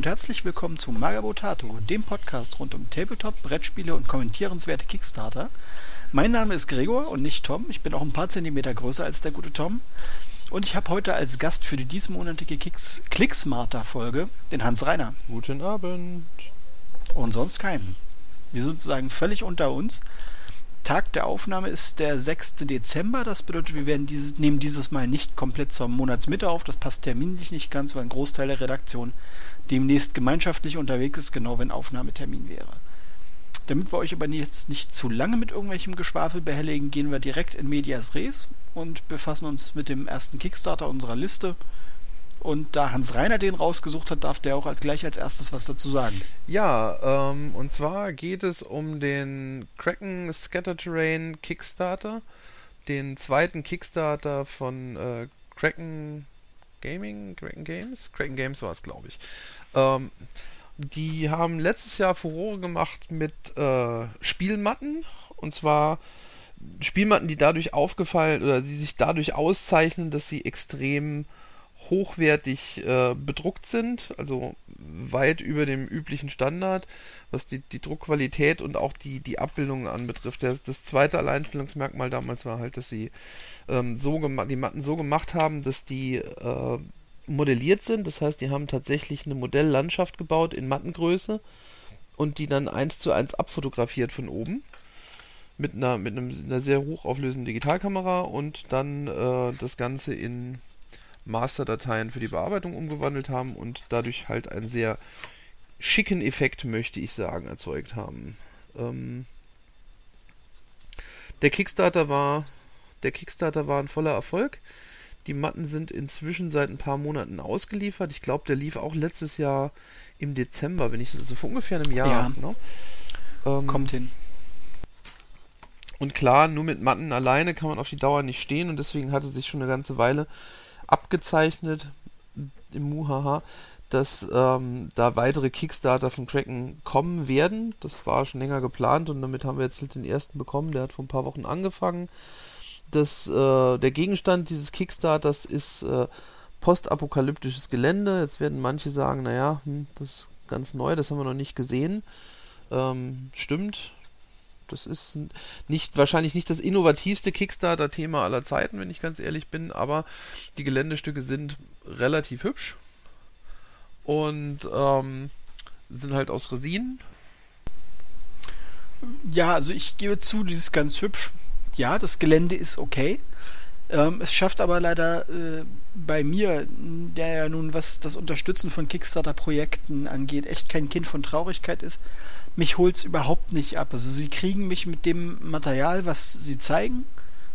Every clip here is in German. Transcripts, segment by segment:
Und herzlich willkommen zu Magabotato, dem Podcast rund um Tabletop, Brettspiele und kommentierenswerte Kickstarter. Mein Name ist Gregor und nicht Tom. Ich bin auch ein paar Zentimeter größer als der gute Tom. Und ich habe heute als Gast für die diesmonatige Kicks Clicksmarter-Folge den Hans Reiner. Guten Abend. Und sonst keinen. Wir sind sozusagen völlig unter uns. Tag der Aufnahme ist der 6. Dezember. Das bedeutet, wir werden dieses, nehmen dieses Mal nicht komplett zur Monatsmitte auf. Das passt terminlich nicht ganz, weil ein Großteil der Redaktion demnächst gemeinschaftlich unterwegs ist, genau wenn Aufnahmetermin wäre. Damit wir euch aber jetzt nicht zu lange mit irgendwelchem Geschwafel behelligen, gehen wir direkt in Medias Res und befassen uns mit dem ersten Kickstarter unserer Liste. Und da Hans Reiner den rausgesucht hat, darf der auch gleich als erstes was dazu sagen. Ja, ähm, und zwar geht es um den Kraken Scatter Terrain Kickstarter, den zweiten Kickstarter von äh, Kraken Gaming, Kraken Games, Kraken Games war es, glaube ich. Ähm, die haben letztes Jahr Furore gemacht mit äh, Spielmatten und zwar Spielmatten, die dadurch aufgefallen oder die sich dadurch auszeichnen, dass sie extrem hochwertig äh, bedruckt sind, also weit über dem üblichen Standard, was die, die Druckqualität und auch die, die Abbildungen anbetrifft. Das, das zweite Alleinstellungsmerkmal damals war halt, dass sie ähm, so die Matten so gemacht haben, dass die äh, modelliert sind. Das heißt, die haben tatsächlich eine Modelllandschaft gebaut in Mattengröße und die dann eins zu eins abfotografiert von oben mit einer mit einem, einer sehr hochauflösenden Digitalkamera und dann äh, das Ganze in Masterdateien für die Bearbeitung umgewandelt haben und dadurch halt einen sehr schicken Effekt, möchte ich sagen, erzeugt haben. Ähm der Kickstarter war der Kickstarter war ein voller Erfolg. Die Matten sind inzwischen seit ein paar Monaten ausgeliefert. Ich glaube, der lief auch letztes Jahr im Dezember, wenn ich das so vor ungefähr einem Jahr. Ja. Ne? Ähm, Kommt hin. Und klar, nur mit Matten alleine kann man auf die Dauer nicht stehen und deswegen hatte sich schon eine ganze Weile abgezeichnet im Muhaha, dass ähm, da weitere Kickstarter von Kraken kommen werden. Das war schon länger geplant und damit haben wir jetzt den ersten bekommen. Der hat vor ein paar Wochen angefangen. Das, äh, der Gegenstand dieses Kickstarters ist äh, postapokalyptisches Gelände. Jetzt werden manche sagen, naja, hm, das ist ganz neu, das haben wir noch nicht gesehen. Ähm, stimmt, das ist nicht wahrscheinlich nicht das innovativste Kickstarter-Thema aller Zeiten, wenn ich ganz ehrlich bin, aber die Geländestücke sind relativ hübsch und ähm, sind halt aus Resin. Ja, also ich gebe zu, dieses ganz hübsch. Ja, das Gelände ist okay. Ähm, es schafft aber leider äh, bei mir, der ja nun was das Unterstützen von Kickstarter-Projekten angeht, echt kein Kind von Traurigkeit ist, mich holt es überhaupt nicht ab. Also sie kriegen mich mit dem Material, was sie zeigen,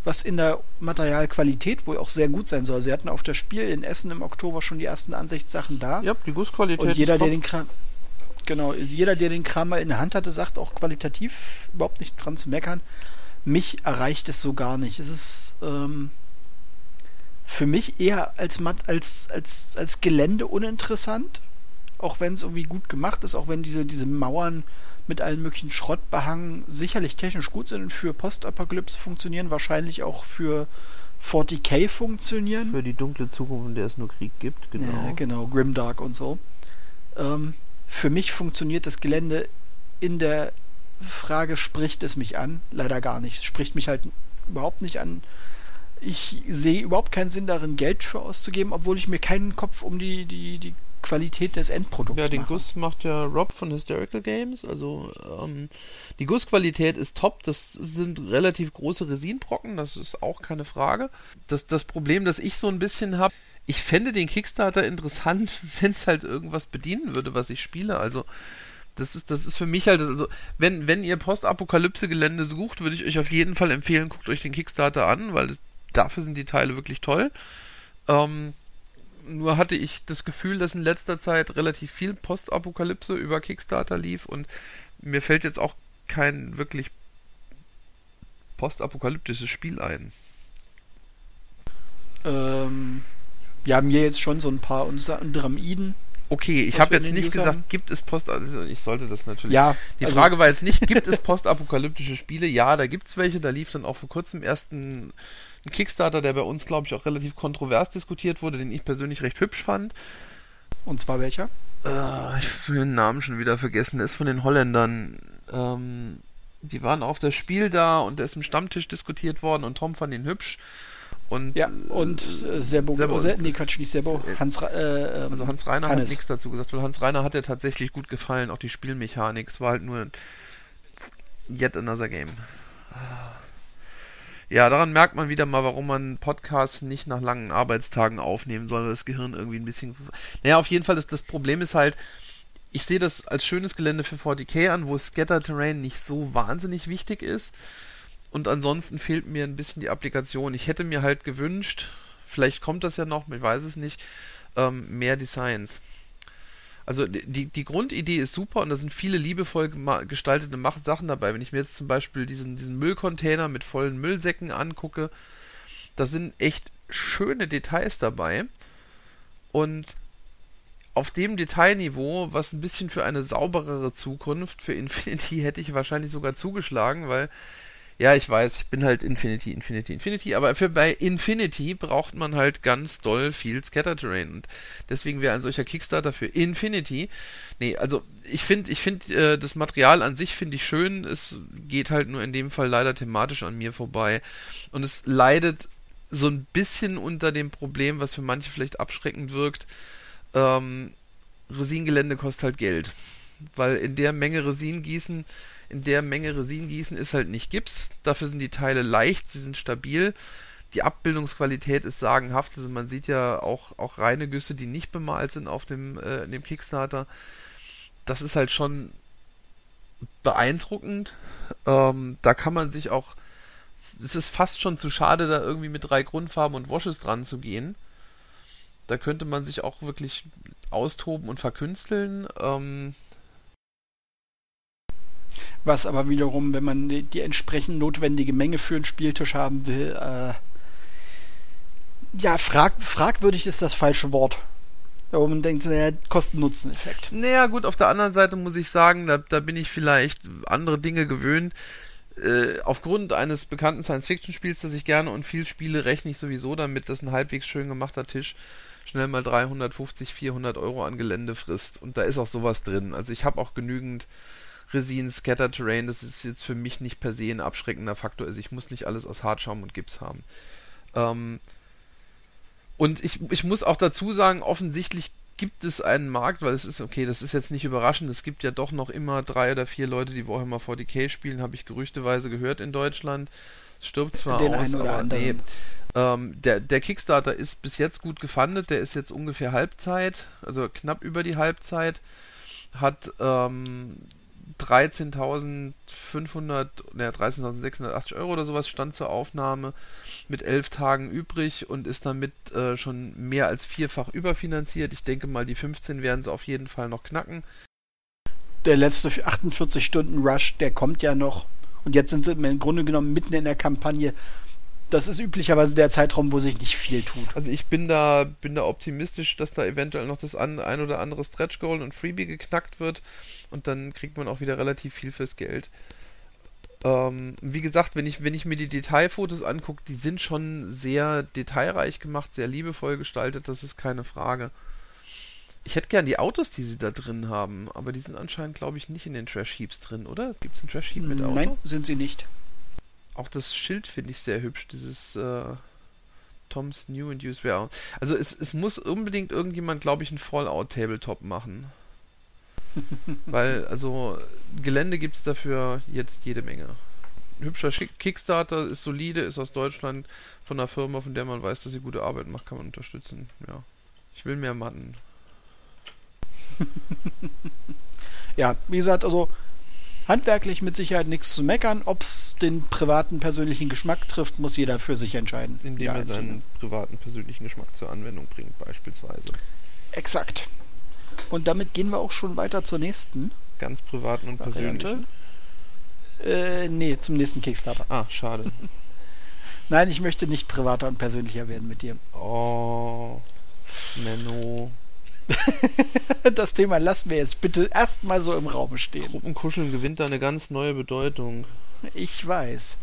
was in der Materialqualität wohl auch sehr gut sein soll. Sie hatten auf das Spiel in Essen im Oktober schon die ersten Ansichtssachen da. Ja, die Gussqualität. Und jeder, der den Kram, genau, jeder, der den Kram mal in der Hand hatte, sagt auch qualitativ überhaupt nichts dran zu meckern. Mich erreicht es so gar nicht. Es ist ähm, für mich eher als, als, als, als Gelände uninteressant auch wenn es irgendwie gut gemacht ist, auch wenn diese, diese Mauern mit allen möglichen Schrottbehangen sicherlich technisch gut sind und für Postapokalypse funktionieren, wahrscheinlich auch für 40k funktionieren. Für die dunkle Zukunft, in der es nur Krieg gibt, genau. Ja, genau, Grimdark und so. Ähm, für mich funktioniert das Gelände in der Frage, spricht es mich an? Leider gar nicht. Es spricht mich halt überhaupt nicht an. Ich sehe überhaupt keinen Sinn darin, Geld für auszugeben, obwohl ich mir keinen Kopf um die, die, die Qualität des Endprodukts Ja, den machen. Guss macht ja Rob von Hysterical Games. Also ähm, die Gussqualität ist top. Das sind relativ große Resinbrocken, das ist auch keine Frage. Das, das Problem, das ich so ein bisschen habe, ich fände den Kickstarter interessant, wenn es halt irgendwas bedienen würde, was ich spiele. Also das ist, das ist für mich halt, also, wenn, wenn ihr Postapokalypse-Gelände sucht, würde ich euch auf jeden Fall empfehlen, guckt euch den Kickstarter an, weil das, dafür sind die Teile wirklich toll. Ähm, nur hatte ich das Gefühl, dass in letzter Zeit relativ viel Postapokalypse über Kickstarter lief und mir fällt jetzt auch kein wirklich postapokalyptisches Spiel ein. Ähm, wir haben hier jetzt schon so ein paar unter anderem Eden. Okay, ich habe jetzt nicht gesagt, haben. gibt es Post... Also ich sollte das natürlich... Ja. Die also Frage war jetzt nicht, gibt es postapokalyptische Spiele? Ja, da gibt es welche. Da lief dann auch vor kurzem erst ein ein Kickstarter, der bei uns, glaube ich, auch relativ kontrovers diskutiert wurde, den ich persönlich recht hübsch fand. Und zwar welcher? Äh, ich will den Namen schon wieder vergessen. Der ist von den Holländern. Ähm, die waren auf das Spiel da und der ist im Stammtisch diskutiert worden und Tom fand ihn hübsch. Und, ja, und äh, Sebo, Sebo Se nee, Quatsch, nicht Sebo, Hans, äh, ähm, also Hans Reiner Hannes. hat nichts dazu gesagt, weil Hans Reiner hat ja tatsächlich gut gefallen, auch die Spielmechanik, es war halt nur yet another game. Ja, daran merkt man wieder mal, warum man Podcasts nicht nach langen Arbeitstagen aufnehmen soll, weil das Gehirn irgendwie ein bisschen... Naja, auf jeden Fall, ist das Problem ist halt, ich sehe das als schönes Gelände für 40k an, wo Scatter Terrain nicht so wahnsinnig wichtig ist und ansonsten fehlt mir ein bisschen die Applikation. Ich hätte mir halt gewünscht, vielleicht kommt das ja noch, ich weiß es nicht, ähm, mehr Designs. Also die, die Grundidee ist super und da sind viele liebevoll gestaltete Sachen dabei. Wenn ich mir jetzt zum Beispiel diesen, diesen Müllcontainer mit vollen Müllsäcken angucke, da sind echt schöne Details dabei. Und auf dem Detailniveau, was ein bisschen für eine sauberere Zukunft für Infinity hätte ich wahrscheinlich sogar zugeschlagen, weil ja, ich weiß, ich bin halt Infinity, Infinity, Infinity, aber für bei Infinity braucht man halt ganz doll viel Scatter-Terrain und deswegen wäre ein solcher Kickstarter für Infinity. Nee, also ich finde, ich finde äh, das Material an sich finde ich schön, es geht halt nur in dem Fall leider thematisch an mir vorbei und es leidet so ein bisschen unter dem Problem, was für manche vielleicht abschreckend wirkt. Ähm, Resingelände kostet halt Geld, weil in der Menge Resin gießen in der Menge Resin gießen ist halt nicht Gips. Dafür sind die Teile leicht, sie sind stabil. Die Abbildungsqualität ist sagenhaft. Also man sieht ja auch, auch reine Güsse, die nicht bemalt sind auf dem, äh, dem Kickstarter. Das ist halt schon beeindruckend. Ähm, da kann man sich auch. Es ist fast schon zu schade, da irgendwie mit drei Grundfarben und Washes dran zu gehen. Da könnte man sich auch wirklich austoben und verkünsteln. Ähm, was aber wiederum, wenn man die entsprechend notwendige Menge für einen Spieltisch haben will, äh, ja, frag, fragwürdig ist das falsche Wort. Wo man denkt, naja, Kosten-Nutzen-Effekt. Naja, gut, auf der anderen Seite muss ich sagen, da, da bin ich vielleicht andere Dinge gewöhnt. Äh, aufgrund eines bekannten Science-Fiction-Spiels, das ich gerne und viel spiele, rechne ich sowieso damit, dass ein halbwegs schön gemachter Tisch schnell mal 350, 400 Euro an Gelände frisst. Und da ist auch sowas drin. Also ich habe auch genügend Resin, Scatter Terrain, das ist jetzt für mich nicht per se ein abschreckender Faktor. Also ich muss nicht alles aus Hartschaum und Gips haben. Ähm, und ich, ich muss auch dazu sagen, offensichtlich gibt es einen Markt, weil es ist, okay, das ist jetzt nicht überraschend, es gibt ja doch noch immer drei oder vier Leute, die Warhammer 40k spielen, habe ich gerüchteweise gehört in Deutschland. Es stirbt zwar Den aus, aber nee. Ähm, der, der Kickstarter ist bis jetzt gut gefundet, der ist jetzt ungefähr Halbzeit, also knapp über die Halbzeit, hat ähm, 13.500, ne, 13.680 Euro oder sowas stand zur Aufnahme mit elf Tagen übrig und ist damit äh, schon mehr als vierfach überfinanziert. Ich denke mal, die 15 werden sie auf jeden Fall noch knacken. Der letzte 48 Stunden Rush, der kommt ja noch. Und jetzt sind sie im Grunde genommen mitten in der Kampagne. Das ist üblicherweise der Zeitraum, wo sich nicht viel tut. Also ich bin da, bin da optimistisch, dass da eventuell noch das ein oder andere Stretch Goal und Freebie geknackt wird und dann kriegt man auch wieder relativ viel fürs Geld. Ähm, wie gesagt, wenn ich, wenn ich mir die Detailfotos angucke, die sind schon sehr detailreich gemacht, sehr liebevoll gestaltet, das ist keine Frage. Ich hätte gern die Autos, die sie da drin haben, aber die sind anscheinend, glaube ich, nicht in den Trash Heaps drin, oder? Gibt es einen Trash Heap mit Autos? Nein, sind sie nicht. Auch das Schild finde ich sehr hübsch, dieses äh, Tom's New and Used Warehouse. Also es, es muss unbedingt irgendjemand, glaube ich, ein Fallout Tabletop machen. Weil, also, Gelände gibt es dafür jetzt jede Menge. hübscher Kickstarter ist solide, ist aus Deutschland von einer Firma, von der man weiß, dass sie gute Arbeit macht, kann man unterstützen. Ja. Ich will mehr Matten. ja, wie gesagt, also handwerklich mit Sicherheit nichts zu meckern. Ob es den privaten persönlichen Geschmack trifft, muss jeder für sich entscheiden. Indem er seinen privaten persönlichen Geschmack zur Anwendung bringt, beispielsweise. Exakt. Und damit gehen wir auch schon weiter zur nächsten. Ganz privaten und persönlichen. Äh, nee, zum nächsten Kickstarter. Ah, schade. Nein, ich möchte nicht privater und persönlicher werden mit dir. Oh, Menno. das Thema lassen wir jetzt bitte erstmal so im Raum stehen. Gruppenkuscheln gewinnt da eine ganz neue Bedeutung. Ich weiß.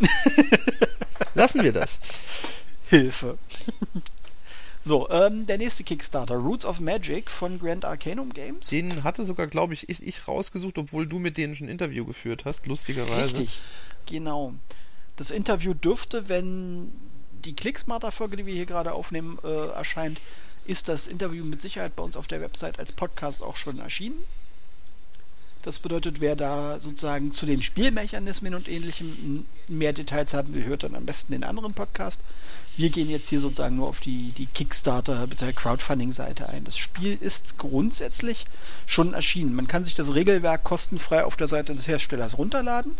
Lassen wir das. Hilfe. So, ähm, der nächste Kickstarter, Roots of Magic von Grand Arcanum Games. Den hatte sogar, glaube ich, ich, ich rausgesucht, obwohl du mit denen schon ein Interview geführt hast, lustigerweise. Richtig, genau. Das Interview dürfte, wenn die Clicksmarter-Folge, die wir hier gerade aufnehmen, äh, erscheint, ist das Interview mit Sicherheit bei uns auf der Website als Podcast auch schon erschienen. Das bedeutet, wer da sozusagen zu den Spielmechanismen und ähnlichem mehr Details haben will, hört dann am besten den anderen Podcast. Wir gehen jetzt hier sozusagen nur auf die, die Kickstarter- bzw. Crowdfunding-Seite ein. Das Spiel ist grundsätzlich schon erschienen. Man kann sich das Regelwerk kostenfrei auf der Seite des Herstellers runterladen.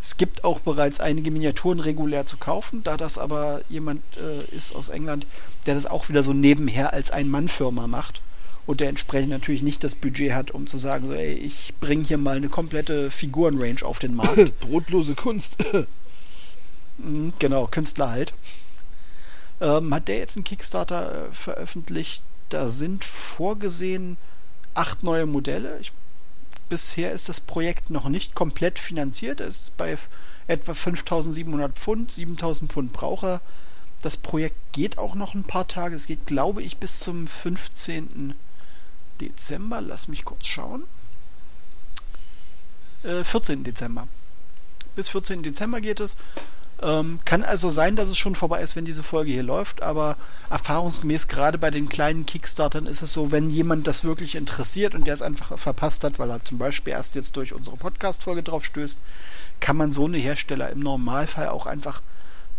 Es gibt auch bereits einige Miniaturen regulär zu kaufen, da das aber jemand äh, ist aus England, der das auch wieder so nebenher als Ein-Mann-Firma macht und der entsprechend natürlich nicht das Budget hat, um zu sagen, so, ey, ich bringe hier mal eine komplette Figurenrange auf den Markt. Brotlose Kunst. Mhm, genau, Künstler halt. Ähm, hat der jetzt einen Kickstarter äh, veröffentlicht? Da sind vorgesehen acht neue Modelle. Ich, bisher ist das Projekt noch nicht komplett finanziert. Es ist bei etwa 5700 Pfund, 7000 Pfund Braucher. Das Projekt geht auch noch ein paar Tage. Es geht, glaube ich, bis zum 15. Dezember. Lass mich kurz schauen. Äh, 14. Dezember. Bis 14. Dezember geht es. Ähm, kann also sein, dass es schon vorbei ist, wenn diese Folge hier läuft, aber erfahrungsgemäß gerade bei den kleinen Kickstartern ist es so, wenn jemand das wirklich interessiert und der es einfach verpasst hat, weil er zum Beispiel erst jetzt durch unsere Podcast-Folge drauf stößt, kann man so eine Hersteller im Normalfall auch einfach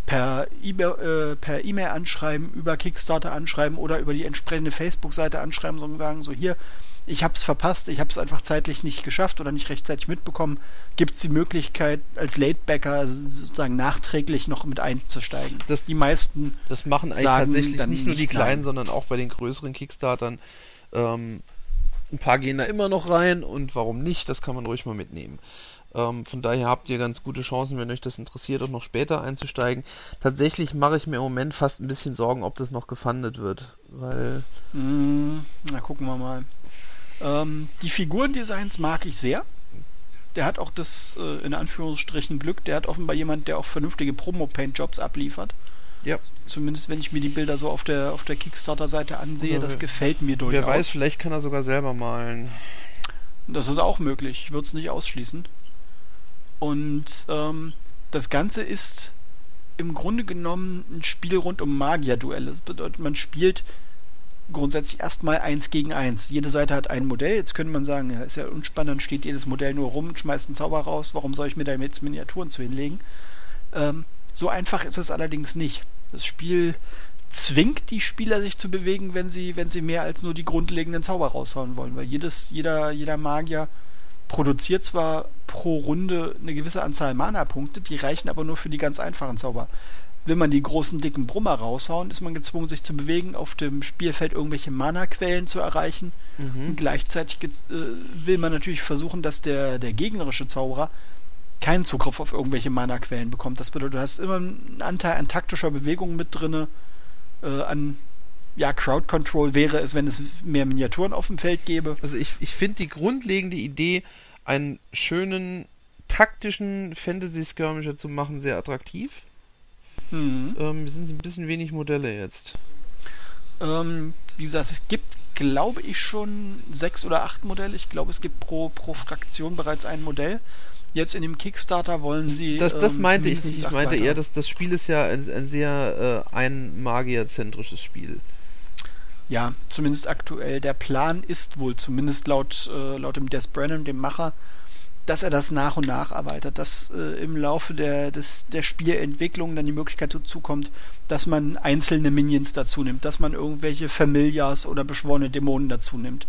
per E-Mail äh, anschreiben, über Kickstarter anschreiben oder über die entsprechende Facebook-Seite anschreiben und sagen, so hier, ich habe es verpasst, ich habe es einfach zeitlich nicht geschafft oder nicht rechtzeitig mitbekommen, gibt es die Möglichkeit, als Latebacker also sozusagen nachträglich noch mit einzusteigen. Das, die meisten Das machen eigentlich tatsächlich nicht nur die kleinen, nein. sondern auch bei den größeren Kickstartern. Ähm, ein paar gehen da immer noch rein und warum nicht, das kann man ruhig mal mitnehmen. Ähm, von daher habt ihr ganz gute Chancen, wenn euch das interessiert, auch noch später einzusteigen. Tatsächlich mache ich mir im Moment fast ein bisschen Sorgen, ob das noch gefundet wird, weil. Mm, na, gucken wir mal. Ähm, die Figurendesigns mag ich sehr. Der hat auch das, äh, in Anführungsstrichen, Glück. Der hat offenbar jemand, der auch vernünftige Promo-Paint-Jobs abliefert. Ja. Zumindest wenn ich mir die Bilder so auf der, auf der Kickstarter-Seite ansehe, Oder das gefällt mir durchaus. Wer weiß, vielleicht kann er sogar selber malen. Das ist auch möglich. Ich würde es nicht ausschließen. Und ähm, das Ganze ist im Grunde genommen ein Spiel rund um Magier-Duelle. Das bedeutet, man spielt grundsätzlich erstmal eins gegen eins. Jede Seite hat ein Modell. Jetzt könnte man sagen, ist ja unspannend, dann steht jedes Modell nur rum, schmeißt einen Zauber raus. Warum soll ich mir da jetzt Miniaturen zu hinlegen? Ähm, so einfach ist es allerdings nicht. Das Spiel zwingt die Spieler, sich zu bewegen, wenn sie, wenn sie mehr als nur die grundlegenden Zauber raushauen wollen, weil jedes, jeder, jeder Magier produziert zwar pro Runde eine gewisse Anzahl Mana-Punkte, die reichen aber nur für die ganz einfachen Zauber. Will man die großen, dicken Brummer raushauen, ist man gezwungen, sich zu bewegen, auf dem Spielfeld irgendwelche Mana-Quellen zu erreichen. Mhm. Und gleichzeitig äh, will man natürlich versuchen, dass der, der gegnerische Zauberer keinen Zugriff auf irgendwelche Mana-Quellen bekommt. Das bedeutet, du hast immer einen Anteil an taktischer Bewegung mit drin, äh, an ja, Crowd Control wäre es, wenn es mehr Miniaturen auf dem Feld gäbe. Also ich, ich finde die grundlegende Idee, einen schönen taktischen Fantasy-Skirmisher zu machen, sehr attraktiv. Mhm. Ähm, sind ein bisschen wenig Modelle jetzt. Ähm, wie gesagt, es gibt, glaube ich, schon sechs oder acht Modelle. Ich glaube, es gibt pro, pro Fraktion bereits ein Modell. Jetzt in dem Kickstarter wollen sie. Das, das ähm, meinte ich nicht. Ich meinte weiter. eher, dass das Spiel ist ja ein, ein sehr äh, ein Magier-zentrisches Spiel. Ja, zumindest aktuell. Der Plan ist wohl, zumindest laut, äh, laut dem Des Brennan, dem Macher, dass er das nach und nach erweitert, dass äh, im Laufe der, des, der Spielentwicklung dann die Möglichkeit dazu kommt, dass man einzelne Minions dazu nimmt, dass man irgendwelche Familias oder beschworene Dämonen dazu nimmt.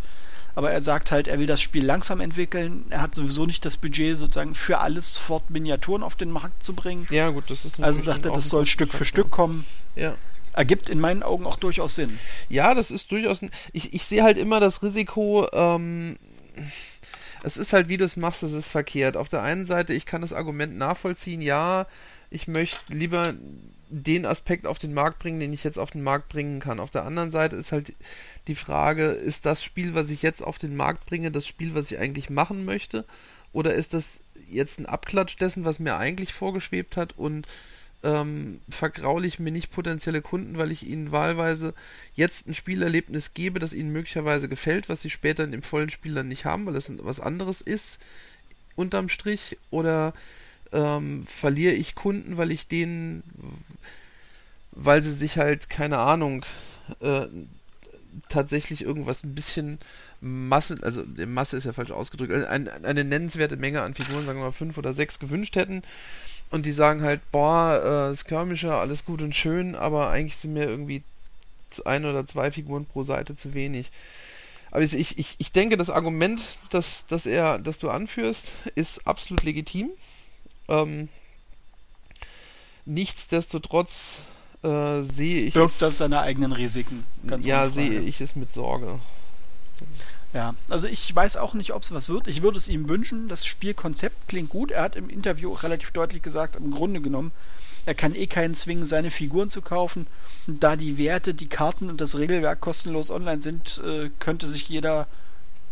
Aber er sagt halt, er will das Spiel langsam entwickeln. Er hat sowieso nicht das Budget, sozusagen für alles sofort Miniaturen auf den Markt zu bringen. Ja, gut, das ist Also sagt er, das soll Stück für Stück kommen. Ja ergibt in meinen Augen auch durchaus Sinn. Ja, das ist durchaus. Ich, ich sehe halt immer das Risiko, ähm, es ist halt, wie du es machst, es ist verkehrt. Auf der einen Seite, ich kann das Argument nachvollziehen, ja, ich möchte lieber den Aspekt auf den Markt bringen, den ich jetzt auf den Markt bringen kann. Auf der anderen Seite ist halt die Frage, ist das Spiel, was ich jetzt auf den Markt bringe, das Spiel, was ich eigentlich machen möchte? Oder ist das jetzt ein Abklatsch dessen, was mir eigentlich vorgeschwebt hat und ähm, vergraule mir nicht potenzielle Kunden, weil ich ihnen wahlweise jetzt ein Spielerlebnis gebe, das ihnen möglicherweise gefällt, was sie später in dem vollen Spiel dann nicht haben, weil es was anderes ist, unterm Strich, oder ähm, verliere ich Kunden, weil ich denen, weil sie sich halt, keine Ahnung, äh, tatsächlich irgendwas ein bisschen Masse, also Masse ist ja falsch ausgedrückt, also eine nennenswerte Menge an Figuren, sagen wir mal fünf oder sechs gewünscht hätten. Und die sagen halt, boah, äh, Skirmisher, alles gut und schön, aber eigentlich sind mir irgendwie ein oder zwei Figuren pro Seite zu wenig. Aber ich, ich, ich denke, das Argument, das, das, er, das du anführst, ist absolut legitim. Ähm, nichtsdestotrotz äh, sehe ich. Birgt es, das seine eigenen Risiken? ja, sehe ich es mit Sorge. Ja, also ich weiß auch nicht, ob es was wird. Ich würde es ihm wünschen. Das Spielkonzept klingt gut. Er hat im Interview relativ deutlich gesagt, im Grunde genommen, er kann eh keinen zwingen, seine Figuren zu kaufen. Und da die Werte, die Karten und das Regelwerk kostenlos online sind, äh, könnte sich jeder,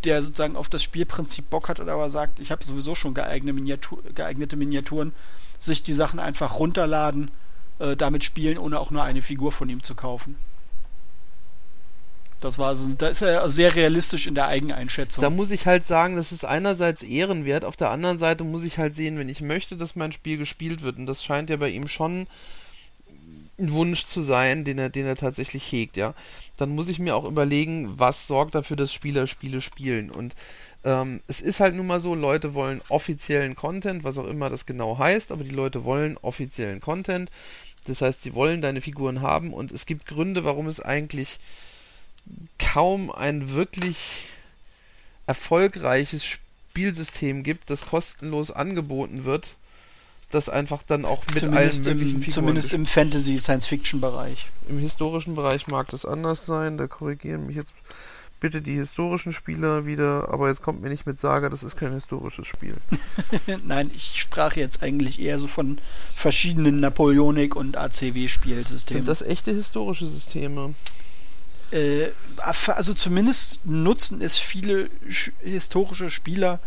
der sozusagen auf das Spielprinzip Bock hat oder aber sagt, ich habe sowieso schon geeignete, Miniatur, geeignete Miniaturen, sich die Sachen einfach runterladen, äh, damit spielen, ohne auch nur eine Figur von ihm zu kaufen. Das war so, da ist er sehr realistisch in der Eigeneinschätzung. Da muss ich halt sagen, das ist einerseits ehrenwert, auf der anderen Seite muss ich halt sehen, wenn ich möchte, dass mein Spiel gespielt wird, und das scheint ja bei ihm schon ein Wunsch zu sein, den er, den er tatsächlich hegt, ja, dann muss ich mir auch überlegen, was sorgt dafür, dass Spieler Spiele spielen. Und ähm, es ist halt nun mal so, Leute wollen offiziellen Content, was auch immer das genau heißt, aber die Leute wollen offiziellen Content. Das heißt, sie wollen deine Figuren haben und es gibt Gründe, warum es eigentlich kaum ein wirklich erfolgreiches Spielsystem gibt, das kostenlos angeboten wird, das einfach dann auch mit zumindest allen möglichen im, Figuren Zumindest im Fantasy-Science-Fiction-Bereich. Im historischen Bereich mag das anders sein, da korrigieren mich jetzt bitte die historischen Spieler wieder, aber jetzt kommt mir nicht mit Saga, das ist kein historisches Spiel. Nein, ich sprach jetzt eigentlich eher so von verschiedenen Napoleonik- und ACW-Spielsystemen. Sind das echte historische Systeme? Äh, also zumindest nutzen es viele historische Spieler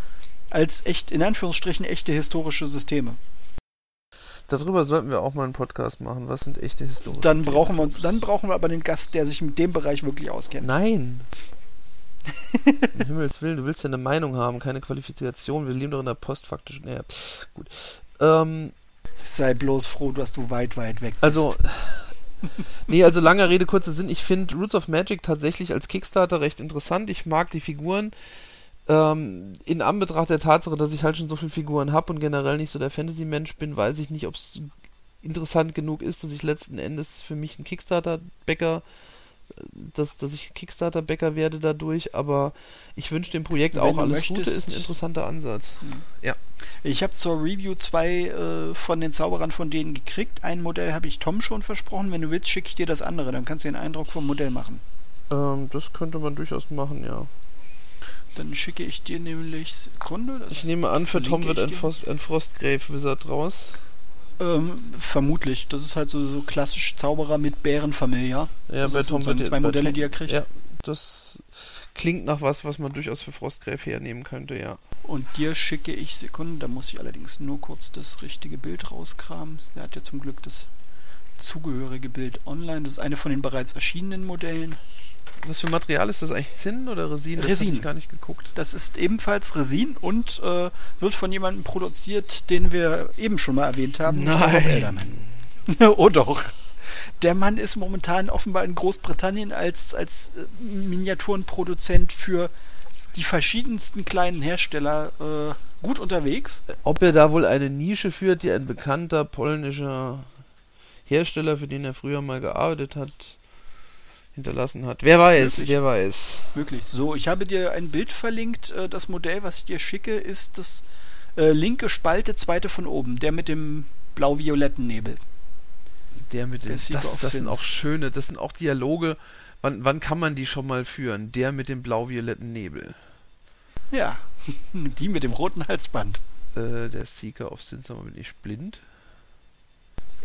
als echt, in Anführungsstrichen, echte historische Systeme. Darüber sollten wir auch mal einen Podcast machen. Was sind echte historische Dann brauchen wir uns, dann brauchen wir aber den Gast, der sich mit dem Bereich wirklich auskennt. Nein. um Himmels Willen, du willst ja eine Meinung haben, keine Qualifikation. Wir leben doch in der postfaktischen. Naja, gut. Ähm, Sei bloß froh, dass du weit, weit weg bist. Also, nee, also langer Rede, kurzer Sinn. Ich finde Roots of Magic tatsächlich als Kickstarter recht interessant. Ich mag die Figuren. Ähm, in Anbetracht der Tatsache, dass ich halt schon so viele Figuren habe und generell nicht so der Fantasy-Mensch bin, weiß ich nicht, ob es interessant genug ist, dass ich letzten Endes für mich ein Kickstarter-Bäcker dass, dass ich Kickstarter-Bäcker werde dadurch, aber ich wünsche dem Projekt Wenn auch alles möchtest. Gute, ist ein interessanter Ansatz. Mhm. Ja. Ich habe zur Review zwei äh, von den Zauberern von denen gekriegt. Ein Modell habe ich Tom schon versprochen. Wenn du willst, schicke ich dir das andere. Dann kannst du den Eindruck vom Modell machen. Ähm, das könnte man durchaus machen, ja. Dann schicke ich dir nämlich Sekunde. Das Ich nehme an, für Tom wird ein. Frost, ein Frostgrave Wizard raus. Ähm, vermutlich. Das ist halt so, so klassisch Zauberer mit Bärenfamilie. Ja, Das bei Tom so zwei Modelle, Tom, die er kriegt. Ja, das klingt nach was, was man durchaus für Frostgrave hernehmen könnte, ja. Und dir schicke ich Sekunden. Da muss ich allerdings nur kurz das richtige Bild rauskramen. Er hat ja zum Glück das zugehörige Bild online. Das ist eine von den bereits erschienenen Modellen. Was für Material ist das eigentlich? Zinn oder Resin? Das Resin. gar nicht geguckt. Das ist ebenfalls Resin und äh, wird von jemandem produziert, den wir eben schon mal erwähnt haben. Nein. Oh doch. Der Mann ist momentan offenbar in Großbritannien als, als äh, Miniaturenproduzent für die verschiedensten kleinen Hersteller äh, gut unterwegs. Ob er da wohl eine Nische führt, die ein bekannter polnischer Hersteller, für den er früher mal gearbeitet hat, hinterlassen hat. Wer weiß, Möglich. wer weiß. Möglich. So, ich habe dir ein Bild verlinkt. Äh, Das Modell, was ich dir schicke, ist das äh, linke Spalte, zweite von oben, der mit dem blau-violetten Nebel. Der mit dem, Seeker das, of das sind auch schöne, das sind auch Dialoge. Wann, wann kann man die schon mal führen? Der mit dem blau-violetten Nebel. Ja, die mit dem roten Halsband. Äh, der Seeker of Sins, aber bin ich blind?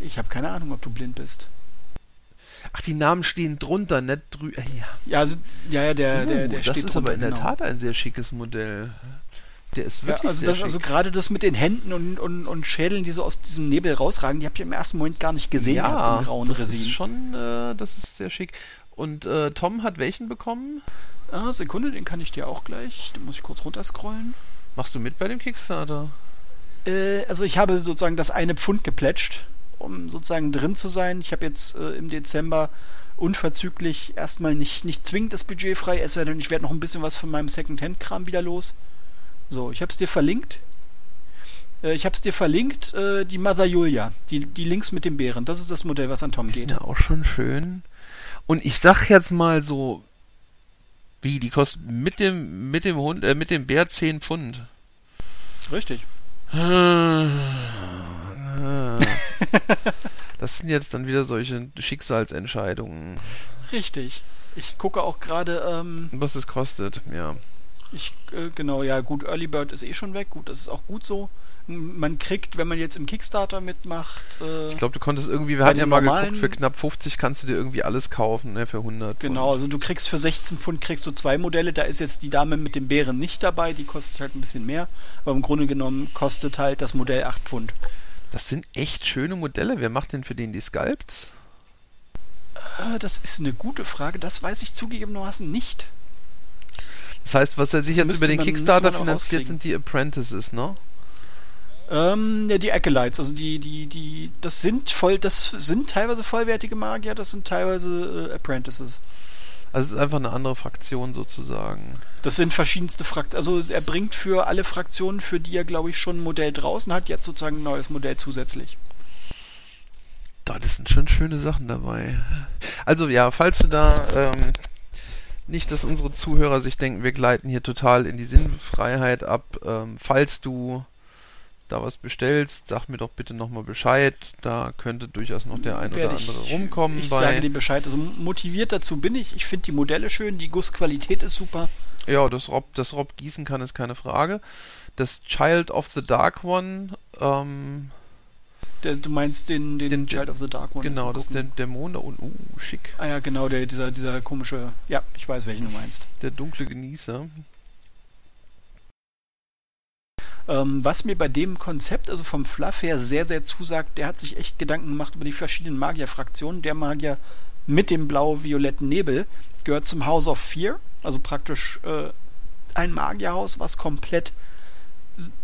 Ich habe keine Ahnung, ob du blind bist. Ach, die Namen stehen drunter, nicht drüber. Ja, Ja, also, ja, ja, der, der, Uh, der das steht ist aber drunter, in der genau. Tat ein sehr schickes Modell. Der ist wirklich ja, also, sehr das, also gerade das mit den Händen und, und, und Schädeln, die so aus diesem Nebel rausragen, die habe ich im ersten Moment gar nicht gesehen ja, im grauen das Resin. ist schon, äh, das ist sehr schick. Und äh, Tom hat welchen bekommen? Ah, Sekunde, den kann ich dir auch gleich. Da muss ich kurz runterscrollen. Machst du mit bei dem Kickstarter? Äh, also ich habe sozusagen das eine Pfund geplätscht, um sozusagen drin zu sein. Ich habe jetzt äh, im Dezember unverzüglich erstmal nicht, nicht zwingend das Budget frei, es sei denn, ich werde noch ein bisschen was von meinem Second-Hand-Kram wieder los. So, ich habe es dir verlinkt. Äh, ich habe es dir verlinkt, äh, die Mother Julia, die, die links mit dem Bären. Das ist das Modell, was an Tom Die geht. sind ja auch schon schön. Und ich sag jetzt mal so, wie, die kosten mit dem, mit dem Hund, äh, mit dem Bär 10 Pfund. Richtig. Das sind jetzt dann wieder solche Schicksalsentscheidungen. Richtig. Ich gucke auch gerade, ähm, Was es kostet, ja. ich, äh, genau, ja, gut, Early Bird ist eh schon weg, gut, das ist auch gut so. Man kriegt, wenn man jetzt im Kickstarter mitmacht, äh, Ich glaube, du konntest irgendwie, wir hatten ja mal normalen- geguckt, für knapp 50 kannst du dir irgendwie alles kaufen, ne, für 100. Genau, also du kriegst für 16 Pfund kriegst du zwei Modelle. Da ist jetzt die Dame mit dem Bären nicht dabei, die kostet halt ein bisschen mehr. Aber im Grunde genommen kostet halt das Modell 8 Pfund. Das sind echt schöne Modelle. Wer macht denn für den die Sculpts? Äh, das ist eine gute Frage, das weiß ich zugegebenermaßen nicht. Das heißt, was er sich Das jetzt müsste über den man- Kickstarter finanziert, sind die Apprentices, ne? Ähm, ja, die Acolytes, also die, die, die, das sind voll, das sind teilweise vollwertige Magier, das sind teilweise äh, Apprentices. Also es ist einfach eine andere Fraktion sozusagen. Das sind verschiedenste Fraktionen. Also er bringt für alle Fraktionen, für die er, glaube ich, schon ein Modell draußen hat, jetzt sozusagen ein neues Modell zusätzlich. Da das sind schon schöne Sachen dabei. Also ja, falls du da ähm, nicht, dass unsere Zuhörer sich denken, wir gleiten hier total in die Sinnfreiheit ab. Ähm, falls du da was bestellst, sag mir doch bitte nochmal Bescheid. Da könnte durchaus noch der ein oder Werde andere ich, rumkommen. Ich bei, sage dir Bescheid. Also motiviert dazu bin ich. Ich finde die Modelle schön, die Gussqualität ist super. Ja, das Rob, das Rob gießen kann, ist keine Frage. Das Child of the Dark One, ähm, Der, du meinst den, den, Den- Child of the Dark One. genau, das ist der. Dämon da unten. Uh, schick. Ah ja, genau, der, dieser, dieser komische. Ja, ich weiß, welchen du meinst. Der dunkle Genießer. Ähm, was mir bei dem Konzept, also vom Fluff her, sehr, sehr zusagt, der hat sich echt Gedanken gemacht über die verschiedenen Magierfraktionen. Der Magier mit dem blau-violetten Nebel gehört zum House of Fear, also praktisch äh, ein Magierhaus, was komplett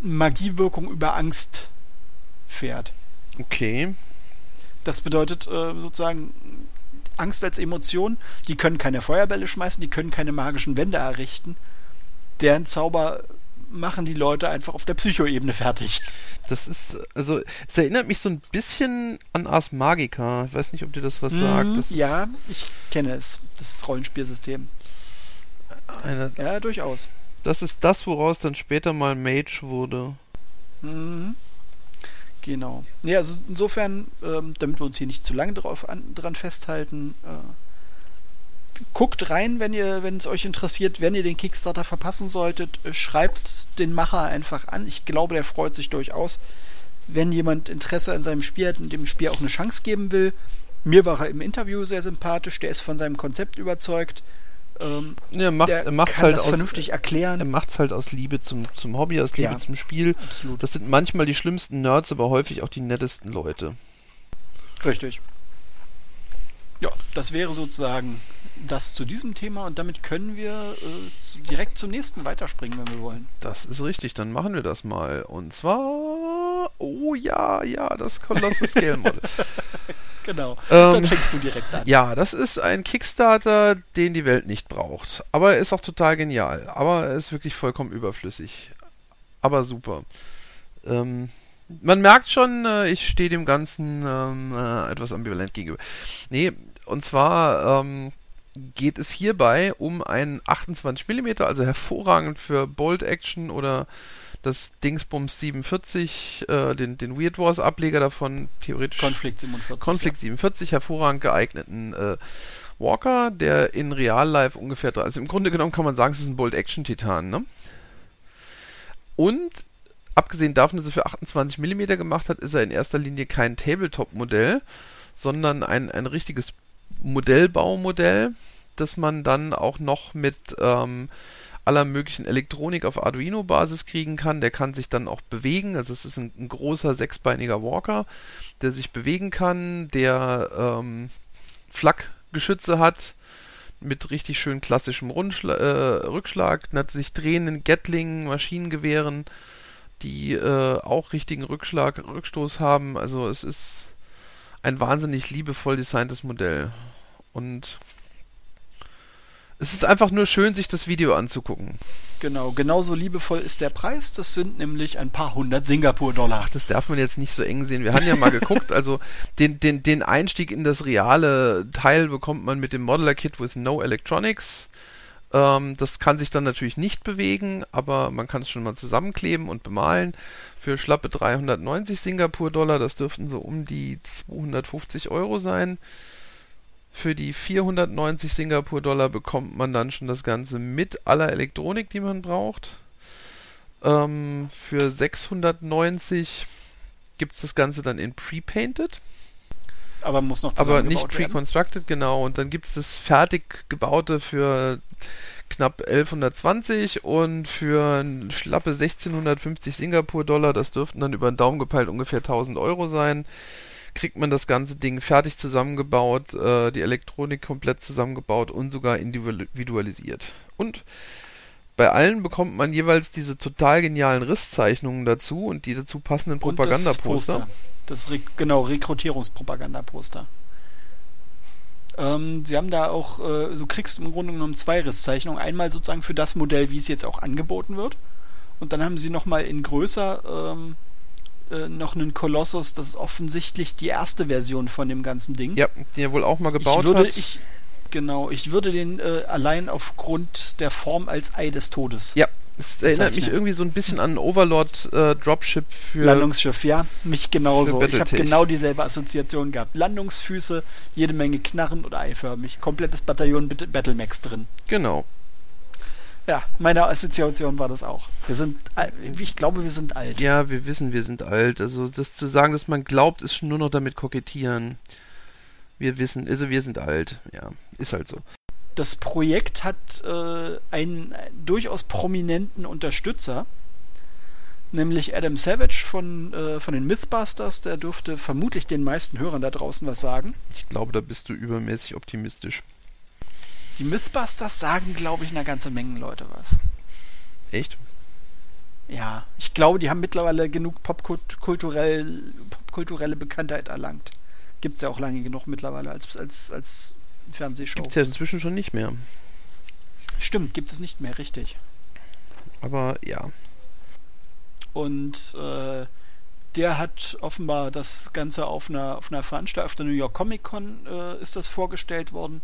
Magiewirkung über Angst fährt. Okay. Das bedeutet äh, sozusagen Angst als Emotion. Die können keine Feuerbälle schmeißen, die können keine magischen Wände errichten. Deren Zauber machen die Leute einfach auf der Psychoebene fertig. Das ist, also, es erinnert mich so ein bisschen an Ars Magica. Ich weiß nicht, ob dir das was sagt. Mhm, Das ja, ich kenne es. Das Rollenspielsystem. Eine, Ja, durchaus. das ist das, woraus dann später mal Mage wurde. Mhm. Genau. Ja, also insofern, ähm, damit wir uns hier nicht zu lange drauf an, dran festhalten, äh, guckt rein, wenn ihr, wenn es euch interessiert, wenn ihr den Kickstarter verpassen solltet, äh, schreibt den Macher einfach an. Ich glaube, der freut sich durchaus, wenn jemand Interesse an seinem Spiel hat und dem Spiel auch eine Chance geben will. Mir war er im Interview sehr sympathisch, der ist von seinem Konzept überzeugt. Ähm, Ja, macht, der er macht's kann halt das aus, vernünftig erklären. er macht's halt aus Liebe zum, zum Hobby, aus Liebe Ja. zum Spiel. Absolut. Das sind manchmal die schlimmsten Nerds, aber häufig auch die nettesten Leute. Richtig. Ja, das wäre sozusagen das zu diesem Thema und damit können wir äh, zu, direkt zum nächsten weiterspringen, wenn wir wollen. Das ist richtig, dann machen wir das mal. Und zwar, oh ja, ja, das Colossus Scale Model. Genau. Ähm, Dann fängst du direkt an. Ja, das ist ein Kickstarter, den die Welt nicht braucht. Aber er ist auch total genial. Aber er ist wirklich vollkommen überflüssig. Aber super. Ähm, man merkt schon, äh, ich stehe dem Ganzen ähm, äh, etwas ambivalent gegenüber. Nee, und zwar ähm, geht es hierbei um einen 28 mm, also hervorragend für Bolt Action oder das Dingsbums 47, äh, den, den Weird Wars Ableger davon, theoretisch Konflikt 47. Konflikt 47, hervorragend geeigneten äh, Walker, der in Real Life ungefähr, also im Grunde genommen kann man sagen, es ist ein Bolt Action Titan, ne? Und abgesehen davon, dass er für 28 mm gemacht hat, ist er in erster Linie kein Tabletop-Modell, sondern ein, ein richtiges Modellbaumodell, das man dann auch noch mit ähm, aller möglichen Elektronik auf Arduino-Basis kriegen kann. Der kann sich dann auch bewegen. Also es ist ein, ein großer sechsbeiniger Walker, der sich bewegen kann, der ähm, Flakgeschütze hat mit richtig schön klassischem Rundschla äh, Rückschlag, sich drehenden Gatling, Maschinengewehren, die äh, auch richtigen Rückschlag, Rückstoß haben. Also es ist ein wahnsinnig liebevoll designtes Modell. Und es ist einfach nur schön, sich das Video anzugucken. Genau, genauso liebevoll ist der Preis. Das sind nämlich ein paar hundert Singapur-Dollar. Ach, das darf man jetzt nicht so eng sehen. Wir haben ja mal geguckt, also den, den, den Einstieg in das reale Teil bekommt man mit dem Modeler Kit with No Electronics. Ähm, das kann sich dann natürlich nicht bewegen, aber man kann es schon mal zusammenkleben und bemalen. Für schlappe 390 Singapur-Dollar, das dürften so um die 250 Euro sein. Für die 490 Singapur-Dollar bekommt man dann schon das Ganze mit aller Elektronik, die man braucht. Ähm, für 690 gibt es das Ganze dann in Pre-Painted. Aber muss noch Aber nicht Pre-Constructed, genau. Und dann gibt es das fertig gebaute für knapp 1120 und für schlappe 1650 Singapur-Dollar, das dürften dann über den Daumen gepeilt ungefähr 1000 Euro sein kriegt man das ganze Ding fertig zusammengebaut, äh, die Elektronik komplett zusammengebaut und sogar individualisiert. Und bei allen bekommt man jeweils diese total genialen Risszeichnungen dazu und die dazu passenden Propagandaposter. Das, das Re genau Rekrutierungspropagandaposter. Ähm, sie haben da auch, äh, du kriegst im Grunde genommen zwei Risszeichnungen. Einmal sozusagen für das Modell, wie es jetzt auch angeboten wird. Und dann haben sie nochmal in größer ähm, äh, noch einen Kolossus, das ist offensichtlich die erste Version von dem ganzen Ding. Ja, die er wohl auch mal gebaut ich würde, hat. Ich, genau, ich würde den äh, allein aufgrund der Form als Ei des Todes. Ja, es erinnert mich irgendwie so ein bisschen an Overlord äh, Dropship für Landungsschiff, ja, mich genauso. Ich habe genau dieselbe Assoziation gehabt. Landungsfüße, jede Menge Knarren oder eiförmig, komplettes Bataillon Battlemax drin. Genau. Ja, meine Assoziation war das auch. Wir sind, ich glaube, wir sind alt. Ja, wir wissen, wir sind alt. Also das zu sagen, dass man glaubt, ist schon nur noch damit kokettieren. Wir wissen, also wir sind alt. Ja, ist halt so. Das Projekt hat äh, einen durchaus prominenten Unterstützer, nämlich Adam Savage von, äh, von den Mythbusters. Der dürfte vermutlich den meisten Hörern da draußen was sagen. Ich glaube, da bist du übermäßig optimistisch. Die Mythbusters sagen, glaube ich, einer ganze Menge Leute was. Echt? Ja, ich glaube, die haben mittlerweile genug popkulturell, popkulturelle Bekanntheit erlangt. Gibt es ja auch lange genug mittlerweile als, als, als Fernsehshow. Gibt es ja inzwischen schon nicht mehr. Stimmt, gibt es nicht mehr, richtig. Aber ja. Und äh, der hat offenbar das Ganze auf einer, auf einer Veranstaltung, auf der New York Comic Con äh, ist das vorgestellt worden.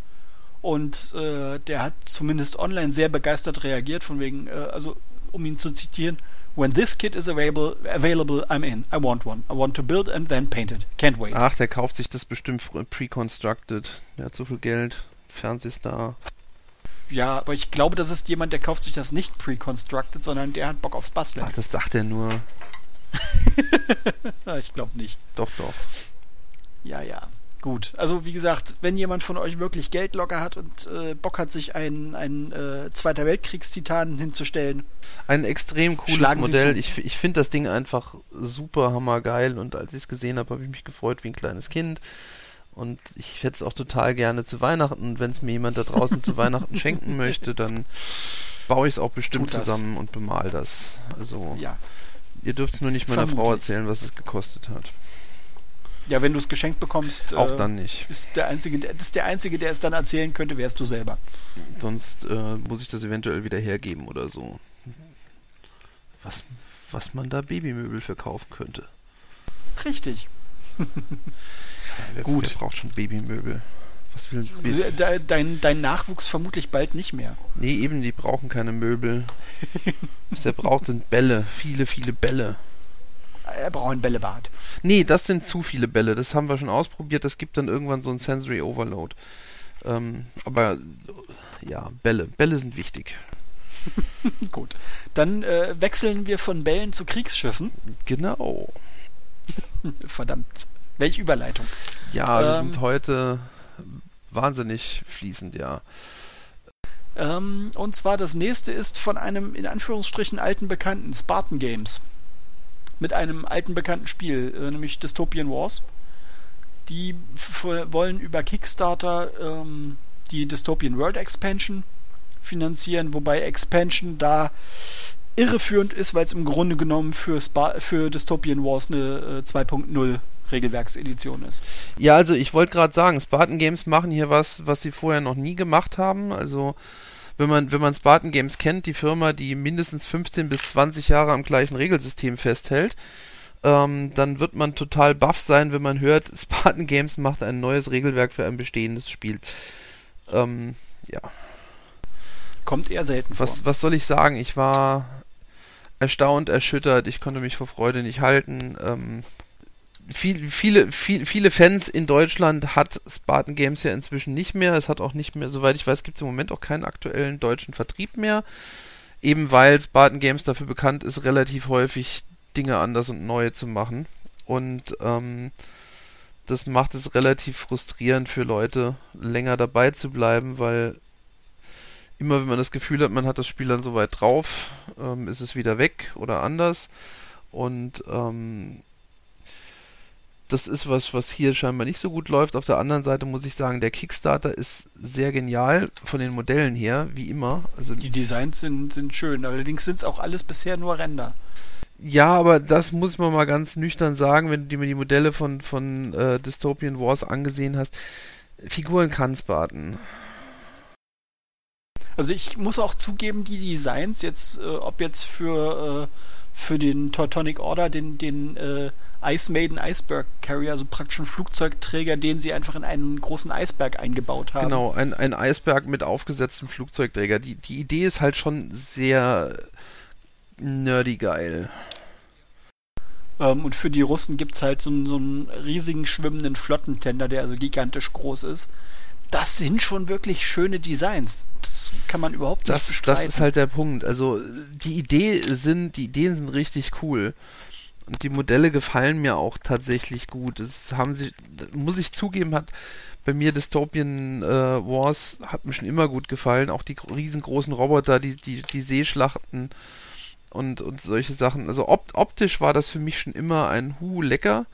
Und äh, der hat zumindest online sehr begeistert reagiert, von wegen, äh, also um ihn zu zitieren, When this kit is available, available, I'm in. I want one. I want to build and then paint it. Can't wait. Ach, der kauft sich das bestimmt pre-constructed. Der hat so viel Geld. Fernsehstar. Ja, aber ich glaube, das ist jemand, der kauft sich das nicht pre-constructed, sondern der hat Bock aufs Basteln. Ach, das sagt er nur. ich glaube nicht. Doch, doch. Ja, ja. Gut, also wie gesagt, wenn jemand von euch wirklich Geld locker hat und äh, Bock hat, sich einen, einen äh, Zweiter Weltkriegstitan hinzustellen. Ein extrem cooles Modell. Ich, ich finde das Ding einfach super hammergeil und als ich es gesehen habe, habe ich mich gefreut wie ein kleines Kind. Und ich hätte es auch total gerne zu Weihnachten. Wenn es mir jemand da draußen zu Weihnachten schenken möchte, dann baue ich es auch bestimmt zusammen und bemal das. Also, ja. ihr dürft es nur nicht meiner Vermutlich. Frau erzählen, was es gekostet hat. Ja, wenn du es geschenkt bekommst, auch äh, dann nicht. Ist der einzige, das ist der einzige, der es dann erzählen könnte, wärst du selber. Sonst äh, muss ich das eventuell wieder hergeben oder so. Was, was man da Babymöbel verkaufen könnte. Richtig. ja, wer, Gut. Wer braucht schon Babymöbel? Was will De, dein, dein Nachwuchs vermutlich bald nicht mehr. Nee, eben, die brauchen keine Möbel. Was er braucht, sind Bälle. Viele, viele Bälle. Er braucht ein Bällebad. Nee, das sind zu viele Bälle. Das haben wir schon ausprobiert. Das gibt dann irgendwann so ein Sensory Overload. Ähm, aber ja, Bälle. Bälle sind wichtig. Gut. Dann äh, wechseln wir von Bällen zu Kriegsschiffen. Genau. Verdammt. Welche Überleitung. Ja, wir ähm, sind heute wahnsinnig fließend, ja. Ähm, und zwar das nächste ist von einem in Anführungsstrichen alten Bekannten, Spartan Games. Mit einem alten bekannten Spiel, äh, nämlich Dystopian Wars. Die wollen über Kickstarter ähm, die Dystopian World Expansion finanzieren, wobei Expansion da irreführend ist, weil es im Grunde genommen für, Spa für Dystopian Wars eine äh, 2.0 Regelwerksedition ist. Ja, also ich wollte gerade sagen, Spartan Games machen hier was, was sie vorher noch nie gemacht haben. Also wenn man, wenn man Spartan Games kennt, die Firma, die mindestens 15 bis 20 Jahre am gleichen Regelsystem festhält, ähm, dann wird man total baff sein, wenn man hört, Spartan Games macht ein neues Regelwerk für ein bestehendes Spiel. Ähm, ja. Kommt eher selten vor. Was, was soll ich sagen? Ich war erstaunt, erschüttert, ich konnte mich vor Freude nicht halten. Ähm, viel, viele, viel, viele Fans in Deutschland hat Spartan Games ja inzwischen nicht mehr. Es hat auch nicht mehr, soweit ich weiß, gibt es im Moment auch keinen aktuellen deutschen Vertrieb mehr. Eben weil Spartan Games dafür bekannt ist, relativ häufig Dinge anders und neu zu machen. Und ähm, das macht es relativ frustrierend für Leute, länger dabei zu bleiben, weil immer wenn man das Gefühl hat, man hat das Spiel dann soweit drauf, ähm, ist es wieder weg oder anders. Und ähm, das ist was, was hier scheinbar nicht so gut läuft. Auf der anderen Seite muss ich sagen, der Kickstarter ist sehr genial von den Modellen her, wie immer. Also die Designs sind, sind schön, allerdings sind es auch alles bisher nur Ränder. Ja, aber das muss man mal ganz nüchtern sagen, wenn du mir die Modelle von, von äh, Dystopian Wars angesehen hast. Figuren kann es baten. Also ich muss auch zugeben, die Designs jetzt, äh, ob jetzt für, äh, für den Teutonic Order, den, den äh, Ice Maiden Iceberg Carrier, also praktisch ein Flugzeugträger, den sie einfach in einen großen Eisberg eingebaut haben. Genau, ein, ein Eisberg mit aufgesetztem Flugzeugträger. Die, die Idee ist halt schon sehr nerdy geil. Ähm, und für die Russen gibt es halt so, so einen riesigen schwimmenden Flottentender, der also gigantisch groß ist das sind schon wirklich schöne Designs. Das kann man überhaupt nicht das, bestreiten. Das ist halt der Punkt. Also die Idee sind, die Ideen sind richtig cool. Und die Modelle gefallen mir auch tatsächlich gut. Das haben sie, muss ich zugeben, hat bei mir Dystopian äh, Wars hat mir schon immer gut gefallen. Auch die riesengroßen Roboter, die, die, die Seeschlachten und, und solche Sachen. Also opt optisch war das für mich schon immer ein Hu lecker.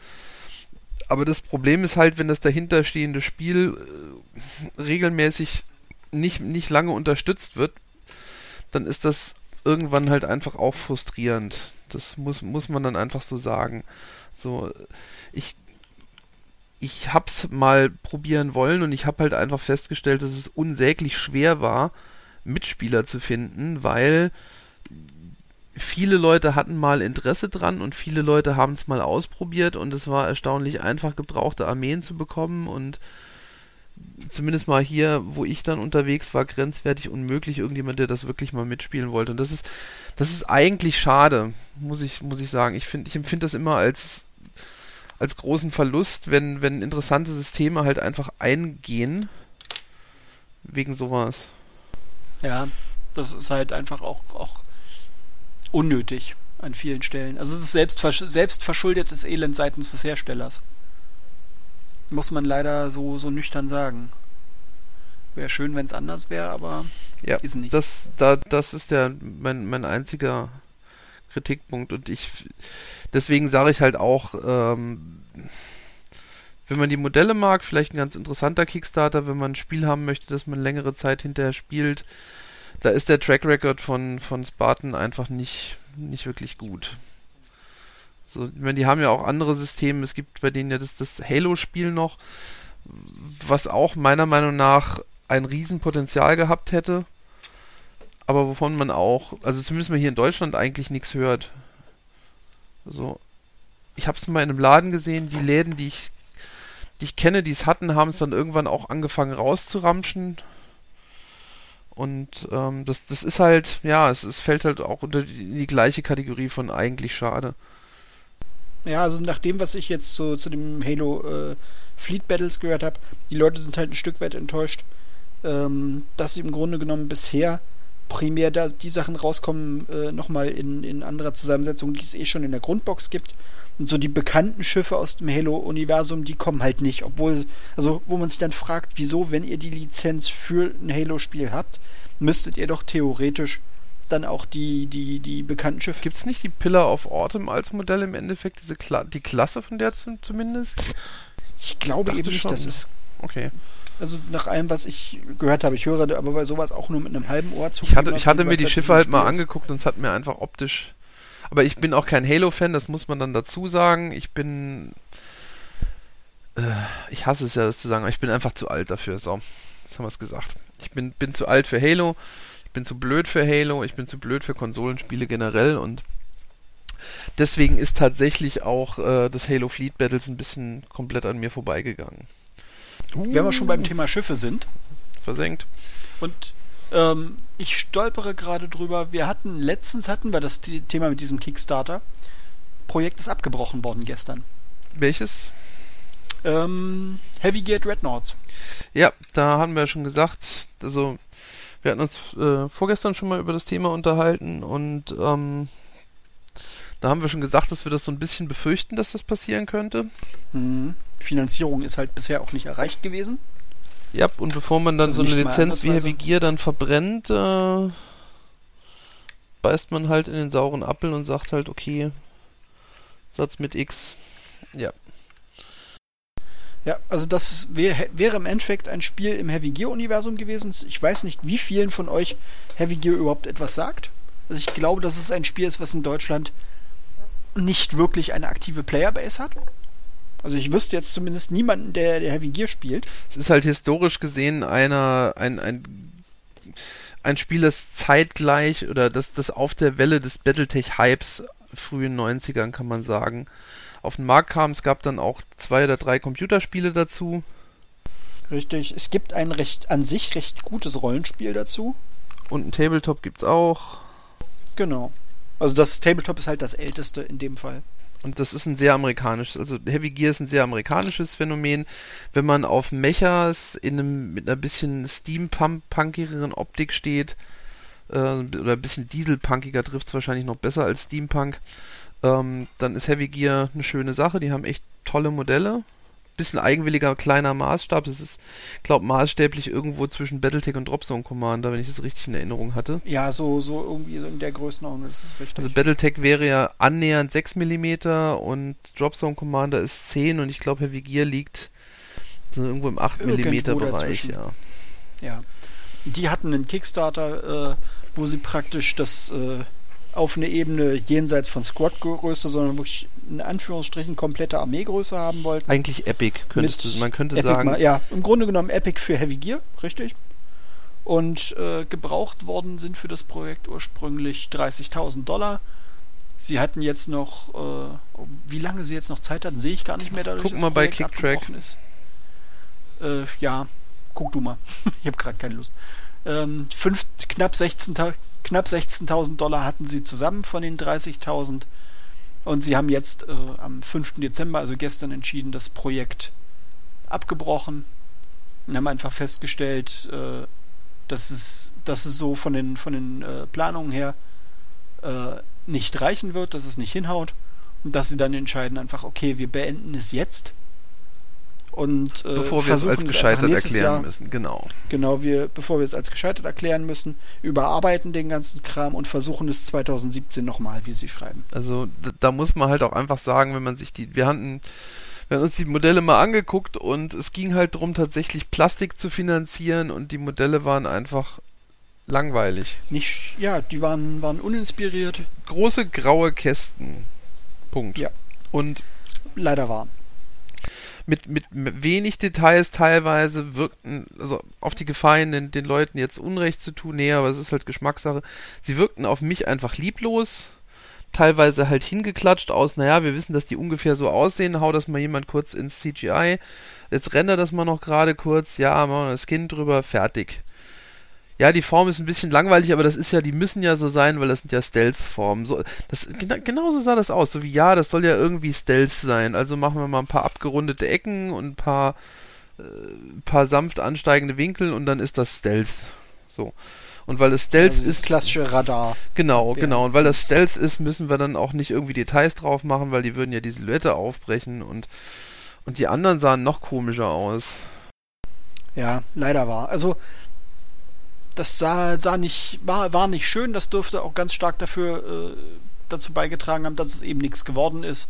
Aber das Problem ist halt, wenn das dahinterstehende Spiel äh, regelmäßig nicht, nicht lange unterstützt wird, dann ist das irgendwann halt einfach auch frustrierend. Das muss, muss man dann einfach so sagen. So, ich, ich hab's mal probieren wollen und ich habe halt einfach festgestellt, dass es unsäglich schwer war, Mitspieler zu finden, weil viele Leute hatten mal Interesse dran und viele Leute haben es mal ausprobiert und es war erstaunlich einfach, gebrauchte Armeen zu bekommen und zumindest mal hier, wo ich dann unterwegs war, grenzwertig unmöglich, irgendjemand, der das wirklich mal mitspielen wollte. Und das ist, das ist eigentlich schade, muss ich, muss ich sagen. Ich finde, ich empfinde das immer als, als großen Verlust, wenn, wenn interessante Systeme halt einfach eingehen, wegen sowas. Ja, das ist halt einfach auch, auch unnötig an vielen Stellen. Also es ist selbstversch selbstverschuldetes Elend seitens des Herstellers. Muss man leider so, so nüchtern sagen. Wäre schön, wenn es anders wäre, aber ja, ist nicht. Das, da, das ist der mein, mein einziger Kritikpunkt und ich deswegen sage ich halt auch, ähm, wenn man die Modelle mag, vielleicht ein ganz interessanter Kickstarter, wenn man ein Spiel haben möchte, das man längere Zeit hinterher spielt, da ist der Track Record von, von Spartan einfach nicht, nicht wirklich gut. So, ich meine, die haben ja auch andere Systeme. Es gibt bei denen ja das, das Halo-Spiel noch, was auch meiner Meinung nach ein Riesenpotenzial gehabt hätte, aber wovon man auch, also zumindest mal hier in Deutschland eigentlich nichts hört. Also, ich habe es mal in einem Laden gesehen, die Läden, die ich, die ich kenne, die es hatten, haben es dann irgendwann auch angefangen rauszuramschen. Und ähm, das, das ist halt, ja, es, es fällt halt auch unter die, die gleiche Kategorie von eigentlich schade. Ja, also nach dem, was ich jetzt zu, zu dem Halo äh, Fleet Battles gehört habe, die Leute sind halt ein Stück weit enttäuscht, ähm, dass sie im Grunde genommen bisher primär da die Sachen rauskommen, äh, nochmal in, in anderer Zusammensetzung, die es eh schon in der Grundbox gibt. Und so die bekannten Schiffe aus dem Halo-Universum, die kommen halt nicht. Obwohl, also wo man sich dann fragt, wieso, wenn ihr die Lizenz für ein Halo-Spiel habt, müsstet ihr doch theoretisch dann auch die, die, die bekannten Schiffe. Gibt es nicht die Pillar of Autumn als Modell im Endeffekt, diese Kla die Klasse von der zumindest? Ich glaube eben nicht, dass es. Okay. Also nach allem, was ich gehört habe, ich höre aber bei sowas auch nur mit einem halben Ohr zu. Ich hatte, ich hatte mir die Schiffe halt mal angeguckt und es hat mir einfach optisch. Aber ich bin auch kein Halo-Fan, das muss man dann dazu sagen. Ich bin. Äh, ich hasse es ja, das zu sagen, aber ich bin einfach zu alt dafür. So, jetzt haben wir es gesagt. Ich bin, bin zu alt für Halo, ich bin zu blöd für Halo, ich bin zu blöd für Konsolenspiele generell und deswegen ist tatsächlich auch äh, das Halo Fleet Battles ein bisschen komplett an mir vorbeigegangen. Wenn wir schon beim Thema Schiffe sind. Versenkt. Und ähm, ich stolpere gerade drüber. Wir hatten, letztens hatten wir das Thema mit diesem Kickstarter. Projekt ist abgebrochen worden gestern. Welches? Ähm, Heavy Gear Dreadnoughts. Ja, da haben wir schon gesagt, also wir hatten uns äh, vorgestern schon mal über das Thema unterhalten und ähm, da haben wir schon gesagt, dass wir das so ein bisschen befürchten, dass das passieren könnte. Mhm. Finanzierung ist halt bisher auch nicht erreicht gewesen. Ja, und bevor man dann also so eine Lizenz wie Heavy Gear dann verbrennt, äh, beißt man halt in den sauren Apfel und sagt halt, okay, Satz mit X. Ja. Ja, also das wär, wäre im Endeffekt ein Spiel im Heavy Gear Universum gewesen. Ich weiß nicht, wie vielen von euch Heavy Gear überhaupt etwas sagt. Also ich glaube, dass es ein Spiel ist, was in Deutschland nicht wirklich eine aktive Playerbase hat. Also ich wüsste jetzt zumindest niemanden, der, der Heavy Gear spielt. Es ist halt historisch gesehen einer, ein, ein, ein Spiel, das zeitgleich oder das, das auf der Welle des Battletech-Hypes frühen 90ern, kann man sagen, auf den Markt kam. Es gab dann auch zwei oder drei Computerspiele dazu. Richtig. Es gibt ein recht an sich recht gutes Rollenspiel dazu. Und ein Tabletop gibt es auch. Genau. Also das Tabletop ist halt das älteste in dem Fall. Und das ist ein sehr amerikanisches, also Heavy Gear ist ein sehr amerikanisches Phänomen. Wenn man auf Mechas in einem, mit einer bisschen steampunkigeren Optik steht, äh, oder ein bisschen dieselpunkiger trifft es wahrscheinlich noch besser als Steampunk, ähm, dann ist Heavy Gear eine schöne Sache. Die haben echt tolle Modelle. Bisschen eigenwilliger, kleiner Maßstab. Es ist, glaube maßstäblich irgendwo zwischen Battletech und Dropzone Commander, wenn ich das richtig in Erinnerung hatte. Ja, so, so irgendwie so in der Größenordnung, das ist richtig. Also Battletech wäre ja annähernd 6 mm und Dropzone Commander ist 10 und ich glaube Heavy Gear liegt so irgendwo im 8 mm Bereich, ja. Ja. Die hatten einen Kickstarter, äh, wo sie praktisch das äh, auf eine Ebene jenseits von Squad-Größe, sondern wirklich in Anführungsstrichen komplette Armeegröße haben wollten. Eigentlich Epic, könntest du, man könnte Epic sagen. Mal, ja, im Grunde genommen Epic für Heavy Gear, richtig. Und äh, gebraucht worden sind für das Projekt ursprünglich 30.000 Dollar. Sie hatten jetzt noch, äh, wie lange sie jetzt noch Zeit hatten, sehe ich gar nicht mehr dadurch. Guck mal bei Kicktrack. Ist. Äh, ja, guck du mal. ich habe gerade keine Lust. Ähm, fünf, knapp 16 knapp 16.000 Dollar hatten sie zusammen von den 30.000 und sie haben jetzt äh, am 5. Dezember, also gestern, entschieden, das Projekt abgebrochen. Und haben einfach festgestellt, äh, dass, es, dass es so von den, von den äh, Planungen her äh, nicht reichen wird, dass es nicht hinhaut. Und dass sie dann entscheiden einfach, okay, wir beenden es jetzt und äh, bevor wir es als gescheitert erklären Jahr, müssen, genau. Genau, wir, bevor wir es als gescheitert erklären müssen, überarbeiten den ganzen Kram und versuchen es 2017 nochmal, wie sie schreiben. Also da muss man halt auch einfach sagen, wenn man sich die, wir hatten, wir haben uns die Modelle mal angeguckt und es ging halt darum, tatsächlich Plastik zu finanzieren und die Modelle waren einfach langweilig. Nicht, ja, die waren, waren uninspiriert. Große graue Kästen. Punkt. Ja. Und leider warm mit, mit wenig Details teilweise wirkten, also auf die Gefallen den, den Leuten jetzt Unrecht zu tun, nee, aber es ist halt Geschmackssache. Sie wirkten auf mich einfach lieblos, teilweise halt hingeklatscht aus, naja, wir wissen, dass die ungefähr so aussehen, hau das mal jemand kurz ins CGI, jetzt render das mal noch gerade kurz, ja, machen wir das Kind drüber, fertig ja, die Form ist ein bisschen langweilig, aber das ist ja, die müssen ja so sein, weil das sind ja Stealth-Formen. So, das, gena genauso sah das aus. So wie, ja, das soll ja irgendwie Stealth sein. Also machen wir mal ein paar abgerundete Ecken und ein paar, äh, paar sanft ansteigende Winkel und dann ist das Stealth. So. Und weil es Stealth also ist. klassische Radar. Genau, genau. Und weil das Stealth ist, müssen wir dann auch nicht irgendwie Details drauf machen, weil die würden ja die Silhouette aufbrechen und, und die anderen sahen noch komischer aus. Ja, leider war. Also, das sah, sah nicht, war, war nicht schön. Das dürfte auch ganz stark dafür äh, dazu beigetragen haben, dass es eben nichts geworden ist.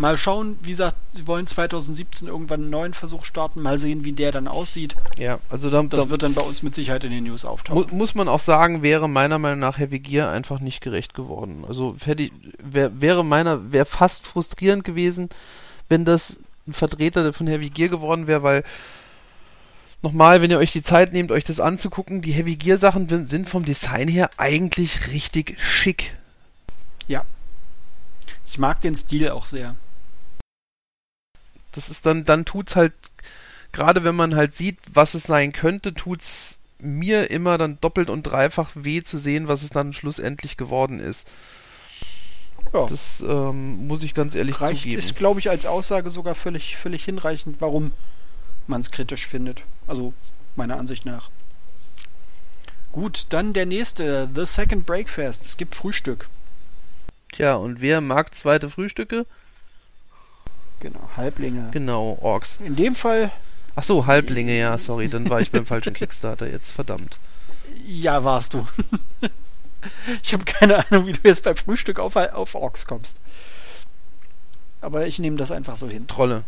Mal schauen, wie gesagt, sie wollen 2017 irgendwann einen neuen Versuch starten. Mal sehen, wie der dann aussieht. Ja, also da, Das da wird dann bei uns mit Sicherheit in den News mu auftauchen. muss man auch sagen, wäre meiner Meinung nach Heavy Gear einfach nicht gerecht geworden. Also hätte, wär, wäre meiner, wäre fast frustrierend gewesen, wenn das ein Vertreter von Heavy Gear geworden wäre, weil nochmal, wenn ihr euch die Zeit nehmt, euch das anzugucken, die Heavy Gear Sachen sind vom Design her eigentlich richtig schick. Ich mag den Stil auch sehr. Das ist dann, dann tut's halt, gerade wenn man halt sieht, was es sein könnte, tut's mir immer dann doppelt und dreifach weh zu sehen, was es dann schlussendlich geworden ist. Ja. Das ähm, muss ich ganz ehrlich Reicht, zugeben. ist, glaube ich, als Aussage sogar völlig, völlig hinreichend, warum man es kritisch findet. Also, meiner Ansicht nach. Gut, dann der nächste, The Second Breakfast. Es gibt Frühstück. Tja, und wer mag zweite Frühstücke? Genau, Halblinge. Genau, Orks. In dem Fall, Ach so, Halblinge, ja, sorry, dann war ich beim falschen Kickstarter jetzt, verdammt. ja, warst du. ich habe keine Ahnung, wie du jetzt beim Frühstück auf, auf Orks kommst. Aber ich nehme das einfach so hin. Trolle.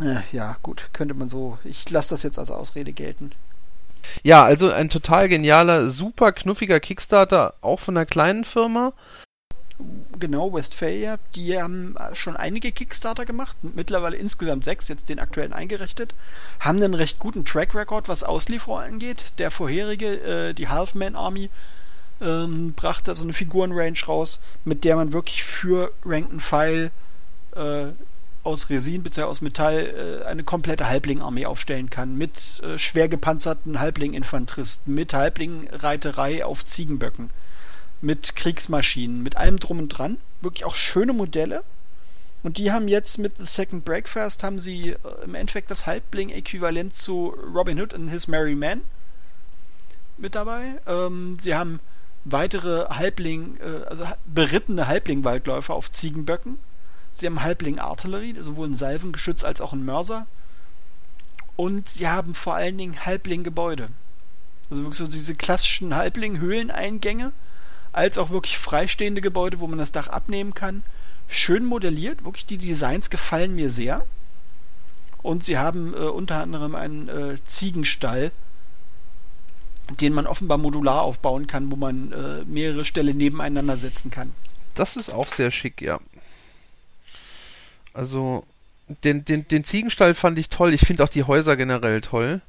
Äh, ja, gut, könnte man so. Ich lasse das jetzt als Ausrede gelten. Ja, also ein total genialer, super knuffiger Kickstarter, auch von einer kleinen Firma. Genau, Westphalia, die haben schon einige Kickstarter gemacht, mittlerweile insgesamt sechs, jetzt den aktuellen eingerichtet, haben einen recht guten Track Record, was Auslieferung angeht. Der vorherige, äh, die Halfman Army, ähm, brachte also eine Figurenrange raus, mit der man wirklich für Ranked File äh, aus Resin bzw. aus Metall äh, eine komplette Halbling-Armee aufstellen kann, mit äh, schwer gepanzerten Halbling-Infanteristen, mit Halbling-Reiterei auf Ziegenböcken mit Kriegsmaschinen, mit allem drum und dran. Wirklich auch schöne Modelle. Und die haben jetzt mit The Second Breakfast haben sie äh, im Endeffekt das Halbling-Äquivalent zu Robin Hood and His Merry Men mit dabei. Ähm, sie haben weitere Halbling, äh, also berittene Halbling-Waldläufer auf Ziegenböcken. Sie haben Halbling-Artillerie, sowohl ein Salvengeschütz als auch ein Mörser. Und sie haben vor allen Dingen Halbling-Gebäude. Also wirklich so diese klassischen Halbling-Höhleneingänge als auch wirklich freistehende Gebäude, wo man das Dach abnehmen kann. Schön modelliert, wirklich die Designs gefallen mir sehr. Und sie haben äh, unter anderem einen äh, Ziegenstall, den man offenbar modular aufbauen kann, wo man äh, mehrere Ställe nebeneinander setzen kann. Das ist auch sehr schick, ja. Also, den, den, den Ziegenstall fand ich toll. Ich finde auch die Häuser generell toll.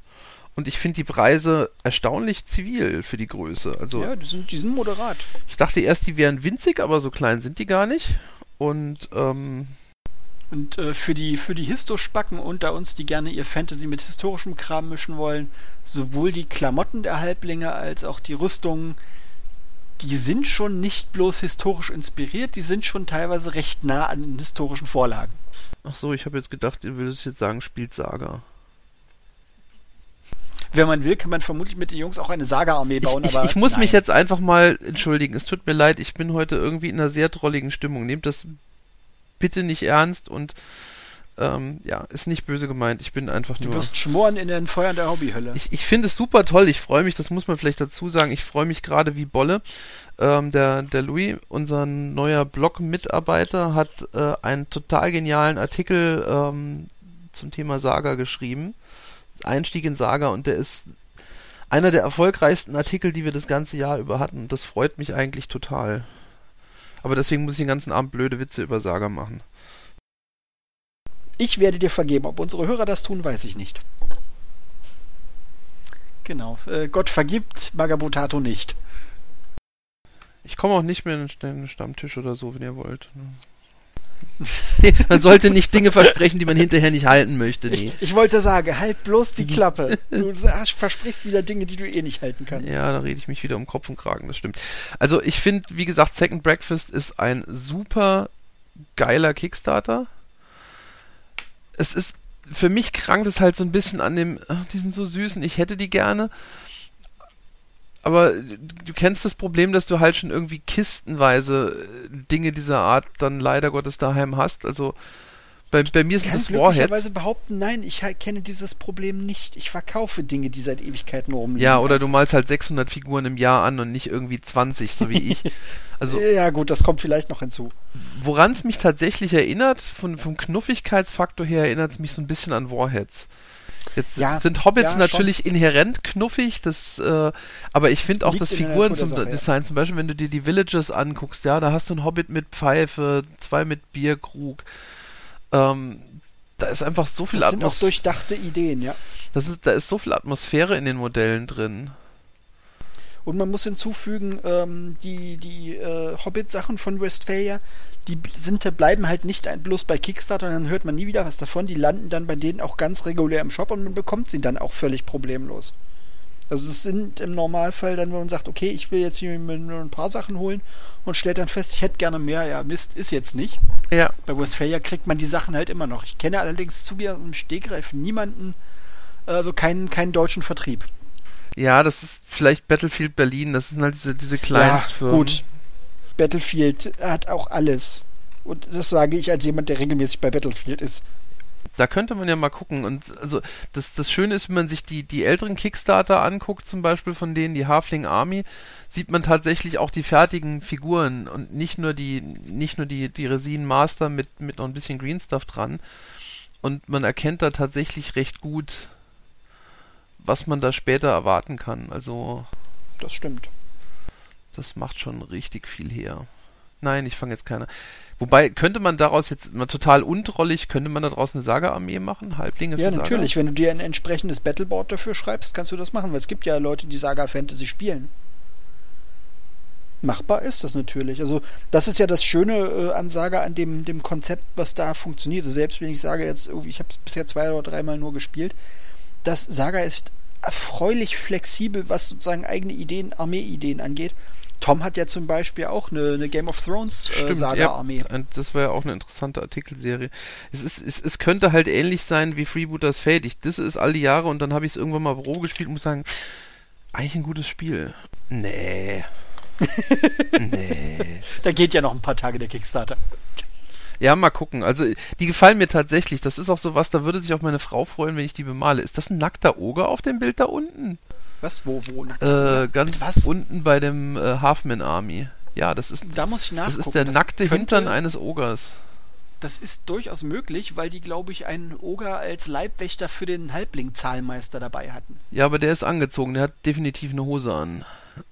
Und ich finde die Preise erstaunlich zivil für die Größe. Also, Ja, die sind, die sind moderat. ich dachte erst, die wären winzig, aber so klein sind die gar nicht. Und, ähm, Und äh, für die, für die Histo-Spacken unter uns, die gerne ihr Fantasy mit historischem Kram mischen wollen, sowohl die Klamotten der Halblinge als auch die Rüstungen, die sind schon nicht bloß historisch inspiriert, die sind schon teilweise recht nah an den historischen Vorlagen. ach so, ich habe jetzt gedacht, ihr würdet jetzt sagen, spielt Saga. Wenn man will, kann man vermutlich mit den Jungs auch eine Saga-Armee bauen, ich, ich, aber. ich muss nein. mich jetzt einfach mal entschuldigen. Es tut mir leid, ich bin heute irgendwie in einer sehr drolligen Stimmung. Nehmt das bitte nicht ernst und ähm, ja, ist nicht böse gemeint. Ich bin einfach Du nur. wirst schmoren in den Feuern der Hobbyhölle. Ich, ich finde es super toll. Ich freue mich, das muss man vielleicht dazu sagen. Ich freue mich gerade wie Bolle. Ähm, der, der Louis, unser neuer Blog-Mitarbeiter, hat äh, einen total genialen Artikel ähm, zum Thema Saga geschrieben. Einstieg in Saga und der ist einer der erfolgreichsten Artikel, die wir das ganze Jahr über hatten. Und das freut mich eigentlich total. Aber deswegen muss ich den ganzen Abend blöde Witze über Saga machen. Ich werde dir vergeben. Ob unsere Hörer das tun, weiß ich nicht. Genau. Äh, Gott vergibt, Magabotato nicht. Ich komme auch nicht mehr in den Stammtisch oder so, wenn ihr wollt. Nee, man sollte nicht Dinge versprechen, die man hinterher nicht halten möchte. Nee. Ich, ich wollte sagen, halt bloß die Klappe. Du versprichst wieder Dinge, die du eh nicht halten kannst. Ja, da rede ich mich wieder um Kopf und Kragen, das stimmt. Also ich finde, wie gesagt, Second Breakfast ist ein super geiler Kickstarter. Es ist, für mich krankt es halt so ein bisschen an dem, ach, die sind so süß und ich hätte die gerne. Aber du kennst das Problem, dass du halt schon irgendwie kistenweise äh, Dinge dieser Art dann leider Gottes daheim hast. Also Bei, bei mir sind es Warheads. behaupten, nein, ich kenne dieses Problem nicht. Ich verkaufe Dinge, die seit Ewigkeiten rumliegen. Ja, oder du malst halt 600 Figuren im Jahr an und nicht irgendwie 20, so wie ich. Also, Ja, gut, das kommt vielleicht noch hinzu. woran es mich tatsächlich erinnert, von, vom Knuffigkeitsfaktor her, erinnert es mich so ein bisschen an Warheads. Jetzt Ja, sind Hobbits ja, natürlich inhärent knuffig, das, äh, aber ich finde auch Liegt das Figuren zum Sache, ja. Design, zum Beispiel, wenn du dir die Villages anguckst, ja, da hast du einen Hobbit mit Pfeife, zwei mit Bierkrug. Ähm, da ist einfach so viel Das sind auch Atmosphäre. durchdachte Ideen, ja. Das ist, da ist so viel Atmosphäre in den Modellen drin. Und man muss hinzufügen, ähm, die, die äh, Hobbit-Sachen von Westphalia, die sind, bleiben halt nicht ein- bloß bei Kickstarter und dann hört man nie wieder was davon. Die landen dann bei denen auch ganz regulär im Shop und man bekommt sie dann auch völlig problemlos. Also es sind im Normalfall dann, wenn man sagt, okay, ich will jetzt hier mir nur ein paar Sachen holen und stellt dann fest, ich hätte gerne mehr. Ja, Mist, ist jetzt nicht. Ja. Bei Westphalia kriegt man die Sachen halt immer noch. Ich kenne allerdings zu aus dem Stegreif niemanden, also keinen, keinen deutschen Vertrieb. Ja, das ist vielleicht Battlefield Berlin, das sind halt diese, diese Kleinstfirmen. Ja, gut. Battlefield hat auch alles. Und das sage ich als jemand, der regelmäßig bei Battlefield ist. Da könnte man ja mal gucken. Und also das, das Schöne ist, wenn man sich die, die älteren Kickstarter anguckt, zum Beispiel von denen, die Halfling Army, sieht man tatsächlich auch die fertigen Figuren und nicht nur die, nicht nur die, die Resin Master mit, mit noch ein bisschen Green Stuff dran. Und man erkennt da tatsächlich recht gut, was man da später erwarten kann. Also Das stimmt. das macht schon richtig viel her. Nein, ich fange jetzt keine. Wobei, könnte man daraus jetzt mal total untrollig, könnte man daraus eine Saga-Armee machen? Halblinge Ja, für Saga? natürlich. Wenn du dir ein entsprechendes Battleboard dafür schreibst, kannst du das machen. Weil es gibt ja Leute, die Saga Fantasy spielen. Machbar ist das natürlich. Also, das ist ja das Schöne äh, an Saga, an dem, dem Konzept, was da funktioniert. Also selbst wenn ich sage, jetzt irgendwie, ich habe es bisher zwei oder dreimal nur gespielt, das Saga ist erfreulich flexibel, was sozusagen eigene Ideen, Armeeideen angeht. Tom hat ja zum Beispiel auch eine, eine Game of Thrones äh, Saga-Armee. ja, das war ja auch eine interessante Artikelserie. Es, ist, es, es könnte halt ähnlich sein wie Freebooters Fate. Ich das ist all die Jahre und dann habe ich es irgendwann mal Pro gespielt und muss sagen, eigentlich ein gutes Spiel. Nee. nee. Da geht ja noch ein paar Tage der Kickstarter. Ja, mal gucken. Also, die gefallen mir tatsächlich. Das ist auch so was, da würde sich auch meine Frau freuen, wenn ich die bemale. Ist das ein nackter Oger auf dem Bild da unten? Was? Wo? Wo? Nackt? Äh, ganz Was? unten bei dem äh, Halfman Army. Ja, das ist, Da muss ich das nachgucken. ist der nackte könnte- Hintern eines Ogers. Das ist durchaus möglich, weil die, glaube ich, einen Oger als Leibwächter für den Halbling-Zahlmeister dabei hatten. Ja, aber der ist angezogen, der hat definitiv eine Hose an.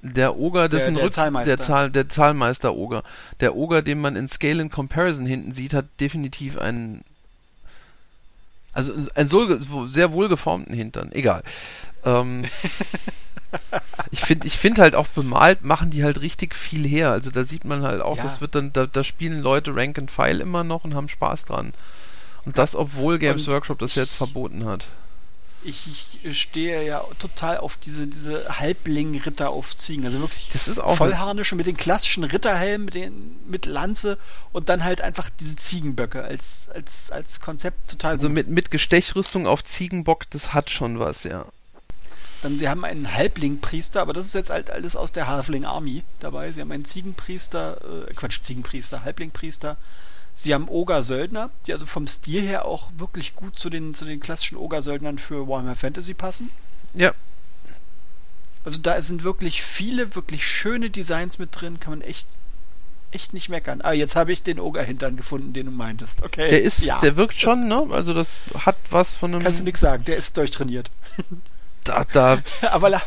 Der Oger, Der- dessen der Rück Zahlmeister. der, Zahl, der Zahlmeister-Oger. Der Oger, den man in Scale and Comparison hinten sieht, hat definitiv einen. Also einen so, sehr wohlgeformten Hintern. Egal. Ähm, ich finde ich find halt auch bemalt machen die halt richtig viel her. Also da sieht man halt auch, Ja. das wird dann, da, da spielen Leute Rank and File immer noch und haben Spaß dran. Und das, obwohl Games Und Workshop das jetzt verboten hat. Ich, ich stehe ja total auf diese, diese Halbling-Ritter auf Ziegen. Also wirklich Das ist auch Vollharnische mit den klassischen Ritterhelmen, mit, den, mit Lanze und dann halt einfach diese Ziegenböcke als, als, als Konzept total Also gut. mit, mit Gestechrüstung auf Ziegenbock, das hat schon was, ja. Dann sie haben einen Halbling-Priester, aber das ist jetzt halt alles aus der Halfling-Army dabei. Sie haben einen Ziegenpriester, äh, Quatsch, Ziegenpriester, Halbling-Priester. Sie haben Oger-Söldner, die also vom Stil her auch wirklich gut zu den, zu den klassischen Oger-Söldnern für Warhammer Fantasy passen. Ja, Also da sind wirklich viele, wirklich schöne Designs mit drin, kann man echt, echt nicht meckern. Ah, jetzt habe ich den Oger-Hintern gefunden, den du meintest. Okay. der ist, ja. der wirkt schon, ne? Also das hat was von einem. Kannst du nichts sagen, der ist durchtrainiert. da, da, aber la-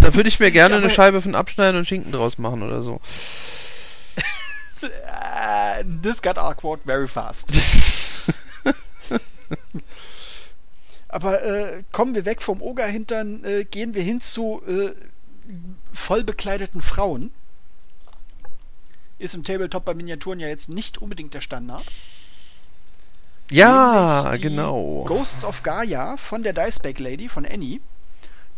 da würde ich mir gerne eine Scheibe von abschneiden und Schinken draus machen oder so. this got awkward very fast. Aber äh, kommen wir weg vom Ogerhintern, äh, gehen wir hin zu äh, voll bekleideten Frauen. Ist im Tabletop bei Miniaturen ja jetzt nicht unbedingt der Standard. Ja, genau. Ghosts of Gaia von der Diceback Lady, von Annie.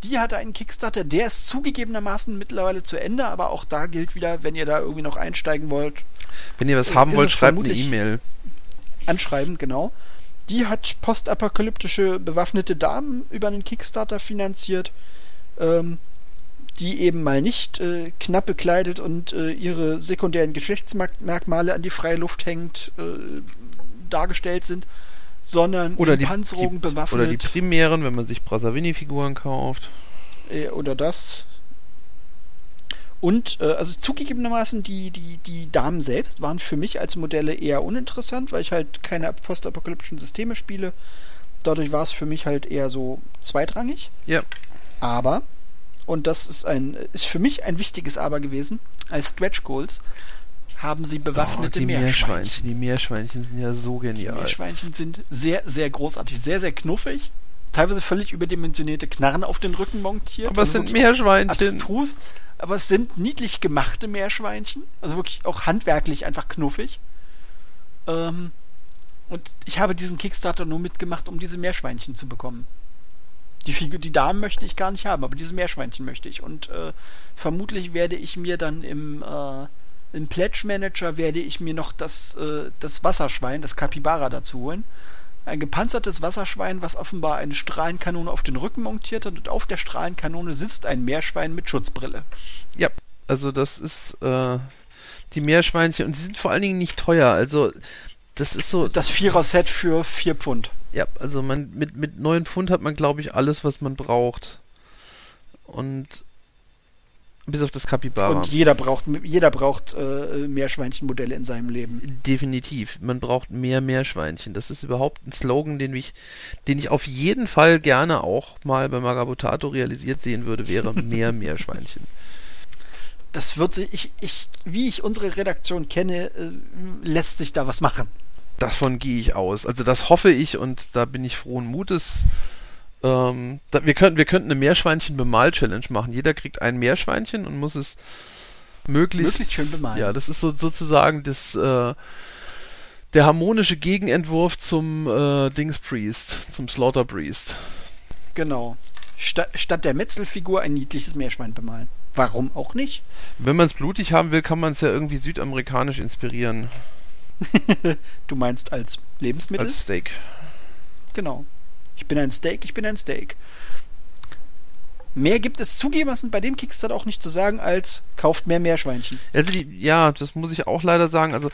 Die hatte einen Kickstarter, der ist zugegebenermaßen mittlerweile zu Ende, aber auch da gilt wieder, wenn ihr da irgendwie noch einsteigen wollt, Wenn ihr was haben wollt, schreibt eine E-Mail. anschreiben, genau. Die hat postapokalyptische bewaffnete Damen über einen Kickstarter finanziert, ähm, die eben mal nicht äh, knapp bekleidet und äh, ihre sekundären Geschlechtsmerkmale an die freie Luft hängend äh, dargestellt sind, sondern Oder die, Panzerung die, bewaffnet. oder die primären, wenn man sich Brazzavini-Figuren kauft. Äh, oder das. Und, äh, also zugegebenermaßen, die, die, die Damen selbst waren für mich als Modelle eher uninteressant, weil ich halt keine postapokalyptischen Systeme spiele. Dadurch war es für mich halt eher so zweitrangig. Ja. Aber, und das ist ein, ist für mich ein wichtiges Aber gewesen, als Stretch Goals haben sie bewaffnete oh, die Meerschweinchen. Meerschweinchen. Die Meerschweinchen sind ja so Die genial. Meerschweinchen sind sehr, sehr großartig, sehr, sehr knuffig. Teilweise völlig überdimensionierte Knarren auf den Rücken montiert. Aber es also sind Meerschweinchen. abstrus, aber es sind niedlich gemachte Meerschweinchen. Also wirklich auch handwerklich einfach knuffig. Ähm, und ich habe diesen Kickstarter nur mitgemacht, um diese Meerschweinchen zu bekommen. Die, Figur, die Damen möchte ich gar nicht haben, aber diese Meerschweinchen möchte ich. Und äh, vermutlich werde ich mir dann im, äh, im Pledge Manager werde ich mir noch das, äh, das Wasserschwein, das Capybara dazu holen. Ein gepanzertes Wasserschwein, was offenbar eine Strahlenkanone auf den Rücken montiert hat und auf der Strahlenkanone sitzt ein Meerschwein mit Schutzbrille. Ja, also das ist äh, die Meerschweinchen und die sind vor allen Dingen nicht teuer. Also das ist so. Das Vierer-Set für 4 Pfund. Ja, also man mit mit 9 Pfund hat man glaube ich alles, was man braucht. Und bis auf das Capybara. Und jeder braucht, jeder braucht äh, Meerschweinchenmodelle in seinem Leben. Definitiv. Man braucht mehr Meerschweinchen. Das ist überhaupt ein Slogan, den ich, den ich auf jeden Fall gerne auch mal bei Magabotato realisiert sehen würde, wäre mehr Meerschweinchen. Das wird sich, ich, ich, wie ich unsere Redaktion kenne, äh, lässt sich da was machen. Davon gehe ich aus. Also das hoffe ich und da bin ich frohen Mutes. Ähm, da, wir, könnten, wir könnten eine Meerschweinchen-Bemal-Challenge machen. Jeder kriegt ein Meerschweinchen und muss es möglichst, Möglichst schön bemalen. Ja, das ist so, sozusagen das, äh, der harmonische Gegenentwurf zum äh, Dings Priest, zum Slaughter Priest. Genau. Sta statt der Metzelfigur ein niedliches Meerschwein bemalen. Warum auch nicht? Wenn man es blutig haben will, kann man es ja irgendwie südamerikanisch inspirieren. du meinst als Lebensmittel? Als Steak. Genau. Ich bin ein Steak, ich bin ein Steak. Mehr gibt es zugegebenermaßen bei dem Kickstarter auch nicht zu sagen, als kauft mehr Meerschweinchen. Also die, ja, das muss ich auch leider sagen. Also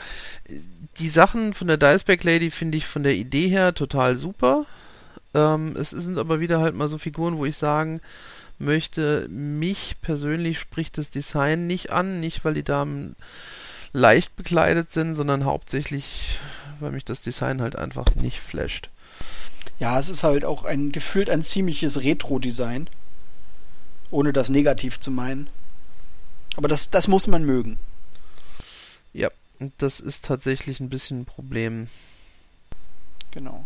die Sachen von der Diceback Lady finde ich von der Idee her total super. Ähm, es sind aber wieder halt mal so Figuren, wo ich sagen möchte, mich persönlich spricht das Design nicht an, nicht weil die Damen leicht bekleidet sind, sondern hauptsächlich, weil mich das Design halt einfach nicht flasht. Ja, es ist halt auch ein gefühlt ein ziemliches Retro-Design. Ohne das negativ zu meinen. Aber das, das muss man mögen. Ja, und das ist tatsächlich ein bisschen ein Problem. Genau.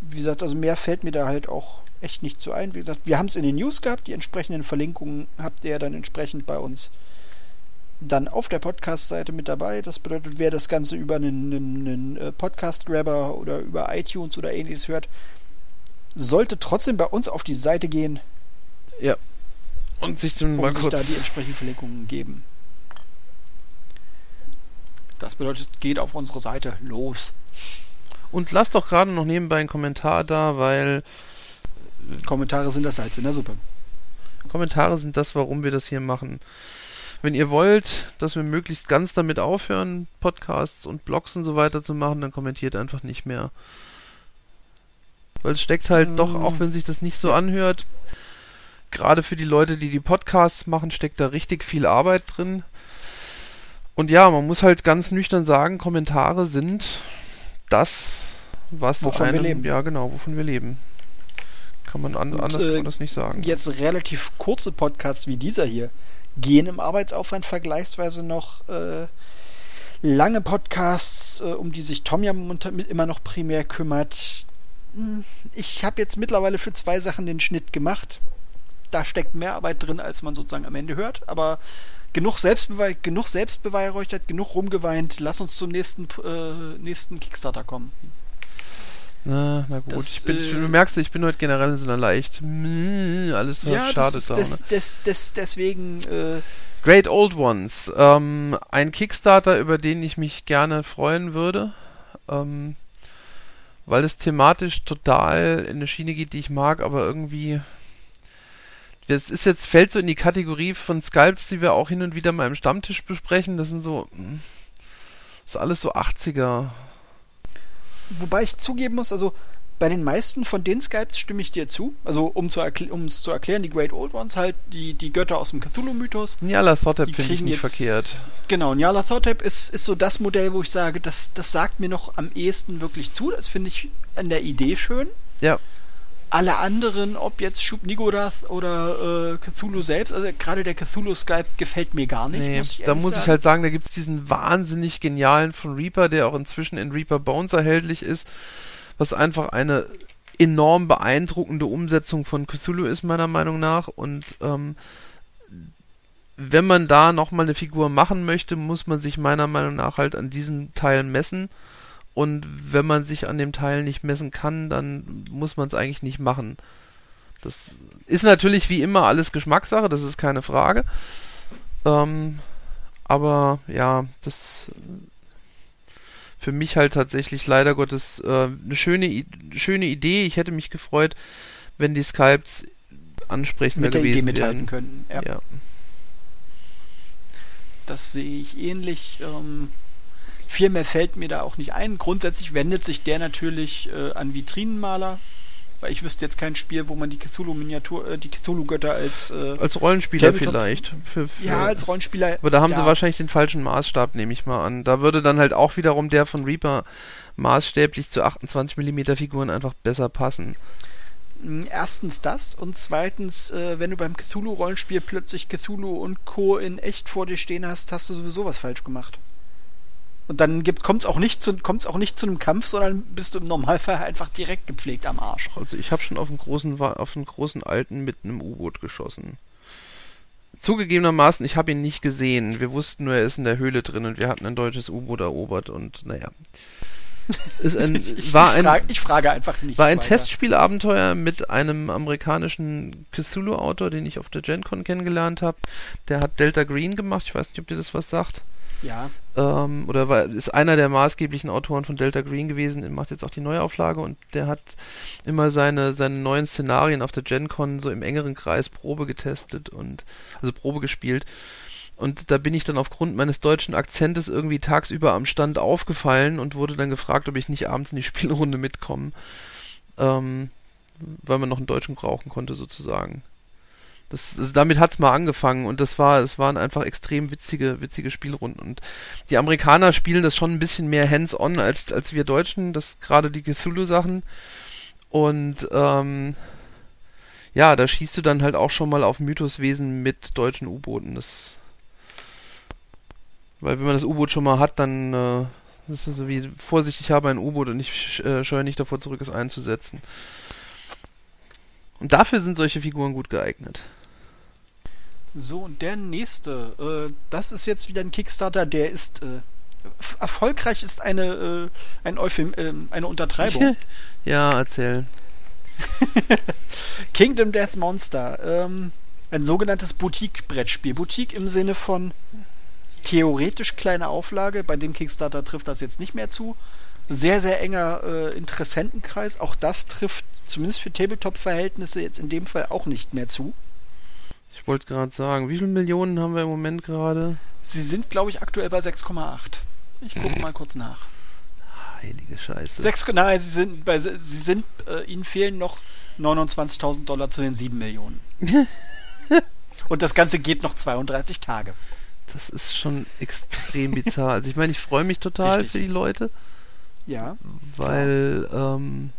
Wie gesagt, also mehr fällt mir da halt auch echt nicht so ein. Wie gesagt, wir haben es in den News gehabt. Die entsprechenden Verlinkungen habt ihr dann entsprechend bei uns dann auf der Podcast-Seite mit dabei. Das bedeutet, wer das Ganze über einen, einen äh, Podcast-Grabber oder über iTunes oder ähnliches hört, sollte trotzdem bei uns auf die Seite gehen. Ja. Und sich dann um mal sich kurz da die entsprechenden Verlinkungen geben. Das bedeutet, geht auf unsere Seite los. Und lasst doch gerade noch nebenbei einen Kommentar da, weil Kommentare sind das Salz in der Suppe. Kommentare sind das, warum wir das hier machen. Wenn ihr wollt, dass wir möglichst ganz damit aufhören, Podcasts und Blogs und so weiter zu machen, dann kommentiert einfach nicht mehr. Weil es steckt halt mm. doch, auch wenn sich das nicht so anhört, gerade für die Leute, die die Podcasts machen, steckt da richtig viel Arbeit drin. Und ja, man muss halt ganz nüchtern sagen, Kommentare sind das, was wovon einem, wir leben. Ja, genau, wovon wir leben. Kann man an, Und, anders äh, kann man das nicht sagen. Jetzt relativ kurze Podcasts wie dieser hier gehen im Arbeitsaufwand vergleichsweise noch äh, lange Podcasts, äh, um die sich Tom ja immer noch primär kümmert. Hm, Ich habe jetzt mittlerweile für zwei Sachen den Schnitt gemacht. Da steckt mehr Arbeit drin, als man sozusagen am Ende hört. Aber genug, Selbstbewe genug Selbstbeweihräuchert, genug rumgeweint. Lass uns zum nächsten, äh, nächsten Kickstarter kommen. Na, na gut, Das, ich bin, ich, äh, du merkst, ich bin heute generell so einer leicht alles so ja, schade das ist, da. des, des, des, deswegen äh, Great Old Ones. Ähm, ein Kickstarter, über den ich mich gerne freuen würde. Ähm, weil es thematisch total in eine Schiene geht, die ich mag, aber irgendwie. Es ist jetzt, fällt so in die Kategorie von Sculpts, die wir auch hin und wieder mal im Stammtisch besprechen. Das sind so. Das ist alles so 80er. Wobei ich zugeben muss, also bei den meisten von den Skypes stimme ich dir zu. Also um zu um es zu erklären, die Great Old Ones halt, die, die Götter aus dem Cthulhu-Mythos. Nyala Thotep finde ich nicht jetzt, verkehrt. Genau, Nyala Thotep ist, ist so das Modell, wo ich sage, das, das sagt mir noch am ehesten wirklich zu. Das finde ich an der Idee schön. Ja. Alle anderen, ob jetzt Shub Nigorath oder äh, Cthulhu selbst, also gerade der Cthulhu Skype gefällt mir gar nicht. Nee, muss da muss sagen. ich halt sagen, da gibt es diesen wahnsinnig genialen von Reaper, der auch inzwischen in Reaper Bones erhältlich ist was einfach eine enorm beeindruckende Umsetzung von Cthulhu ist, meiner Meinung nach. Und ähm, wenn man da nochmal eine Figur machen möchte, muss man sich meiner Meinung nach halt an diesem Teil messen. Und wenn man sich an dem Teil nicht messen kann, dann muss man es eigentlich nicht machen. Das ist natürlich wie immer alles Geschmackssache, das ist keine Frage. Ähm, aber ja, das für mich halt tatsächlich leider Gottes äh, eine schöne, schöne Idee. Ich hätte mich gefreut, wenn die Skypes ansprechender Mit gewesen Idee mithalten könnten. Ja. ja. Das sehe ich ähnlich. Ähm, viel mehr fällt mir da auch nicht ein. Grundsätzlich wendet sich der natürlich äh, an Vitrinenmaler, weil ich wüsste jetzt kein Spiel, wo man die Cthulhu-Miniatur, äh, die Cthulhu-Götter als äh, als Rollenspieler vielleicht. Für, für, ja, als Rollenspieler. Aber da haben ja. sie wahrscheinlich den falschen Maßstab, nehme ich mal an. Da würde dann halt auch wiederum der von Reaper maßstäblich zu 28 mm Figuren einfach besser passen. Hm, erstens das und zweitens, äh, wenn du beim Cthulhu-Rollenspiel plötzlich Cthulhu und Co. in echt vor dir stehen hast, hast du sowieso was falsch gemacht. Und dann kommt es auch, nicht zu, auch nicht zu einem Kampf, sondern bist du im Normalfall einfach direkt gepflegt am Arsch. Also ich habe schon auf einen großen, auf einen großen Alten mit einem U-Boot geschossen. Zugegebenermaßen, ich habe ihn nicht gesehen. Wir wussten nur, er ist in der Höhle drin und wir hatten ein deutsches U-Boot erobert und naja. Ein, ich, war ich, frage, ich, frage, einfach nicht. War ein weiter. Testspielabenteuer mit einem amerikanischen Cthulhu-Autor, den ich auf der GenCon kennengelernt habe. Der hat Delta Green gemacht. Ich weiß nicht, ob dir das was sagt. Ja. Ähm, oder war, ist einer der maßgeblichen Autoren von Delta Green gewesen, macht jetzt auch die Neuauflage und der hat immer seine, seine neuen Szenarien auf der GenCon so im engeren Kreis Probe getestet und also Probe gespielt. Und da bin ich dann aufgrund meines deutschen Akzentes irgendwie tagsüber am Stand aufgefallen und wurde dann gefragt, ob ich nicht abends in die Spielrunde mitkomme. Ähm, weil man noch einen Deutschen brauchen konnte, sozusagen. Das, also damit hat's mal angefangen und das war, es waren einfach extrem witzige, witzige Spielrunden. Und die Amerikaner spielen das schon ein bisschen mehr hands-on als, als wir Deutschen, das gerade die Cthulhu-Sachen. Und ähm, ja, da schießt du dann halt auch schon mal auf Mythoswesen mit deutschen U-Booten. Das weil wenn man das U-Boot schon mal hat, dann äh, ist es so wie Vorsicht, ich habe ein U-Boot und ich äh, scheue nicht davor zurück, es einzusetzen. Und dafür sind solche Figuren gut geeignet. So, und der nächste, äh, das ist jetzt wieder ein Kickstarter, der ist äh, erfolgreich ist eine, äh, ein Euphem, äh, eine Untertreibung. ja, erzähl. Kingdom Death Monster. Ähm, ein sogenanntes Boutique-Brettspiel. Boutique im Sinne von theoretisch kleine Auflage. Bei dem Kickstarter trifft das jetzt nicht mehr zu. Sehr, sehr enger äh, Interessentenkreis. Auch das trifft zumindest für Tabletop-Verhältnisse jetzt in dem Fall auch nicht mehr zu. Ich wollte gerade sagen, wie viele Millionen haben wir im Moment gerade? Sie sind, glaube ich, aktuell bei 6,8. Ich gucke mal kurz nach. Heilige Scheiße. 6, nein, sie sind, bei, sie sind äh, ihnen fehlen noch 29.000 Dollar zu den 7 Millionen. Und das Ganze geht noch 32 Tage. Das ist schon extrem bizarr. Also ich meine, ich freue mich total Richtig. für die Leute. Ja. Weil ähm,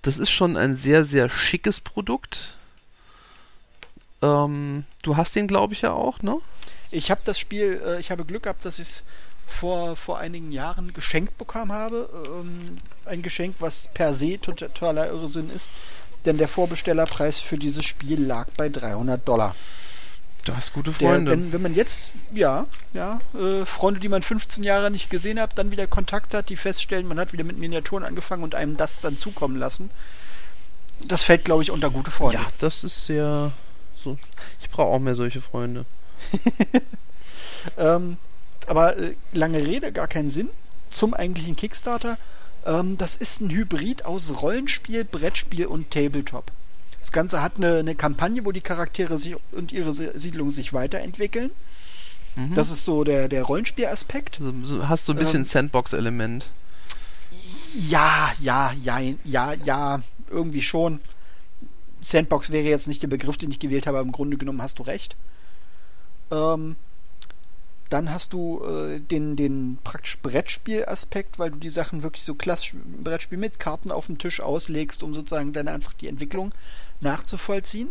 das ist schon ein sehr, sehr schickes Produkt. Ähm, du hast den, glaube ich, ja auch, ne? Ich habe das Spiel, äh, ich habe Glück gehabt, dass ich es vor, vor einigen Jahren geschenkt bekommen habe. Ähm, ein Geschenk, was per se totaler Irrsinn ist, denn der Vorbestellerpreis für dieses Spiel lag bei 300 Dollar. Du hast gute Freunde. Der, wenn, wenn man jetzt, ja, ja, äh, Freunde, die man 15 Jahre nicht gesehen hat, dann wieder Kontakt hat, die feststellen, man hat wieder mit Miniaturen angefangen und einem das dann zukommen lassen. Das fällt, glaube ich, unter gute Freunde. Ja, das ist sehr so. Ich brauche auch mehr solche Freunde. ähm, aber äh, lange Rede, gar keinen Sinn. Zum eigentlichen Kickstarter. Ähm, das ist ein Hybrid aus Rollenspiel, Brettspiel und Tabletop. Das Ganze hat eine, eine Kampagne, wo die Charaktere sich und ihre Siedlung sich weiterentwickeln. Mhm. Das ist so der, der Rollenspielaspekt. Also, hast so ein bisschen ähm, Sandbox-Element. Ja, ja, ja, ja, ja, irgendwie schon. Sandbox wäre jetzt nicht der Begriff, den ich gewählt habe, aber im Grunde genommen hast du recht. Ähm, dann hast du äh, den, den praktisch Brettspiel-Aspekt, weil du die Sachen wirklich so klassisch Brettspiel mit Karten auf dem Tisch auslegst, um sozusagen dann einfach die Entwicklung nachzuvollziehen.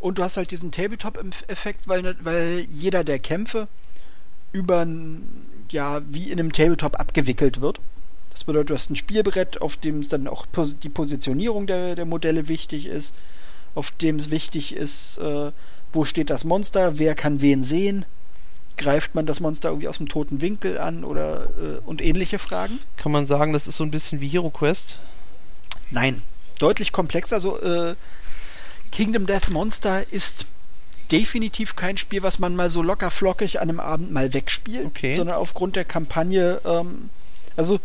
Und du hast halt diesen Tabletop-Effekt, weil, weil jeder der Kämpfe über ja, wie in einem Tabletop abgewickelt wird. Das bedeutet, du hast ein Spielbrett, auf dem es dann auch die Positionierung der, der Modelle wichtig ist, auf dem es wichtig ist, äh, wo steht das Monster, wer kann wen sehen, greift man das Monster irgendwie aus dem toten Winkel an oder äh, und ähnliche Fragen. Kann man sagen, das ist so ein bisschen wie Hero Quest? Nein, deutlich komplexer. Also äh, Kingdom Death Monster ist definitiv kein Spiel, was man mal so locker flockig an einem Abend mal wegspielt, okay. sondern aufgrund der Kampagne, ähm, also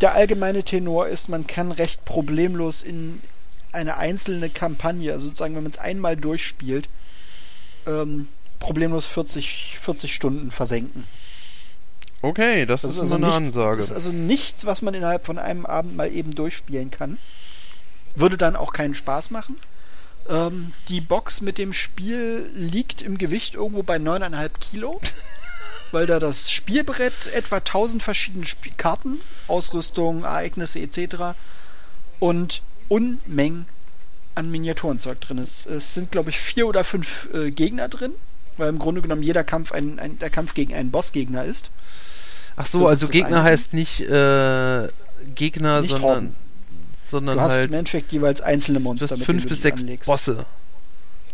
der allgemeine Tenor ist, man kann recht problemlos in eine einzelne Kampagne, also sozusagen, wenn man es einmal durchspielt, ähm, problemlos 40, 40 Stunden versenken. Okay, das, das ist, ist also eine nichts, Ansage. Das ist also nichts, was man innerhalb von einem Abend mal eben durchspielen kann. Würde dann auch keinen Spaß machen. Ähm, die Box mit dem Spiel liegt im Gewicht irgendwo bei 9,5 Kilo, weil da das Spielbrett etwa 1000 verschiedene Sp Karten, Ausrüstung, Ereignisse etc. und Unmengen an Miniaturenzeug drin ist. Es sind, glaube ich, vier oder fünf äh, Gegner drin, weil im Grunde genommen jeder Kampf ein, ein der Kampf gegen einen Bossgegner ist. Ach so, das also Gegner heißt nicht äh, Gegner, nicht sondern Horden sondern du hast halt im Endeffekt jeweils einzelne Monster, mit fünf bis sechs anlegst. Bosse.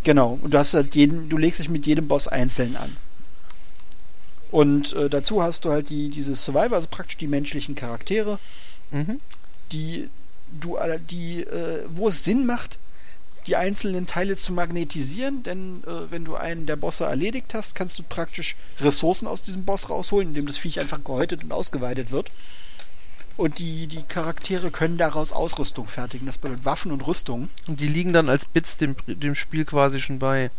Genau, und du hast halt jeden, du legst dich mit jedem Boss einzeln an. Und äh, dazu hast du halt die, diese Survivor, also praktisch die menschlichen Charaktere, mhm. die du die, äh, wo es Sinn macht, die einzelnen Teile zu magnetisieren, denn äh, wenn du einen der Bosse erledigt hast, kannst du praktisch Ressourcen aus diesem Boss rausholen, indem das Viech einfach gehäutet und ausgeweitet wird. Und die, die Charaktere können daraus Ausrüstung fertigen. Das bedeutet Waffen und Rüstung. Und die liegen dann als Bits dem, dem Spiel quasi schon bei.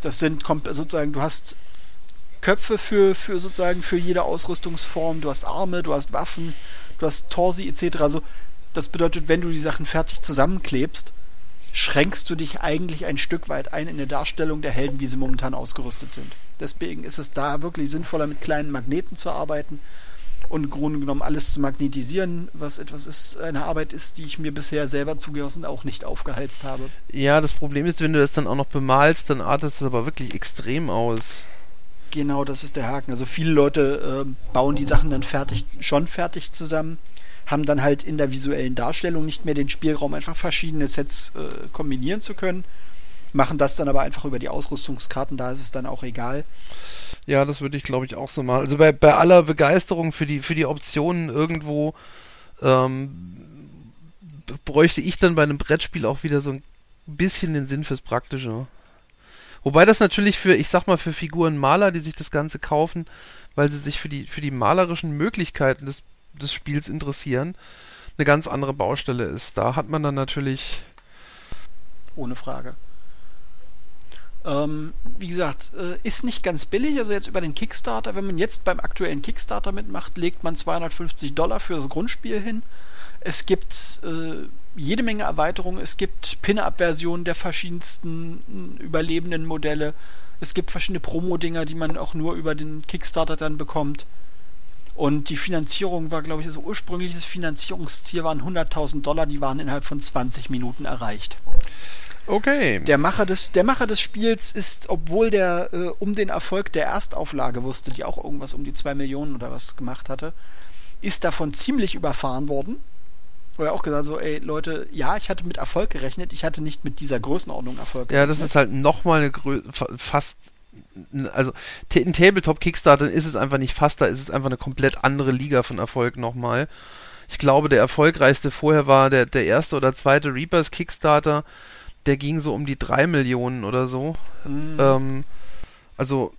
Das sind sozusagen, du hast Köpfe für, für sozusagen für jede Ausrüstungsform, du hast Arme, du hast Waffen, du hast Torsi etc. Also das bedeutet, wenn du die Sachen fertig zusammenklebst, schränkst du dich eigentlich ein Stück weit ein in der Darstellung der Helden, wie sie momentan ausgerüstet sind. Deswegen ist es da wirklich sinnvoller, mit kleinen Magneten zu arbeiten und im Grunde genommen alles zu magnetisieren, was etwas ist, eine Arbeit ist, die ich mir bisher selber zugewiesen auch nicht aufgeheizt habe. Ja, das Problem ist, wenn du das dann auch noch bemalst, dann artet es aber wirklich extrem aus. Genau, das ist der Haken. Also viele Leute äh, bauen die Sachen dann fertig, schon fertig zusammen, haben dann halt in der visuellen Darstellung nicht mehr den Spielraum, einfach verschiedene Sets äh, kombinieren zu können machen das dann aber einfach über die Ausrüstungskarten, da ist es dann auch egal. Ja, das würde ich glaube ich auch so machen. Also bei, bei aller Begeisterung für die, für die Optionen irgendwo ähm, bräuchte ich dann bei einem Brettspiel auch wieder so ein bisschen den Sinn fürs Praktische. Wobei das natürlich für, ich sag mal, für Figurenmaler, die sich das Ganze kaufen, weil sie sich für die, für die malerischen Möglichkeiten des, des Spiels interessieren, eine ganz andere Baustelle ist. Da hat man dann natürlich. Ohne Frage. Ähm, wie gesagt, äh, ist nicht ganz billig. Also jetzt über den Kickstarter, wenn man jetzt beim aktuellen Kickstarter mitmacht, legt man 250 Dollar für das Grundspiel hin. Es gibt äh, jede Menge Erweiterungen. Es gibt Pin-Up-Versionen der verschiedensten überlebenden Modelle. Es gibt verschiedene Promo-Dinger, die man auch nur über den Kickstarter dann bekommt. Und die Finanzierung war, glaube ich, also ursprüngliches Finanzierungsziel waren 100.000 Dollar, die waren innerhalb von 20 Minuten erreicht. Okay. Der Macher des, der Macher des Spiels ist, obwohl der äh, um den Erfolg der Erstauflage wusste, die auch irgendwas um die 2 Millionen oder was gemacht hatte, ist davon ziemlich überfahren worden. Wo er auch gesagt so, ey Leute, ja, ich hatte mit Erfolg gerechnet, ich hatte nicht mit dieser Größenordnung Erfolg gerechnet. Ja, das ist halt nochmal eine Grö fast also in Tabletop Kickstarter ist es einfach nicht fast, da ist es einfach eine komplett andere Liga von Erfolg nochmal. Ich glaube, der erfolgreichste vorher war der, der erste oder zweite Reapers Kickstarter der ging so um die 3 Millionen oder so. Mhm. Ähm, also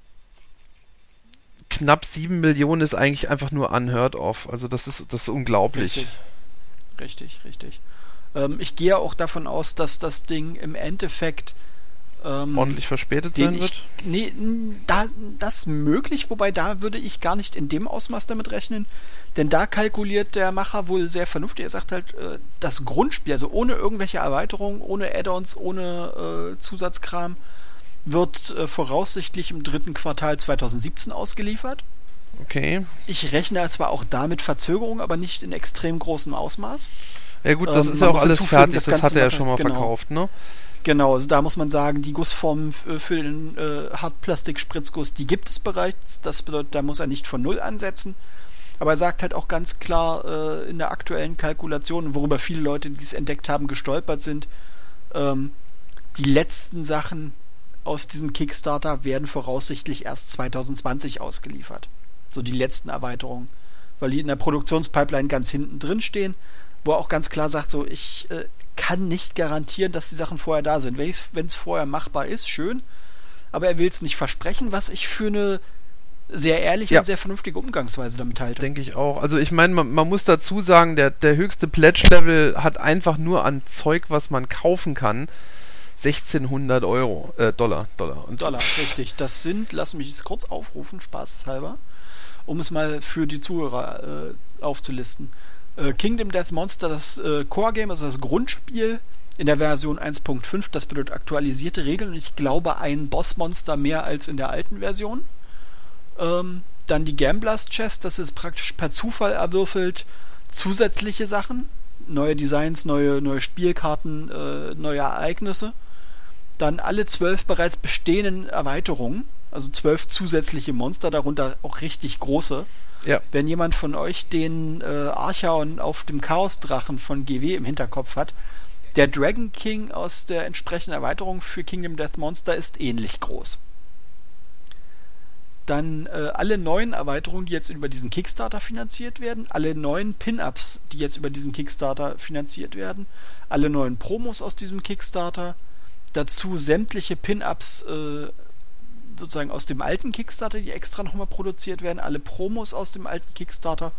knapp 7 Millionen ist eigentlich einfach nur unheard of. Also das ist, das ist unglaublich. Richtig, richtig. richtig. Ähm, ich gehe auch davon aus, dass das Ding im Endeffekt ähm, ordentlich verspätet sein ich, wird? Nee, da, das möglich, wobei da würde ich gar nicht in dem Ausmaß damit rechnen, denn da kalkuliert der Macher wohl sehr vernünftig. Er sagt halt, äh, das Grundspiel, also ohne irgendwelche Erweiterungen, ohne Add-ons, ohne äh, Zusatzkram, wird äh, voraussichtlich im dritten Quartal 2017 ausgeliefert. Okay. Ich rechne zwar auch damit Verzögerung, aber nicht in extrem großem Ausmaß. Ja gut, das ähm, ist ja auch alles fertig, das, das hat er ja schon mal genau. verkauft, ne? Genau, also da muss man sagen, die Gussformen für den äh, Hartplastik-Spritzguss, die gibt es bereits. Das bedeutet, da muss er nicht von Null ansetzen. Aber er sagt halt auch ganz klar äh, in der aktuellen Kalkulation, worüber viele Leute, die es entdeckt haben, gestolpert sind, ähm, die letzten Sachen aus diesem Kickstarter werden voraussichtlich erst 2020 ausgeliefert. So die letzten Erweiterungen. Weil die in der Produktionspipeline ganz hinten drin stehen, wo er auch ganz klar sagt, so, ich äh, kann nicht garantieren, dass die Sachen vorher da sind. Wenn es vorher machbar ist, schön. Aber er will es nicht versprechen, was ich für eine sehr ehrliche ja. und sehr vernünftige Umgangsweise damit halte. Denke ich auch. Also ich meine, man, man, muss dazu sagen, der, der höchste Pledge-Level hat einfach nur an Zeug, was man kaufen kann, 1600 Euro, äh, Dollar, Dollar. Und Dollar, richtig. Das sind, lass mich es kurz aufrufen, spaßeshalber, um es mal für die Zuhörer äh, aufzulisten. Äh, Kingdom Death Monster, das äh, Core-Game, also das Grundspiel in der Version 1.5, das bedeutet aktualisierte Regeln und ich glaube ein Bossmonster mehr als in der alten Version. Ähm, dann die Gamblers Chest, das ist praktisch per Zufall erwürfelt zusätzliche Sachen, neue Designs, neue, neue Spielkarten, äh, neue Ereignisse. Dann alle zwölf bereits bestehenden Erweiterungen, also zwölf zusätzliche Monster, darunter auch richtig große. Ja. Wenn jemand von euch den äh, Archaon auf dem Chaosdrachen von GW im Hinterkopf hat, der Dragon King aus der entsprechenden Erweiterung für Kingdom Death Monster ist ähnlich groß. Dann äh, alle neuen Erweiterungen, die jetzt über diesen Kickstarter finanziert werden, alle neuen Pin-Ups, die jetzt über diesen Kickstarter finanziert werden, alle neuen Promos aus diesem Kickstarter, dazu sämtliche Pin-Ups äh, sozusagen aus dem alten Kickstarter, die extra nochmal produziert werden, alle Promos aus dem alten Kickstarter,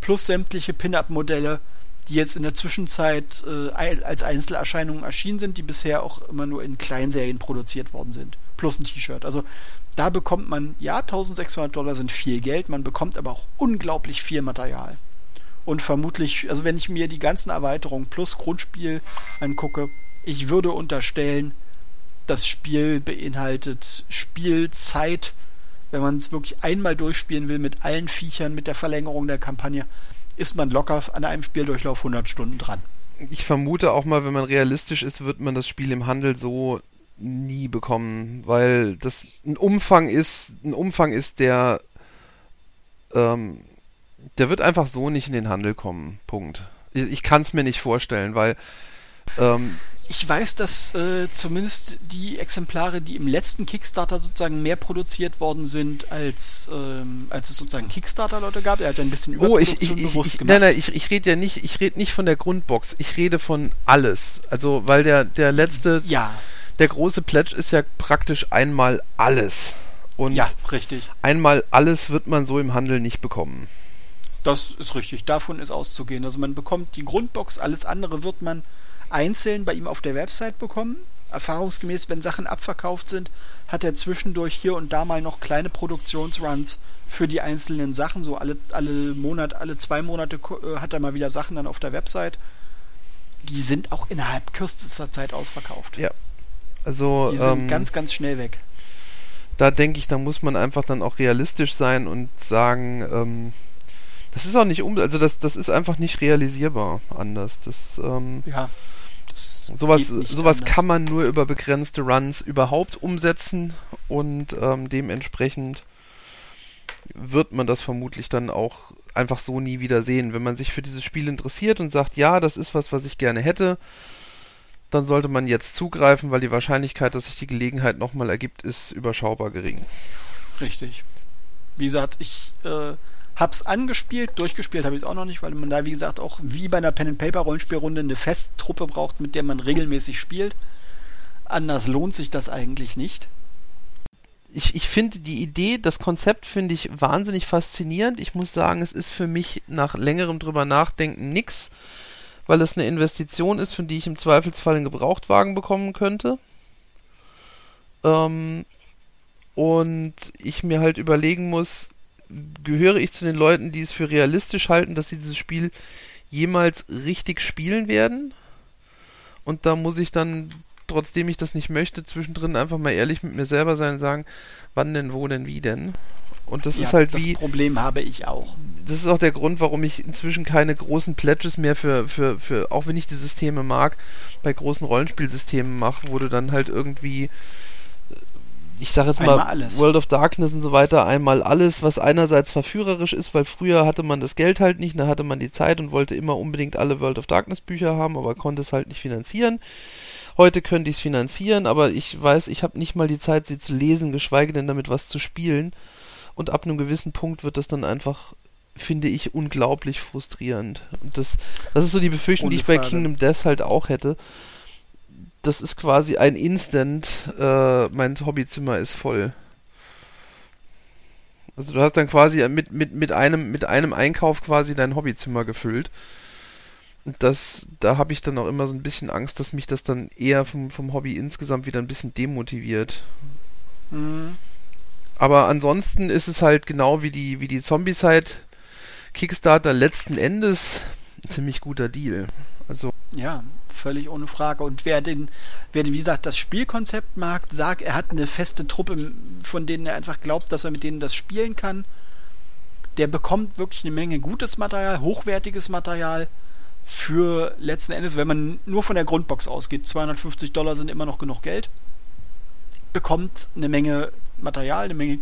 plus sämtliche Pin-Up-Modelle, die jetzt in der Zwischenzeit äh, als Einzelerscheinungen erschienen sind, die bisher auch immer nur in Kleinserien produziert worden sind. Plus ein T-Shirt. Also da bekommt man, ja, 1600 Dollar sind viel Geld, man bekommt aber auch unglaublich viel Material. Und vermutlich, also wenn ich mir die ganzen Erweiterungen plus Grundspiel angucke, ich würde unterstellen, das Spiel beinhaltet Spielzeit, wenn man es wirklich einmal durchspielen will mit allen Viechern, mit der Verlängerung der Kampagne, ist man locker an einem Spieldurchlauf 100 Stunden dran. Ich vermute auch mal, wenn man realistisch ist, wird man das Spiel im Handel so nie bekommen, weil das ein Umfang ist, ein Umfang ist, der ähm, der wird einfach so nicht in den Handel kommen. Punkt. Ich, ich kann es mir nicht vorstellen, weil ähm, ich weiß, dass äh, zumindest die Exemplare, die im letzten Kickstarter sozusagen mehr produziert worden sind, als, ähm, als es sozusagen Kickstarter-Leute gab. Er hat ein bisschen Überproduktion oh, ich, ich, bewusst ich, gemacht. Nein, nein, ich, ich rede ja nicht, ich rede nicht von der Grundbox. Ich rede von alles. Also, weil der, der letzte, ja. der große Pledge ist ja praktisch einmal alles. Und ja, richtig. einmal alles wird man so im Handel nicht bekommen. Das ist richtig. Davon ist auszugehen. Also man bekommt die Grundbox, alles andere wird man einzeln bei ihm auf der Website bekommen. Erfahrungsgemäß, wenn Sachen abverkauft sind, hat er zwischendurch hier und da mal noch kleine Produktionsruns für die einzelnen Sachen. So alle, alle Monat, alle zwei Monate äh, hat er mal wieder Sachen dann auf der Website. Die sind auch innerhalb kürzester Zeit ausverkauft. Ja. Also. Die sind ähm, ganz, ganz schnell weg. Da denke ich, da muss man einfach dann auch realistisch sein und sagen, ähm, das ist auch nicht um, also das, das ist einfach nicht realisierbar anders. Das, ähm, ja sowas sowas kann man nur über begrenzte Runs überhaupt umsetzen und ähm, dementsprechend wird man das vermutlich dann auch einfach so nie wieder sehen. Wenn man sich für dieses Spiel interessiert und sagt, ja, das ist was, was ich gerne hätte, dann sollte man jetzt zugreifen, weil die Wahrscheinlichkeit, dass sich die Gelegenheit nochmal ergibt, ist überschaubar gering. Richtig. Wie gesagt, ich äh, Hab's angespielt, durchgespielt habe ich es auch noch nicht, weil man da, wie gesagt, auch wie bei einer Pen-and-Paper-Rollenspielrunde eine Festtruppe braucht, mit der man regelmäßig spielt. Anders lohnt sich das eigentlich nicht. Ich, ich finde die Idee, das Konzept finde ich wahnsinnig faszinierend. Ich muss sagen, es ist für mich nach längerem drüber nachdenken nix, weil es eine Investition ist, von die ich im Zweifelsfall einen Gebrauchtwagen bekommen könnte. Ähm, und ich mir halt überlegen muss, gehöre ich zu den Leuten, die es für realistisch halten, dass sie dieses Spiel jemals richtig spielen werden? Und da muss ich dann, trotzdem ich das nicht möchte, zwischendrin einfach mal ehrlich mit mir selber sein und sagen, wann denn, wo denn, wie denn? Und das ja, ist halt das wie. Das Problem habe ich auch. Das ist auch der Grund, warum ich inzwischen keine großen Pledges mehr für, für, für, auch wenn ich die Systeme mag, bei großen Rollenspielsystemen mache, wo du dann halt irgendwie ich sage jetzt einmal mal alles. World of Darkness und so weiter, einmal alles, was einerseits verführerisch ist, weil früher hatte man das Geld halt nicht, da hatte man die Zeit und wollte immer unbedingt alle World of Darkness Bücher haben, aber konnte es halt nicht finanzieren. Heute könnte ich es finanzieren, aber ich weiß, ich habe nicht mal die Zeit, sie zu lesen, geschweige denn damit was zu spielen. Und ab einem gewissen Punkt wird das dann einfach, finde ich, unglaublich frustrierend. Und das, das ist so die Befürchtung, die ich bei Kingdom Death halt auch hätte das ist quasi ein Instant, äh, mein Hobbyzimmer ist voll. Also du hast dann quasi mit, mit, mit, einem, mit einem Einkauf quasi dein Hobbyzimmer gefüllt. Und das, da habe ich dann auch immer so ein bisschen Angst, dass mich das dann eher vom, vom Hobby insgesamt wieder ein bisschen demotiviert. Mhm. Aber ansonsten ist es halt genau wie die, wie die Zombie-Side Kickstarter letzten Endes ein ziemlich guter Deal. Also. Ja, völlig ohne Frage. Und wer den, wer, wie gesagt, das Spielkonzept mag, sagt, er hat eine feste Truppe, von denen er einfach glaubt, dass er mit denen das spielen kann, der bekommt wirklich eine Menge gutes Material, hochwertiges Material für letzten Endes, wenn man nur von der Grundbox ausgeht, 250 Dollar sind immer noch genug Geld, bekommt eine Menge Material, eine Menge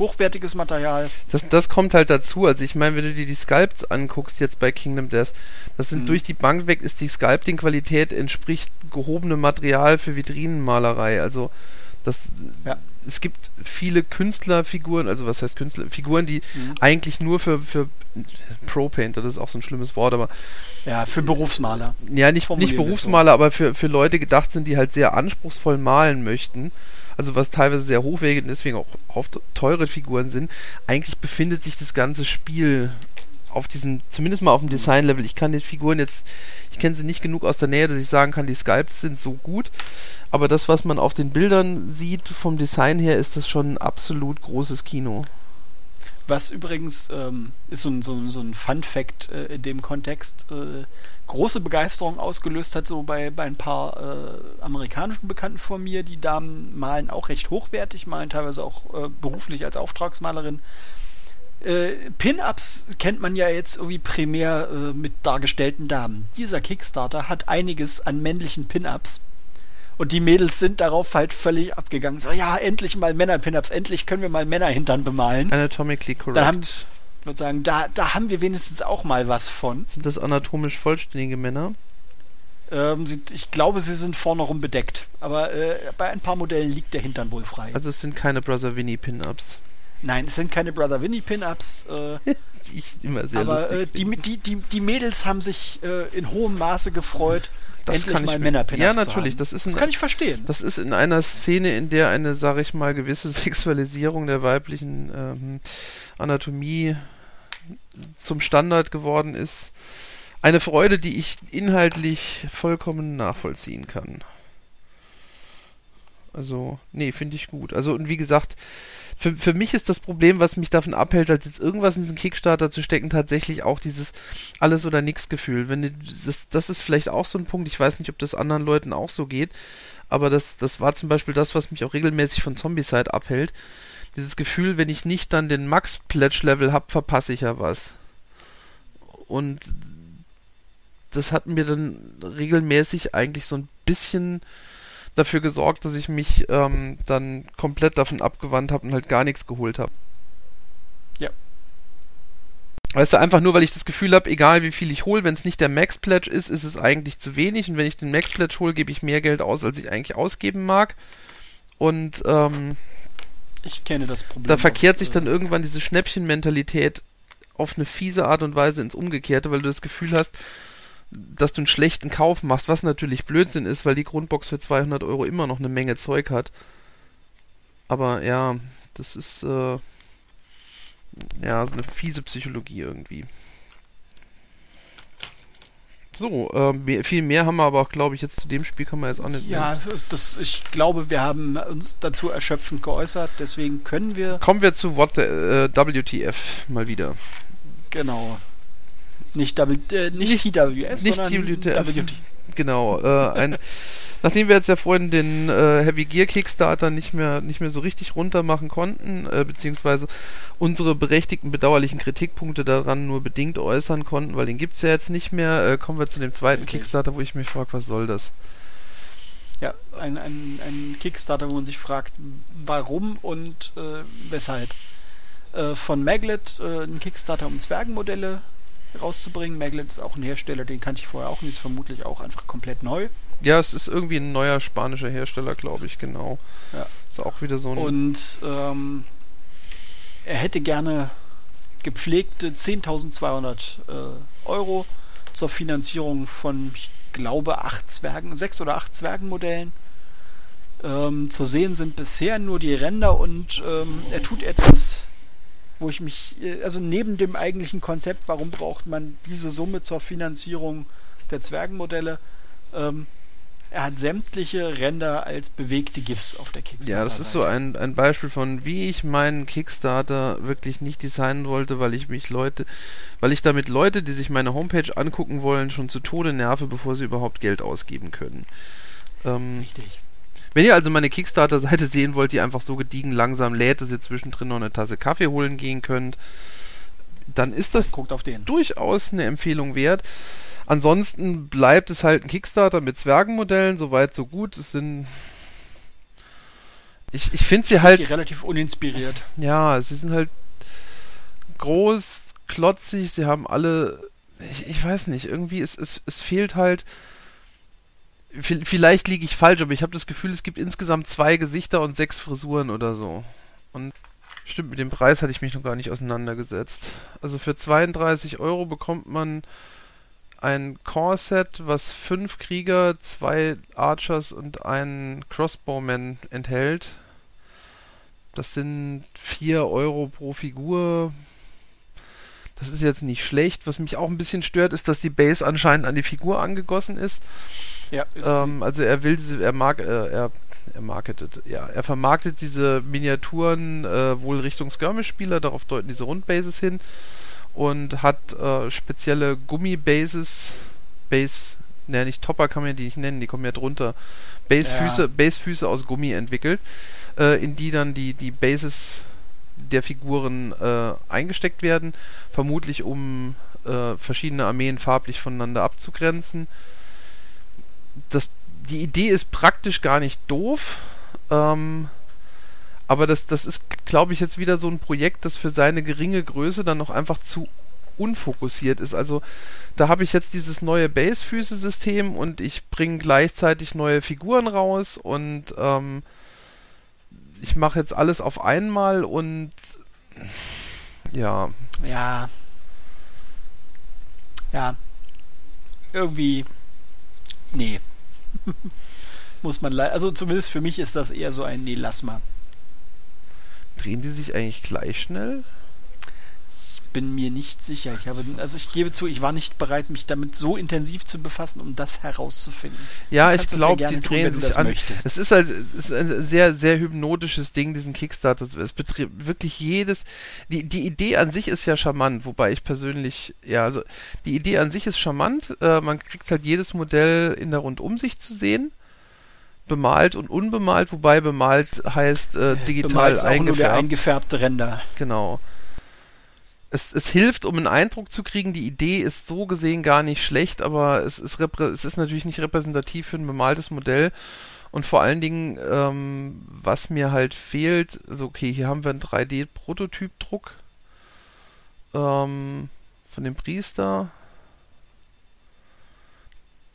hochwertiges Material. Das, das kommt halt dazu. Also ich meine, wenn du dir die Sculpts anguckst jetzt bei Kingdom Death, das sind mhm. durch die Bank weg, ist die Sculpting-Qualität entspricht gehobenem Material für Vitrinenmalerei. Also das, ja. Es gibt viele Künstlerfiguren, also was heißt Künstler, Figuren, die mhm. eigentlich nur für, für Pro-Painter, das ist auch so ein schlimmes Wort, aber ja, für Berufsmaler. Ja, nicht, nicht Berufsmaler, so. aber für, für Leute gedacht sind, die halt sehr anspruchsvoll malen möchten also was teilweise sehr hochwertig und deswegen auch oft teure Figuren sind, eigentlich befindet sich das ganze Spiel auf diesem, zumindest mal auf dem Design-Level. Ich kann die Figuren jetzt, ich kenne sie nicht genug aus der Nähe, dass ich sagen kann, die Sculpts sind so gut. Aber das, was man auf den Bildern sieht, vom Design her, ist das schon ein absolut großes Kino. Was übrigens ähm, ist so ein, so, so ein Fun-Fact äh, in dem Kontext, äh, große Begeisterung ausgelöst hat, so bei, bei ein paar äh, amerikanischen Bekannten von mir. Die Damen malen auch recht hochwertig, malen teilweise auch äh, beruflich als Auftragsmalerin. Äh, Pin-Ups kennt man ja jetzt irgendwie primär äh, mit dargestellten Damen. Dieser Kickstarter hat einiges an männlichen Pin-Ups und die Mädels sind darauf halt völlig abgegangen. So, ja, endlich mal Männer-Pin-Ups, endlich können wir mal Männer-Hintern bemalen. Anatomically correct. Dann haben, würde sagen, da, da haben wir wenigstens auch mal was von. Sind das anatomisch vollständige Männer? Ähm, sie, ich glaube, sie sind vorne rum bedeckt. Aber äh, bei ein paar Modellen liegt der Hintern wohl frei. Also es sind keine Brother Winnie Pin-Ups. Nein, es sind keine Brother Winnie Pin-Ups. Äh, ich immer sehr aber äh, die, die, die, die Mädels haben sich äh, in hohem Maße gefreut, das endlich kann mal Männer Ja, natürlich. Das, ist das kann ich verstehen. Das ist in einer Szene, in der eine, sag ich mal, gewisse Sexualisierung der weiblichen ähm, Anatomie zum Standard geworden ist. Eine Freude, die ich inhaltlich vollkommen nachvollziehen kann. Also, nee, finde ich gut. Also, und wie gesagt, für, für mich ist das Problem, was mich davon abhält, als jetzt irgendwas in diesen Kickstarter zu stecken, tatsächlich auch dieses alles oder nix Gefühl. Wenn das, das ist vielleicht auch so ein Punkt, ich weiß nicht, ob das anderen Leuten auch so geht, aber das, das war zum Beispiel das, was mich auch regelmäßig von Zombie-Side abhält. Dieses Gefühl, wenn ich nicht dann den Max-Pledge-Level habe, verpasse ich ja was. Und das hat mir dann regelmäßig eigentlich so ein bisschen dafür gesorgt, dass ich mich ähm, dann komplett davon abgewandt habe und halt gar nichts geholt habe. Ja. Weißt du, einfach nur, weil ich das Gefühl habe, egal wie viel ich hole, wenn es nicht der Max Pledge ist, ist es eigentlich zu wenig. Und wenn ich den Max Pledge hole, gebe ich mehr Geld aus, als ich eigentlich ausgeben mag. Und ähm, ich kenne das Problem. Da verkehrt aus, sich dann äh, irgendwann diese Schnäppchenmentalität auf eine fiese Art und Weise ins Umgekehrte, weil du das Gefühl hast, dass du einen schlechten Kauf machst, was natürlich Blödsinn ist, weil die Grundbox für 200 Euro immer noch eine Menge Zeug hat. Aber ja, das ist äh, ja so eine fiese Psychologie irgendwie. So, äh, viel mehr haben wir aber auch, glaube ich, jetzt zu dem Spiel kann man jetzt auch nicht. Ja, das, ich glaube, wir haben uns dazu erschöpfend geäußert, deswegen können wir. Kommen wir zu What the, äh, WTF mal wieder. Genau. Nicht, w, äh, nicht, nicht TWS, nicht sondern WTF. WT. Genau, äh, ein Nachdem wir jetzt ja vorhin den äh, Heavy Gear Kickstarter nicht mehr, nicht mehr so richtig runter machen konnten, äh, beziehungsweise unsere berechtigten, bedauerlichen Kritikpunkte daran nur bedingt äußern konnten, weil den gibt es ja jetzt nicht mehr, äh, kommen wir zu dem zweiten okay. Kickstarter, wo ich mich frage, was soll das? Ja, ein, ein, ein Kickstarter, wo man sich fragt, warum und äh, weshalb. Von Maglet ein Kickstarter, um Zwergenmodelle rauszubringen. Maglet ist auch ein Hersteller, den kannte ich vorher auch nicht, ist vermutlich auch einfach komplett neu. Ja, es ist irgendwie ein neuer spanischer Hersteller, glaube ich, genau. Ja. Ist auch wieder so ein. Und ähm, er hätte gerne gepflegte 10.200 äh, Euro zur Finanzierung von, ich glaube, acht Zwergen, sechs oder acht Zwergenmodellen. Ähm, zu sehen sind bisher nur die Ränder und ähm, er tut etwas, wo ich mich, äh, also neben dem eigentlichen Konzept, warum braucht man diese Summe zur Finanzierung der Zwergenmodelle, ähm, er hat sämtliche Ränder als bewegte GIFs auf der Kickstarter. Ja, das ist so ein, ein Beispiel von, wie ich meinen Kickstarter wirklich nicht designen wollte, weil ich mich Leute, weil ich damit Leute, die sich meine Homepage angucken wollen, schon zu Tode nerve, bevor sie überhaupt Geld ausgeben können. Ähm, Richtig. Wenn ihr also meine Kickstarter-Seite sehen wollt, die einfach so gediegen langsam lädt, dass ihr zwischendrin noch eine Tasse Kaffee holen gehen könnt, dann ist das durchaus eine Empfehlung wert. Ansonsten bleibt es halt ein Kickstarter mit Zwergenmodellen, soweit so gut. Es sind. Ich, ich finde sie ich halt. Die relativ uninspiriert. Ja, sie sind halt groß, klotzig, sie haben alle. Ich, ich weiß nicht, irgendwie, es, es, es fehlt halt. Vielleicht liege ich falsch, aber ich habe das Gefühl, es gibt insgesamt zwei Gesichter und sechs Frisuren oder so. Und stimmt, mit dem Preis hatte ich mich noch gar nicht auseinandergesetzt. Also für 32 Euro bekommt man ein Core-Set, was fünf Krieger, zwei Archers und einen Crossbowman enthält. Das sind vier Euro pro Figur. Das ist jetzt nicht schlecht. Was mich auch ein bisschen stört, ist, dass die Base anscheinend an die Figur angegossen ist. Ja, ist ähm, also er will diese, er mag, äh, er, er marketet, ja, er vermarktet diese Miniaturen äh, wohl Richtung Skirmish-Spieler, darauf deuten diese Rundbases hin und hat äh, spezielle Gummibases, Base, ne, nicht Topper kann man die nicht nennen, die kommen ja drunter. Basefüße, ja. Basefüße aus Gummi entwickelt, äh, in die dann die, die Bases der Figuren äh, eingesteckt werden, vermutlich um äh, verschiedene Armeen farblich voneinander abzugrenzen. Das, die Idee ist praktisch gar nicht doof. Ähm, aber das, das ist, glaube ich, jetzt wieder so ein Projekt, das für seine geringe Größe dann noch einfach zu unfokussiert ist. Also da habe ich jetzt dieses neue Base-Füße-System und ich bringe gleichzeitig neue Figuren raus und ähm, ich mache jetzt alles auf einmal und ja. Ja. Ja. Irgendwie. Nee. Muss man leider. Also zumindest für mich ist das eher so ein Nee, lass mal. Drehen die sich eigentlich gleich schnell? Bin mir nicht sicher. Ich habe, also ich gebe zu, ich war nicht bereit, mich damit so intensiv zu befassen, um das herauszufinden. Ja, ich glaube, ja die drehen tun, sich an. Möchtest. Es ist halt, es ist ein sehr, sehr hypnotisches Ding, diesen Kickstarter. Es betrifft wirklich jedes. Die, die Idee an sich ist ja charmant, wobei ich persönlich, ja, also die Idee an sich ist charmant. Äh, man kriegt halt jedes Modell in der Rundumsicht zu sehen bemalt und unbemalt, wobei bemalt heißt äh, digital bemalt ist eingefärbt. Nur der eingefärbte Ränder. Genau. Es, es hilft, um einen Eindruck zu kriegen. Die Idee ist so gesehen gar nicht schlecht, aber es ist, es ist natürlich nicht repräsentativ für ein bemaltes Modell. Und vor allen Dingen, ähm, was mir halt fehlt, also okay, hier haben wir einen 3D-Prototypdruck ähm, von dem Priester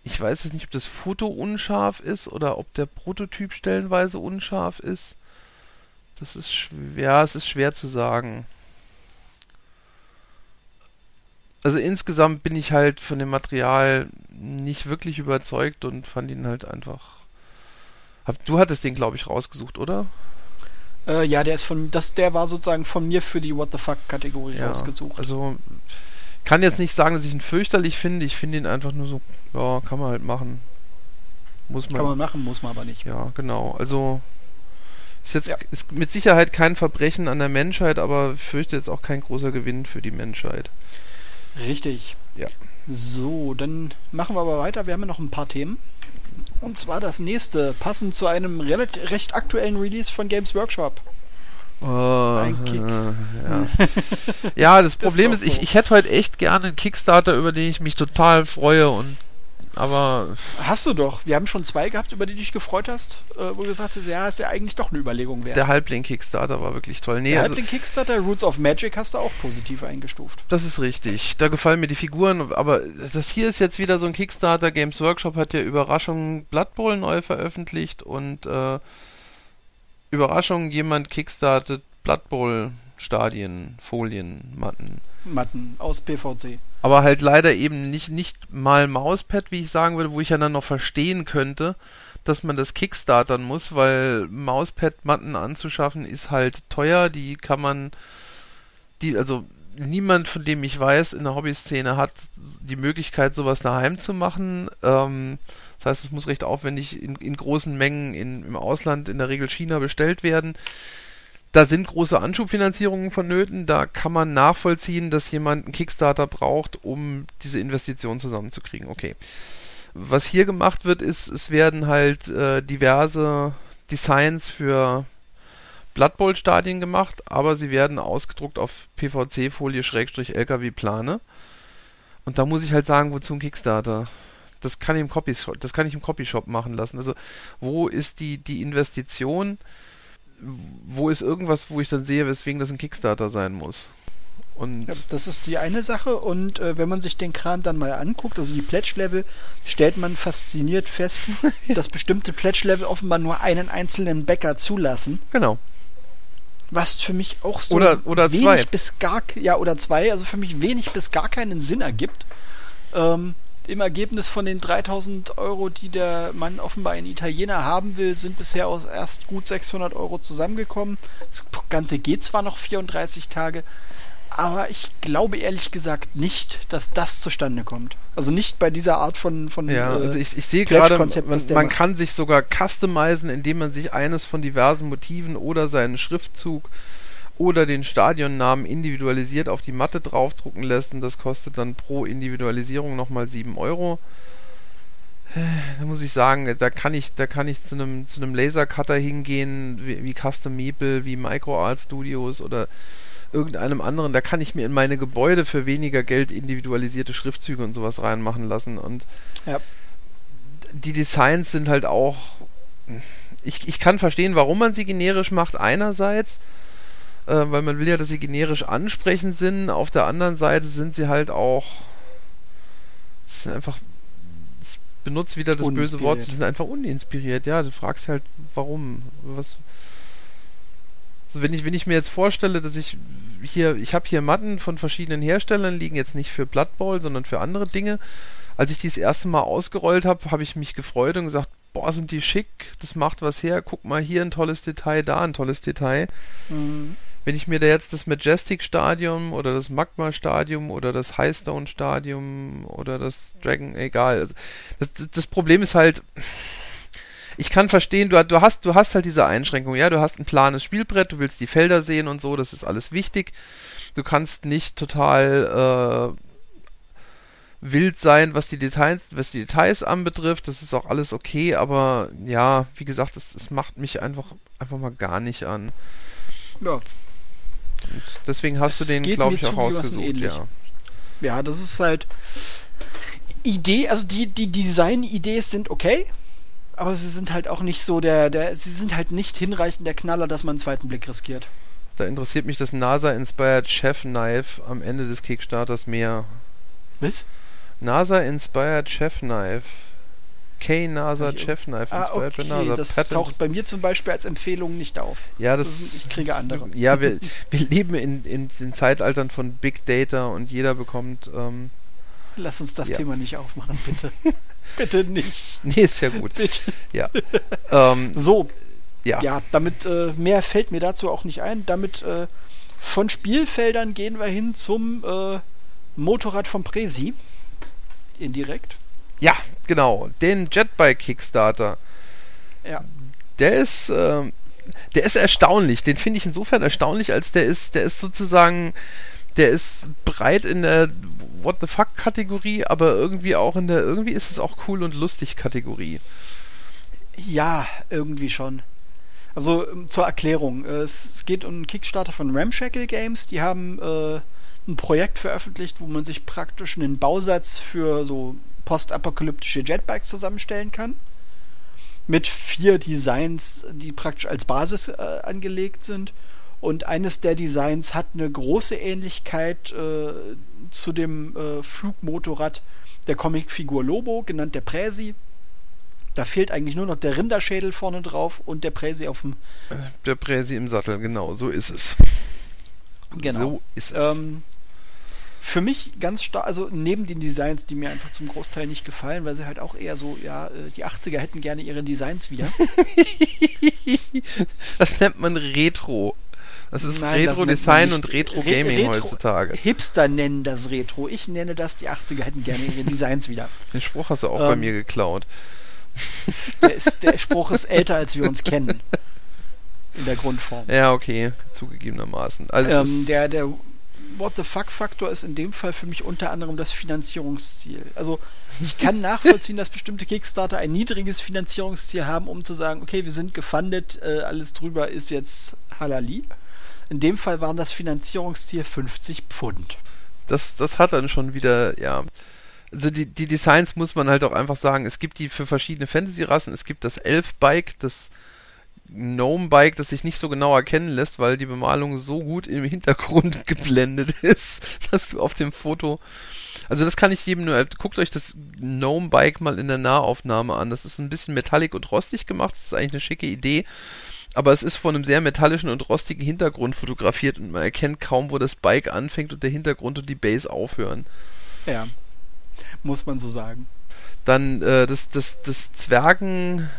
ich weiß jetzt nicht, ob das Foto unscharf ist oder ob der Prototyp stellenweise unscharf ist. Das ist schwer, es ist schwer zu sagen. Also insgesamt bin ich halt von dem Material nicht wirklich überzeugt und fand ihn halt einfach. Du hattest den, glaube ich, rausgesucht, oder? Äh, ja, der ist von, das, der war sozusagen von mir für die What the fuck Kategorie ja, rausgesucht. Also kann jetzt nicht sagen, dass ich ihn fürchterlich finde. Ich finde ihn einfach nur so, ja, kann man halt machen. Muss man. Kann man machen, muss man aber nicht. Ja, genau. Also ist jetzt ja. ist mit Sicherheit kein Verbrechen an der Menschheit, aber fürchte jetzt auch kein großer Gewinn für die Menschheit. Richtig. Ja. So, dann machen wir aber weiter. Wir haben ja noch ein paar Themen. Und zwar das nächste, passend zu einem recht aktuellen Release von Games Workshop. Oh, ein Kick. Ja, ja das Problem ist, ist ich, ich hätte heute echt gerne einen Kickstarter, über den ich mich total freue und aber. Hast du doch. Wir haben schon zwei gehabt, über die du dich gefreut hast, äh, wo du gesagt hast, ja, ist ja eigentlich doch eine Überlegung wert. Der Halbling-Kickstarter war wirklich toll. Nee, Der also, Halbling-Kickstarter, Roots of Magic, hast du auch positiv eingestuft. Das ist richtig. Da gefallen mir die Figuren, aber das hier ist jetzt wieder so ein Kickstarter. Games Workshop hat ja Überraschung Blood Bowl neu veröffentlicht und äh, Überraschung, jemand kickstartet Blood Bowl Stadien, Folien, Matten. Matten aus PVC. Aber halt leider eben nicht, nicht mal Mauspad, wie ich sagen würde, wo ich ja dann noch verstehen könnte, dass man das kickstartern muss, weil Mauspad-Matten anzuschaffen ist halt teuer. Die kann man, die, also niemand, von dem ich weiß, in der Hobbyszene hat die Möglichkeit, sowas daheim zu machen. Ähm, das heißt, es muss recht aufwendig in, in großen Mengen in, im Ausland, in der Regel China, bestellt werden da sind große Anschubfinanzierungen vonnöten. Da kann man nachvollziehen, dass jemand einen Kickstarter braucht, um diese Investition zusammenzukriegen. Okay. Was hier gemacht wird, ist, es werden halt äh, diverse Designs für Blood Bowl Stadien gemacht, aber sie werden ausgedruckt auf PVC-Folie Schrägstrich LKW-Plane. Und da muss ich halt sagen, wozu ein Kickstarter? Das kann ich im Copyshop, das kann ich im Copyshop machen lassen. Also, wo ist die, die Investition? Wo ist irgendwas, wo ich dann sehe, weswegen das ein Kickstarter sein muss? Und ja, das ist die eine Sache. Und äh, wenn man sich den Kram dann mal anguckt, also die Pledge-Level, stellt man fasziniert fest, dass bestimmte Pledge-Level offenbar nur einen einzelnen Bäcker zulassen. Genau. Was für mich auch so oder, oder wenig zwei. bis gar, ja, oder zwei, also für mich wenig bis gar keinen Sinn ergibt. Ähm, im Ergebnis von den 3000 Euro, die der Mann offenbar ein Italiener haben will, sind bisher aus erst gut 600 Euro zusammengekommen. Das Ganze geht zwar noch 34 Tage, aber ich glaube ehrlich gesagt nicht, dass das zustande kommt. Also nicht bei dieser Art von von Ja, äh, also ich, ich sehe gerade, man, man kann sich sogar customizen, indem man sich eines von diversen Motiven oder seinen Schriftzug oder den Stadionnamen individualisiert auf die Matte draufdrucken lässt und das kostet dann pro Individualisierung nochmal 7 Euro. Da muss ich sagen, da kann ich, da kann ich zu einem zu einem Lasercutter hingehen, wie, wie Custom Meeple, wie MicroArt Studios oder irgendeinem anderen, da kann ich mir in meine Gebäude für weniger Geld individualisierte Schriftzüge und sowas reinmachen lassen und ja. die Designs sind halt auch ich, ich kann verstehen, warum man sie generisch macht einerseits, äh, weil man will ja, dass sie generisch ansprechend sind. Auf der anderen Seite sind sie halt auch sind einfach ich benutze wieder das böse Wort, sie sind einfach uninspiriert. Ja, du fragst halt, warum? Was so, wenn ich wenn ich mir jetzt vorstelle, dass ich hier ich habe hier Matten von verschiedenen Herstellern liegen jetzt nicht für Blood Bowl, sondern für andere Dinge. Als ich die das erste Mal ausgerollt habe, habe ich mich gefreut und gesagt, boah, sind die schick, das macht was her, guck mal hier ein tolles Detail, da ein tolles Detail. Mhm wenn ich mir da jetzt das Majestic Stadium oder das Magma Stadium oder das Highstone Stadium oder das Dragon, egal. Also das, das Problem ist halt, ich kann verstehen, du, du, hast, du hast halt diese Einschränkung, ja, du hast ein planes Spielbrett, du willst die Felder sehen und so, das ist alles wichtig. Du kannst nicht total äh, wild sein, was die Details, was die Details anbetrifft, das ist auch alles okay, aber ja, wie gesagt, es, macht mich einfach, einfach mal gar nicht an. Ja, und deswegen hast es du den, glaube ich, auch ausgesucht. Ja. ja, das ist halt Idee, also die, die Design-Ideen sind okay, aber sie sind halt auch nicht so der, der, sie sind halt nicht hinreichend der Knaller, dass man einen zweiten Blick riskiert. Da interessiert mich das NASA-inspired Chef Knife am Ende des Kickstarters mehr. Was? NASA-inspired Chef Knife. K-NASA Chefknife ah, okay. NASA. Das Patent. taucht bei mir zum Beispiel als Empfehlung nicht auf. Ja, das, das ich kriege andere. Ja, wir, wir leben in, in den Zeitaltern von Big Data und jeder bekommt. Ähm, Lass uns das ja. Thema nicht aufmachen, bitte. bitte nicht. Nee, ist ja gut. Bitte. Ja. ähm, so. Ja. Ja, damit äh, mehr fällt mir dazu auch nicht ein. Damit äh, von Spielfeldern gehen wir hin zum äh, Motorrad vom Presi. Indirekt. Ja, genau. Den Jetbike Kickstarter. Ja. Der ist, äh, der ist erstaunlich. Den finde ich insofern erstaunlich, als der ist, der ist sozusagen, der ist breit in der What the fuck Kategorie, aber irgendwie auch in der, irgendwie ist es auch cool und lustig Kategorie. Ja, irgendwie schon. Also ähm, zur Erklärung, äh, es geht um einen Kickstarter von Ramshackle Games. Die haben äh, ein Projekt veröffentlicht, wo man sich praktisch einen Bausatz für so postapokalyptische Jetbikes zusammenstellen kann. Mit vier Designs, die praktisch als Basis äh, angelegt sind. Und eines der Designs hat eine große Ähnlichkeit äh, zu dem äh, Flugmotorrad der Comicfigur Lobo, genannt der Präsi. Da fehlt eigentlich nur noch der Rinderschädel vorne drauf und der Präsi auf dem. Der Präsi im Sattel, genau, so ist es. Genau. So ist es. Ähm, für mich ganz stark, also neben den Designs, die mir einfach zum Großteil nicht gefallen, weil sie halt auch eher so, ja, äh, die 80er hätten gerne ihre Designs wieder. das nennt man Retro. Das ist Retro-Design und Retro-Gaming Retro heutzutage. Hipster nennen das Retro. Ich nenne das, die 80er hätten gerne ihre Designs wieder. Den Spruch hast du auch ähm, bei mir geklaut. Der, ist, der Spruch ist älter, als wir uns kennen. In der Grundform. Ja, okay, zugegebenermaßen. Also ähm, der, der What the fuck-Faktor ist in dem Fall für mich unter anderem das Finanzierungsziel. Also ich kann nachvollziehen, dass bestimmte Kickstarter ein niedriges Finanzierungsziel haben, um zu sagen, okay, wir sind gefundet, äh, alles drüber ist jetzt Halali. In dem Fall waren das Finanzierungsziel 50 Pfund. Das, das hat dann schon wieder, ja. Also die, die Designs muss man halt auch einfach sagen, es gibt die für verschiedene Fantasy-Rassen, es gibt das Elf-Bike, das Gnome-Bike, das sich nicht so genau erkennen lässt, weil die Bemalung so gut im Hintergrund geblendet ist, dass du auf dem Foto. Also das kann ich jedem nur. Guckt euch das Gnome-Bike mal in der Nahaufnahme an. Das ist ein bisschen metallic und rostig gemacht. Das ist eigentlich eine schicke Idee. Aber es ist von einem sehr metallischen und rostigen Hintergrund fotografiert und man erkennt kaum, wo das Bike anfängt und der Hintergrund und die Base aufhören. Ja, muss man so sagen. Dann äh, das, das, das Zwergen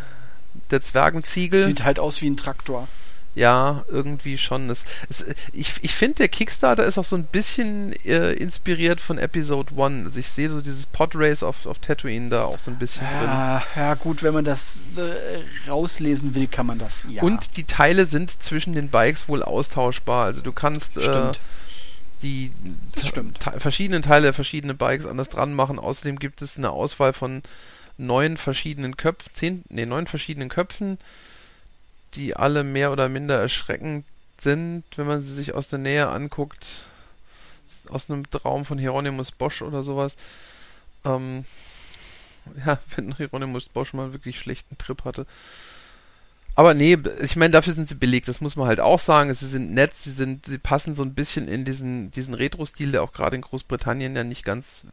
der Zwergenziegel. Sieht halt aus wie ein Traktor. Ja, irgendwie schon. Es, es, ich ich finde, der Kickstarter ist auch so ein bisschen äh, inspiriert von Episode 1. Also ich sehe so dieses Podrace auf, auf Tatooine da auch so ein bisschen ja, drin. Ja, gut, wenn man das äh, rauslesen will, kann man das. Ja. Und die Teile sind zwischen den Bikes wohl austauschbar. Also du kannst äh, die verschiedenen Teile verschiedene Bikes anders dran machen. Außerdem gibt es eine Auswahl von neun verschiedenen Köpfen, zehn, nee, neun verschiedenen Köpfen, die alle mehr oder minder erschreckend sind, wenn man sie sich aus der Nähe anguckt. Aus einem Traum von Hieronymus Bosch oder sowas. Ähm, ja, wenn Hieronymus Bosch mal wirklich schlechten Trip hatte. Aber nee, ich meine, dafür sind sie billig, das muss man halt auch sagen. Sie sind nett, sie sind, sie passen so ein bisschen in diesen, diesen Retro-Stil, der auch gerade in Großbritannien ja nicht ganz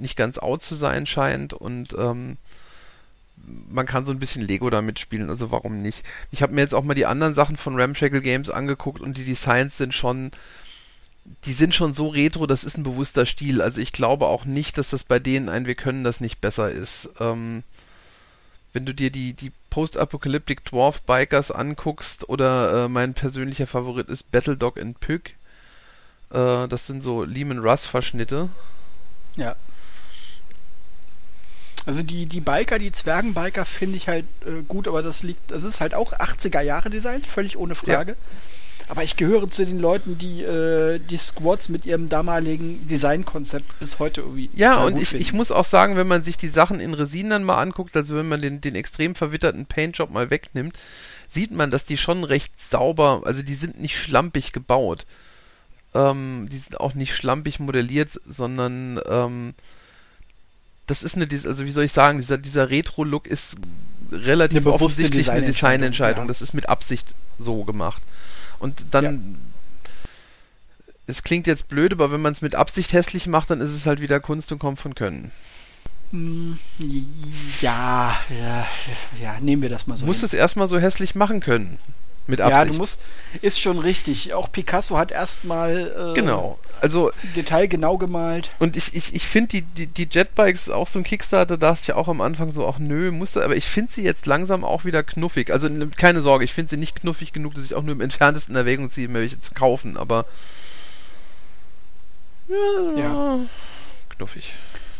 nicht ganz out zu sein scheint und ähm, man kann so ein bisschen Lego damit spielen, also warum nicht? Ich habe mir jetzt auch mal die anderen Sachen von Ramshackle Games angeguckt und die Designs sind schon, die sind schon so retro, das ist ein bewusster Stil. Also ich glaube auch nicht, dass das bei denen ein Wir können das nicht besser ist. Ähm, wenn du dir die, die Post-Apocalyptic Dwarf Bikers anguckst oder äh, mein persönlicher Favorit ist Battle Dog and Pig, äh, das sind so Lehman Russ Verschnitte. Ja. Also die, die Biker, die Zwergenbiker finde ich halt äh, gut, aber das liegt, das ist halt auch 80er Jahre Design, völlig ohne Frage. Ja. Aber ich gehöre zu den Leuten, die äh, die Squads mit ihrem damaligen Designkonzept bis heute irgendwie. Ja, und ich, ich muss auch sagen, wenn man sich die Sachen in Resin dann mal anguckt, also wenn man den, den extrem verwitterten Paintjob mal wegnimmt, sieht man, dass die schon recht sauber, also die sind nicht schlampig gebaut. Ähm, die sind auch nicht schlampig modelliert, sondern ähm, das ist eine, also wie soll ich sagen, dieser, dieser Retro-Look ist relativ eine offensichtlich Design eine Designentscheidung. Ja. Das ist mit Absicht so gemacht. Und dann, ja. es klingt jetzt blöd, aber wenn man es mit Absicht hässlich macht, dann ist es halt wieder Kunst und kommt von Können. Hm, ja, ja, ja, nehmen wir das mal so. Du musst hin. es erstmal so hässlich machen können. Mit Absicht. Ja, du musst, ist schon richtig. Auch Picasso hat erstmal äh, genau. Also Detail genau gemalt. Und ich, ich, ich finde die, die, die Jetbikes auch so ein Kickstarter, da hast du ja auch am Anfang so, ach nö, musste, aber ich finde sie jetzt langsam auch wieder knuffig. Also keine Sorge, ich finde sie nicht knuffig genug, dass ich auch nur im entferntesten Erwägung ziehe, mir welche zu kaufen, aber Ja, Ja. knuffig.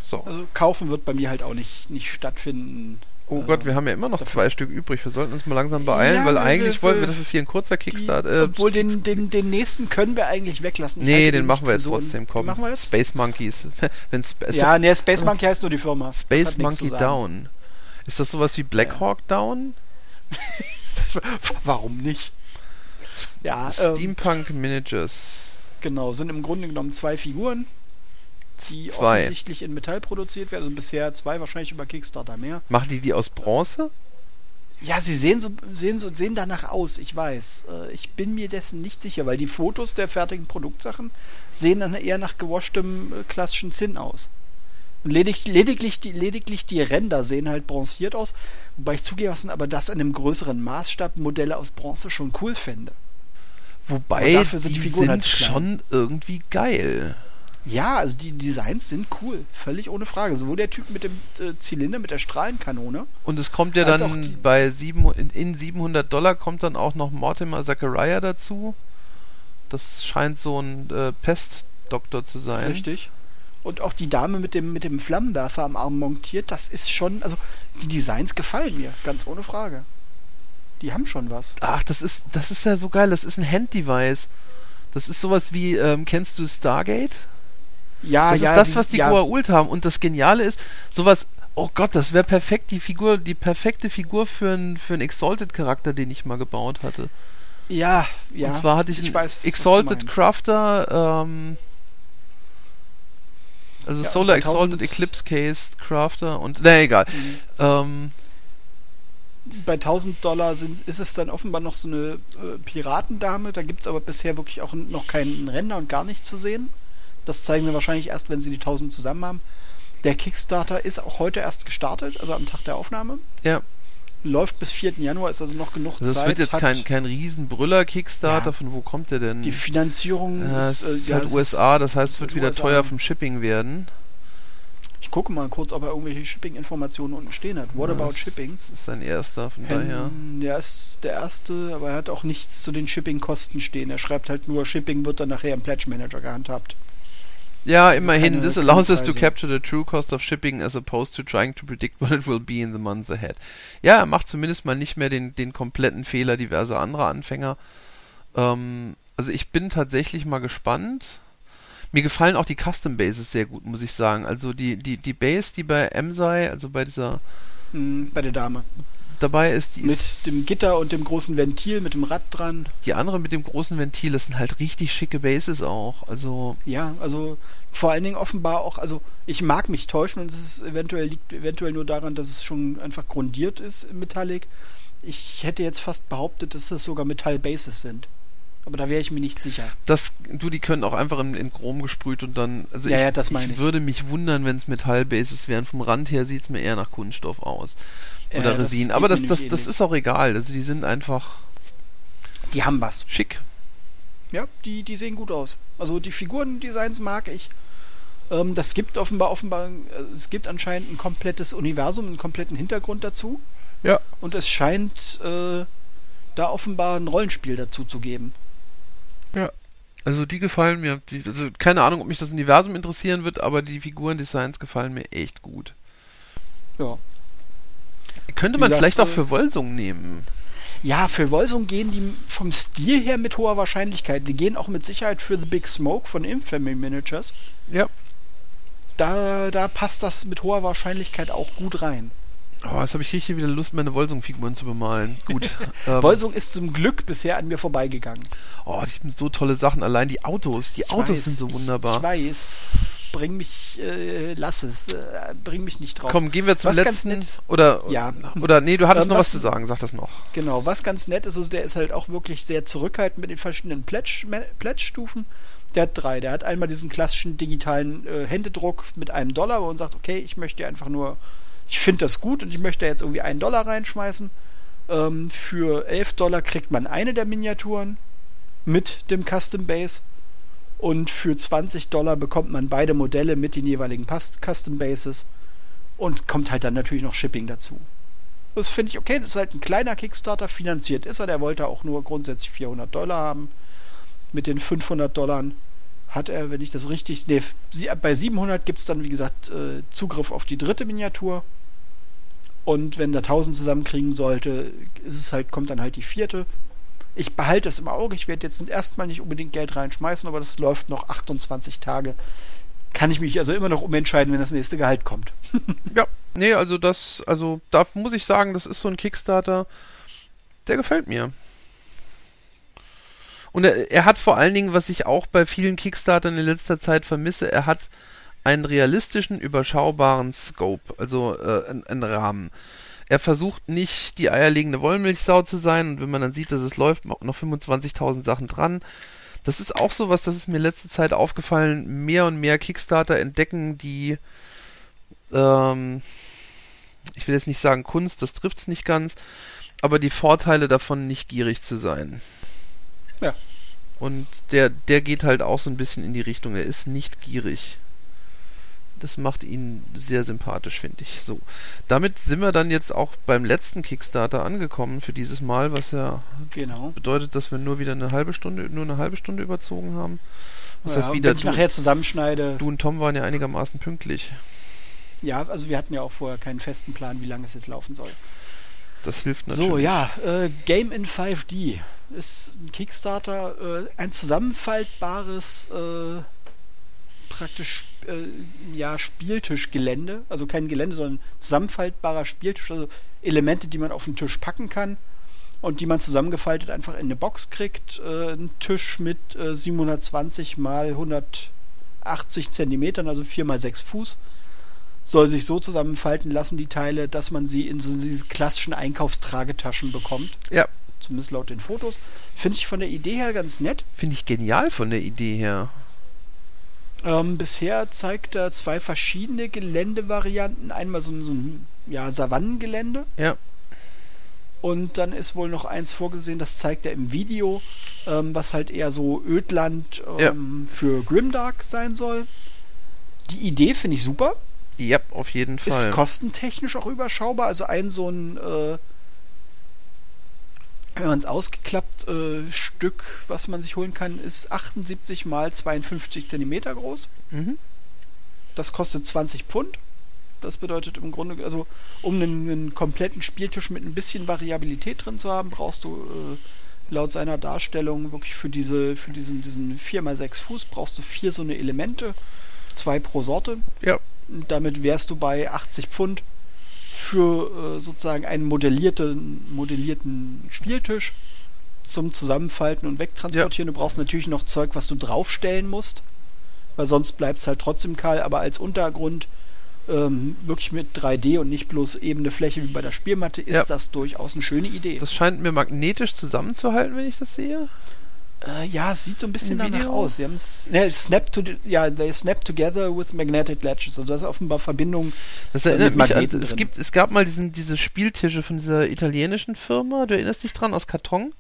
So. Also kaufen wird bei mir halt auch nicht, nicht stattfinden. Oh Gott, wir haben ja immer noch zwei Stück übrig. Wir sollten uns mal langsam beeilen, Ja, weil eigentlich wir- wollten wir, wir- das ist hier ein kurzer Kickstart. Äh, obwohl den, den, den nächsten können wir eigentlich weglassen. Ich nee, halte den machen wir jetzt so trotzdem. Komm, Machen wir jetzt? Space Monkeys. Wenn Sp Ja, nee, Space Monkey heißt nur die Firma. Space Monkey. Down. Ist das sowas wie Black Ja. Hawk Down? Warum nicht? Ja, ähm, Steampunk Miniatures. genau, sind im Grunde genommen zwei Figuren, die Zwei. offensichtlich in Metall produziert werden. Also bisher zwei, wahrscheinlich über Kickstarter mehr. Machen die die aus Bronze? Ja, sie sehen so, sehen so, sehen danach aus, ich weiß. Äh, Ich bin mir dessen nicht sicher, weil die Fotos der fertigen Produktsachen sehen dann eher nach gewaschtem äh, klassischen Zinn aus. Und ledig, lediglich, die, lediglich die Ränder sehen halt bronziert aus, wobei ich zugelassen aber das in einem größeren Maßstab Modelle aus Bronze schon cool fände. Wobei, Aber dafür sind die die Figuren sind halt schon irgendwie geil. Ja, also die Designs sind cool, völlig ohne Frage. Sowohl der Typ mit dem äh, Zylinder, mit der Strahlenkanone. Und es kommt ja dann bei sieben, in, in 700 Dollar kommt dann auch noch Mortimer Zachariah dazu. Das scheint so ein äh, Pestdoktor zu sein. Richtig. Und auch die Dame mit dem, mit dem Flammenwerfer am Arm montiert, das ist schon, also die Designs gefallen mir, ganz ohne Frage. Die haben schon was. Ach, das ist, das ist ja so geil. Das ist ein Hand-Device. Das ist sowas wie, ähm, kennst du Stargate? Ja, Das ja. ist das, die- was die ja, Goa'uld haben. Und das Geniale ist, sowas, oh Gott, das wäre perfekt, die Figur, die perfekte Figur für einen für einen Exalted-Charakter, den ich mal gebaut hatte. Ja, ja. Und zwar hatte ich, ich einen weiß, Exalted. Crafter, ähm, also Ja, Solar Exalted 1000 Eclipse Cased Crafter und, ne, egal. Mhm. Ähm, Bei 1000 Dollar sind, ist es dann offenbar noch so eine äh, Piratendame. Da gibt es aber bisher wirklich auch noch keinen Render und gar nicht zu sehen. Das zeigen wir wahrscheinlich erst, wenn sie die 1000 zusammen haben. Der Kickstarter ist auch heute erst gestartet, also am Tag der Aufnahme. ja, Läuft bis 4. Januar, ist also noch genug also das Zeit. wird jetzt hat kein, kein Riesenbrüller-Kickstarter, Ja. von wo kommt der denn? Die Finanzierung ja, es ist, äh, ist ja, halt USA, das heißt, es wird wieder USA. teuer vom Shipping werden. Ich gucke mal kurz, ob er irgendwelche Shipping-Informationen unten stehen hat. What Ja, about das- Shipping? Das ist sein erster, von daher. Hen, der ist der erste, aber er hat auch nichts zu den Shipping-Kosten stehen. Er schreibt halt nur, Shipping wird dann nachher im Pledge Manager gehandhabt. Ja, Also immerhin. This allows us to capture the true cost of shipping as opposed to trying to predict what it will be in the months ahead. Ja, er macht zumindest mal nicht mehr den, den kompletten Fehler diverser anderer Anfänger. Ähm, also ich bin tatsächlich mal gespannt. Mir gefallen auch die Custom Bases sehr gut, muss ich sagen. Also die, die, die Base, die bei Emsai, also bei dieser Hm, bei der Dame. Dabei ist, die Mit ist dem Gitter und dem großen Ventil, mit dem Rad dran. die andere mit dem großen Ventil, das sind halt richtig schicke Bases auch. Also Ja, also vor allen Dingen offenbar auch, also ich mag mich täuschen und es ist eventuell liegt eventuell nur daran, dass es schon einfach grundiert ist Metallic. Ich hätte jetzt fast behauptet, dass es sogar Metall-Bases sind. Aber da wäre ich mir nicht sicher. Das, du, die können auch einfach in, in Chrom gesprüht und dann, also Ja, ich, ja, das meine ich ich. würde mich wundern, wenn es Metallbases wären. Vom Rand her sieht es mir eher nach Kunststoff aus. Äh, Oder Resin. Aber das, das, das ist auch egal. Also die sind einfach Die haben was. schick. Ja, die, die sehen gut aus. Also die Figurendesigns mag ich. Ähm, das gibt offenbar, offenbar, äh, es gibt anscheinend ein komplettes Universum, einen kompletten Hintergrund dazu. Ja. Und es scheint äh, da offenbar ein Rollenspiel dazu zu geben. Also die gefallen mir. Die, also keine Ahnung, ob mich das Universum interessieren wird, aber die Figurendesigns gefallen mir echt gut. Ja. Könnte man gesagt, vielleicht auch äh, für Wolsung nehmen. Ja, für Wolsung gehen die vom Stil her mit hoher Wahrscheinlichkeit. Die gehen auch mit Sicherheit für The Big Smoke von Infamy Miniatures. Ja. Da, da passt das mit hoher Wahrscheinlichkeit auch gut rein. Oh, jetzt habe ich richtig wieder Lust, meine Wolsung-Figuren zu bemalen. Gut. ähm, Wolsung ist zum Glück bisher an mir vorbeigegangen. oh, die haben so tolle Sachen. Allein die Autos. Die Ich Autos weiß, sind so ich- wunderbar. Ich weiß. Bring mich, äh, lass es. Äh, bring mich nicht drauf. Komm, gehen wir zum Was ganz letzten. nett- Oder, Ja. oder, nee, du hattest Ähm, noch was, was- zu sagen, sag das noch. Genau, was ganz nett ist, also der ist halt auch wirklich sehr zurückhaltend mit den verschiedenen Pledge-Stufen. Der hat drei. Der hat einmal diesen klassischen digitalen äh, Händedruck mit einem Dollar, man sagt, okay, ich möchte einfach nur, ich finde das gut und ich möchte jetzt irgendwie einen Dollar reinschmeißen. Ähm, für 11 Dollar kriegt man eine der Miniaturen mit dem Custom Base und für 20 Dollar bekommt man beide Modelle mit den jeweiligen Custom Bases und kommt halt dann natürlich noch Shipping dazu. Das finde ich okay. Das ist halt ein kleiner Kickstarter. Finanziert ist er. Der wollte auch nur grundsätzlich 400 Dollar haben. Mit den 500 Dollar hat er, wenn ich das richtig. Nee, bei 700 gibt es dann, wie gesagt, äh, Zugriff auf die dritte Miniatur. Und wenn der 1000 zusammenkriegen sollte, ist es halt, kommt dann halt die vierte. Ich behalte das im Auge. Ich werde jetzt erstmal nicht unbedingt Geld reinschmeißen, aber das läuft noch 28 Tage. Kann ich mich also immer noch umentscheiden, wenn das nächste Gehalt kommt. ja, nee, also das, also da muss ich sagen, das ist so ein Kickstarter, der gefällt mir. Und er, er, hat vor allen Dingen, was ich auch bei vielen Kickstartern in letzter Zeit vermisse, er hat einen realistischen, überschaubaren Scope, also äh, einen Rahmen. Er versucht nicht die eierlegende Wollmilchsau zu sein und wenn man dann sieht, dass es läuft, noch 25.000 Sachen dran. Das ist auch so was, das ist mir letzte Zeit aufgefallen, mehr und mehr Kickstarter entdecken, die ähm, ich will jetzt nicht sagen Kunst, das trifft es nicht ganz, aber die Vorteile davon, nicht gierig zu sein. Ja. Und der, der geht halt auch so ein bisschen in die Richtung, er ist nicht gierig. Das macht ihn sehr sympathisch, finde ich. So. Damit sind wir dann jetzt auch beim letzten Kickstarter angekommen für dieses Mal, was ja genau. bedeutet, dass wir nur wieder eine halbe Stunde, nur eine halbe Stunde überzogen haben. Das ja, heißt, wieder wenn ich nachher zusammenschneide. Du und Tom waren ja einigermaßen pünktlich. Ja, also wir hatten ja auch vorher keinen festen Plan, wie lange es jetzt laufen soll. Das hilft natürlich. So, ja, äh, Game in 5D ist ein Kickstarter, äh, ein zusammenfaltbares, äh, praktisch äh, ja, Spieltischgelände. Also kein Gelände, sondern zusammenfaltbarer Spieltisch. Also Elemente, die man auf den Tisch packen kann und die man zusammengefaltet einfach in eine Box kriegt. Äh, ein Tisch mit 720 äh, mal 180 Zentimetern, also 4 mal 6 Fuß soll sich so zusammenfalten lassen, die Teile, dass man sie in so diese klassischen Einkaufstragetaschen bekommt. Ja. Zumindest laut den Fotos. Finde ich von der Idee her ganz nett. Finde ich genial von der Idee her. Ähm, bisher zeigt er zwei verschiedene Geländevarianten. Einmal so, so ein ja, Savannengelände. Ja. Und dann ist wohl noch eins vorgesehen, das zeigt er im Video, ähm, was halt eher so Ödland ähm, ja. für Grimdark sein soll. Die Idee finde ich super. Ja, auf jeden Fall. Ist kostentechnisch auch überschaubar. Also ein so ein, äh, wenn man es ausgeklappt äh, Stück, was man sich holen kann, ist 78 mal 52 Zentimeter groß. Mhm. Das kostet 20 Pfund. Das bedeutet im Grunde, also um einen, einen, kompletten Spieltisch mit ein bisschen Variabilität drin zu haben, brauchst du äh, laut seiner Darstellung wirklich für diese, für diesen, diesen 4x6 Fuß brauchst du vier so eine Elemente, zwei pro Sorte. Ja. Damit wärst du bei 80 Pfund für äh, sozusagen einen modellierten, modellierten Spieltisch zum Zusammenfalten und Wegtransportieren. Ja. Du brauchst natürlich noch Zeug, was du draufstellen musst, weil sonst bleibt es halt trotzdem kahl. Aber als Untergrund ähm, wirklich mit 3D und nicht bloß ebene Fläche wie bei der Spielmatte ist ja. das durchaus eine schöne Idee. Das scheint mir magnetisch zusammenzuhalten, wenn ich das sehe. Äh, ja, es sieht so ein bisschen danach aus. Sie haben ne, snap to, ja, they snap together with magnetic latches. Also das ist offenbar Verbindung. Das erinnert mich an, es gibt, es gab mal diesen, diese Spieltische von dieser italienischen Firma. Du erinnerst dich dran aus Karton?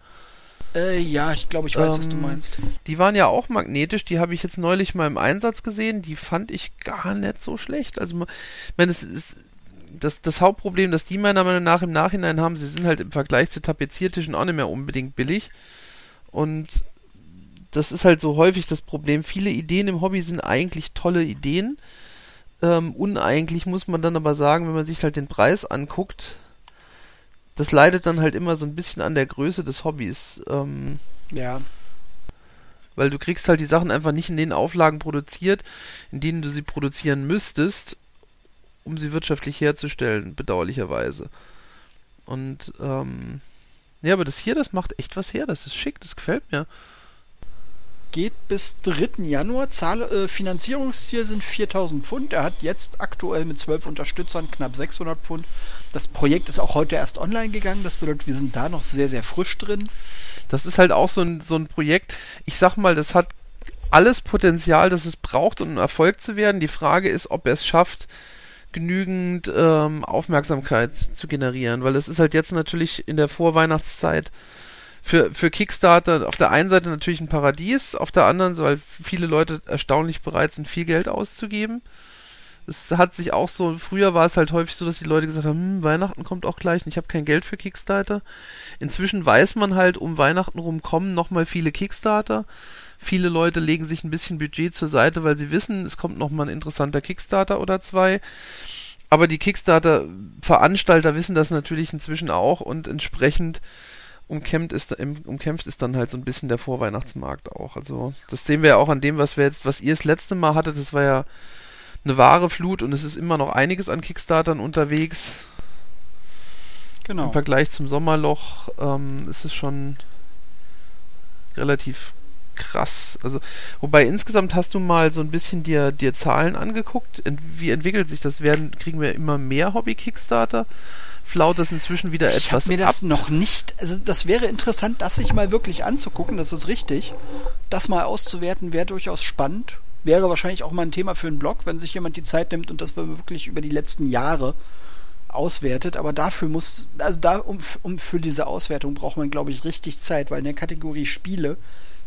Äh, ja, ich glaube, ich weiß, ähm, was du ähm, meinst. Die waren ja auch magnetisch. Die habe ich jetzt neulich mal im Einsatz gesehen. Die fand ich gar nicht so schlecht. Also, ich meine, es ist das, das Hauptproblem, das die meiner Meinung nach im Nachhinein haben, sie sind halt im Vergleich zu Tapeziertischen auch nicht mehr unbedingt billig. Und das ist halt so häufig das Problem. Viele Ideen im Hobby sind eigentlich tolle Ideen. Ähm, uneigentlich muss man dann aber sagen, wenn man sich halt den Preis anguckt, das leidet dann halt immer so ein bisschen an der Größe des Hobbys. Ähm, ja. Weil du kriegst halt die Sachen einfach nicht in den Auflagen produziert, in denen du sie produzieren müsstest, um sie wirtschaftlich herzustellen, bedauerlicherweise. Und ähm, ja, aber das hier, das macht echt was her. Das ist schick, das gefällt mir geht bis 3. Januar. Zahl, äh, Finanzierungsziel sind 4000 Pfund. Er hat jetzt aktuell mit 12 Unterstützern knapp 600 Pfund. Das Projekt ist auch heute erst online gegangen. Das bedeutet, wir sind da noch sehr, sehr frisch drin. Das ist halt auch so ein, so ein Projekt. Ich sag mal, das hat alles Potenzial, das es braucht, um Erfolg zu werden. Die Frage ist, ob er es schafft, genügend ähm, Aufmerksamkeit zu generieren, weil es ist halt jetzt natürlich in der Vorweihnachtszeit für, für Kickstarter auf der einen Seite natürlich ein Paradies, auf der anderen, weil viele Leute erstaunlich bereit sind, viel Geld auszugeben. Es hat sich auch so, früher war es halt häufig so, dass die Leute gesagt haben, hm, Weihnachten kommt auch gleich und ich habe kein Geld für Kickstarter. Inzwischen weiß man halt, um Weihnachten rum kommen nochmal viele Kickstarter. Viele Leute legen sich ein bisschen Budget zur Seite, weil sie wissen, es kommt noch mal ein interessanter Kickstarter oder zwei. Aber die Kickstarter-Veranstalter wissen das natürlich inzwischen auch und entsprechend umkämpft ist, umkämpft ist dann halt so ein bisschen der Vorweihnachtsmarkt auch. Also das sehen wir ja auch an dem, was wir jetzt, was ihr das letzte Mal hattet, das war ja eine wahre Flut und es ist immer noch einiges an Kickstartern unterwegs. Genau. Im Vergleich zum Sommerloch ähm, ist es schon relativ krass. Also, wobei insgesamt hast du mal so ein bisschen dir, dir Zahlen angeguckt. Ent wie entwickelt sich das? Werden, kriegen wir immer mehr Hobby-Kickstarter? Flaut das inzwischen wieder ich etwas mir das noch nicht, also das wäre interessant, das sich mal wirklich anzugucken, das ist richtig. Das mal auszuwerten wäre durchaus spannend. Wäre wahrscheinlich auch mal ein Thema für einen Blog, wenn sich jemand die Zeit nimmt und das wirklich über die letzten Jahre auswertet, aber dafür muss, also da, um, um für diese Auswertung braucht man, glaube ich, richtig Zeit, weil in der Kategorie Spiele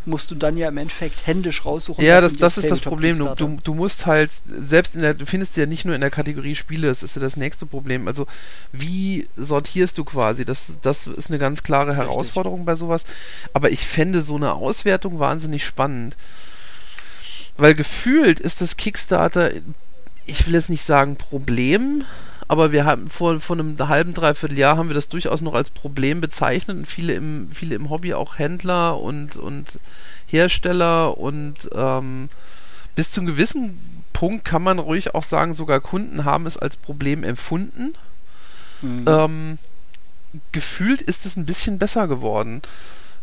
musst du dann ja im Endeffekt händisch raussuchen. Ja, das, das ist das Problem. Du, du, musst halt, selbst in der, du findest ja nicht nur in der Kategorie Spiele, das ist ja das nächste Problem. Also, wie sortierst du quasi? Das, das ist eine ganz klare Richtig. Herausforderung bei sowas. Aber ich fände so eine Auswertung wahnsinnig spannend. Weil gefühlt ist das Kickstarter, ich will jetzt nicht sagen Problem, aber wir haben vor, vor einem halben, dreiviertel Jahr haben wir das durchaus noch als Problem bezeichnet und viele im, viele im Hobby, auch Händler und, und Hersteller und ähm, bis zu einem gewissen Punkt kann man ruhig auch sagen, sogar Kunden haben es als Problem empfunden. Mhm. Ähm, gefühlt ist es ein bisschen besser geworden.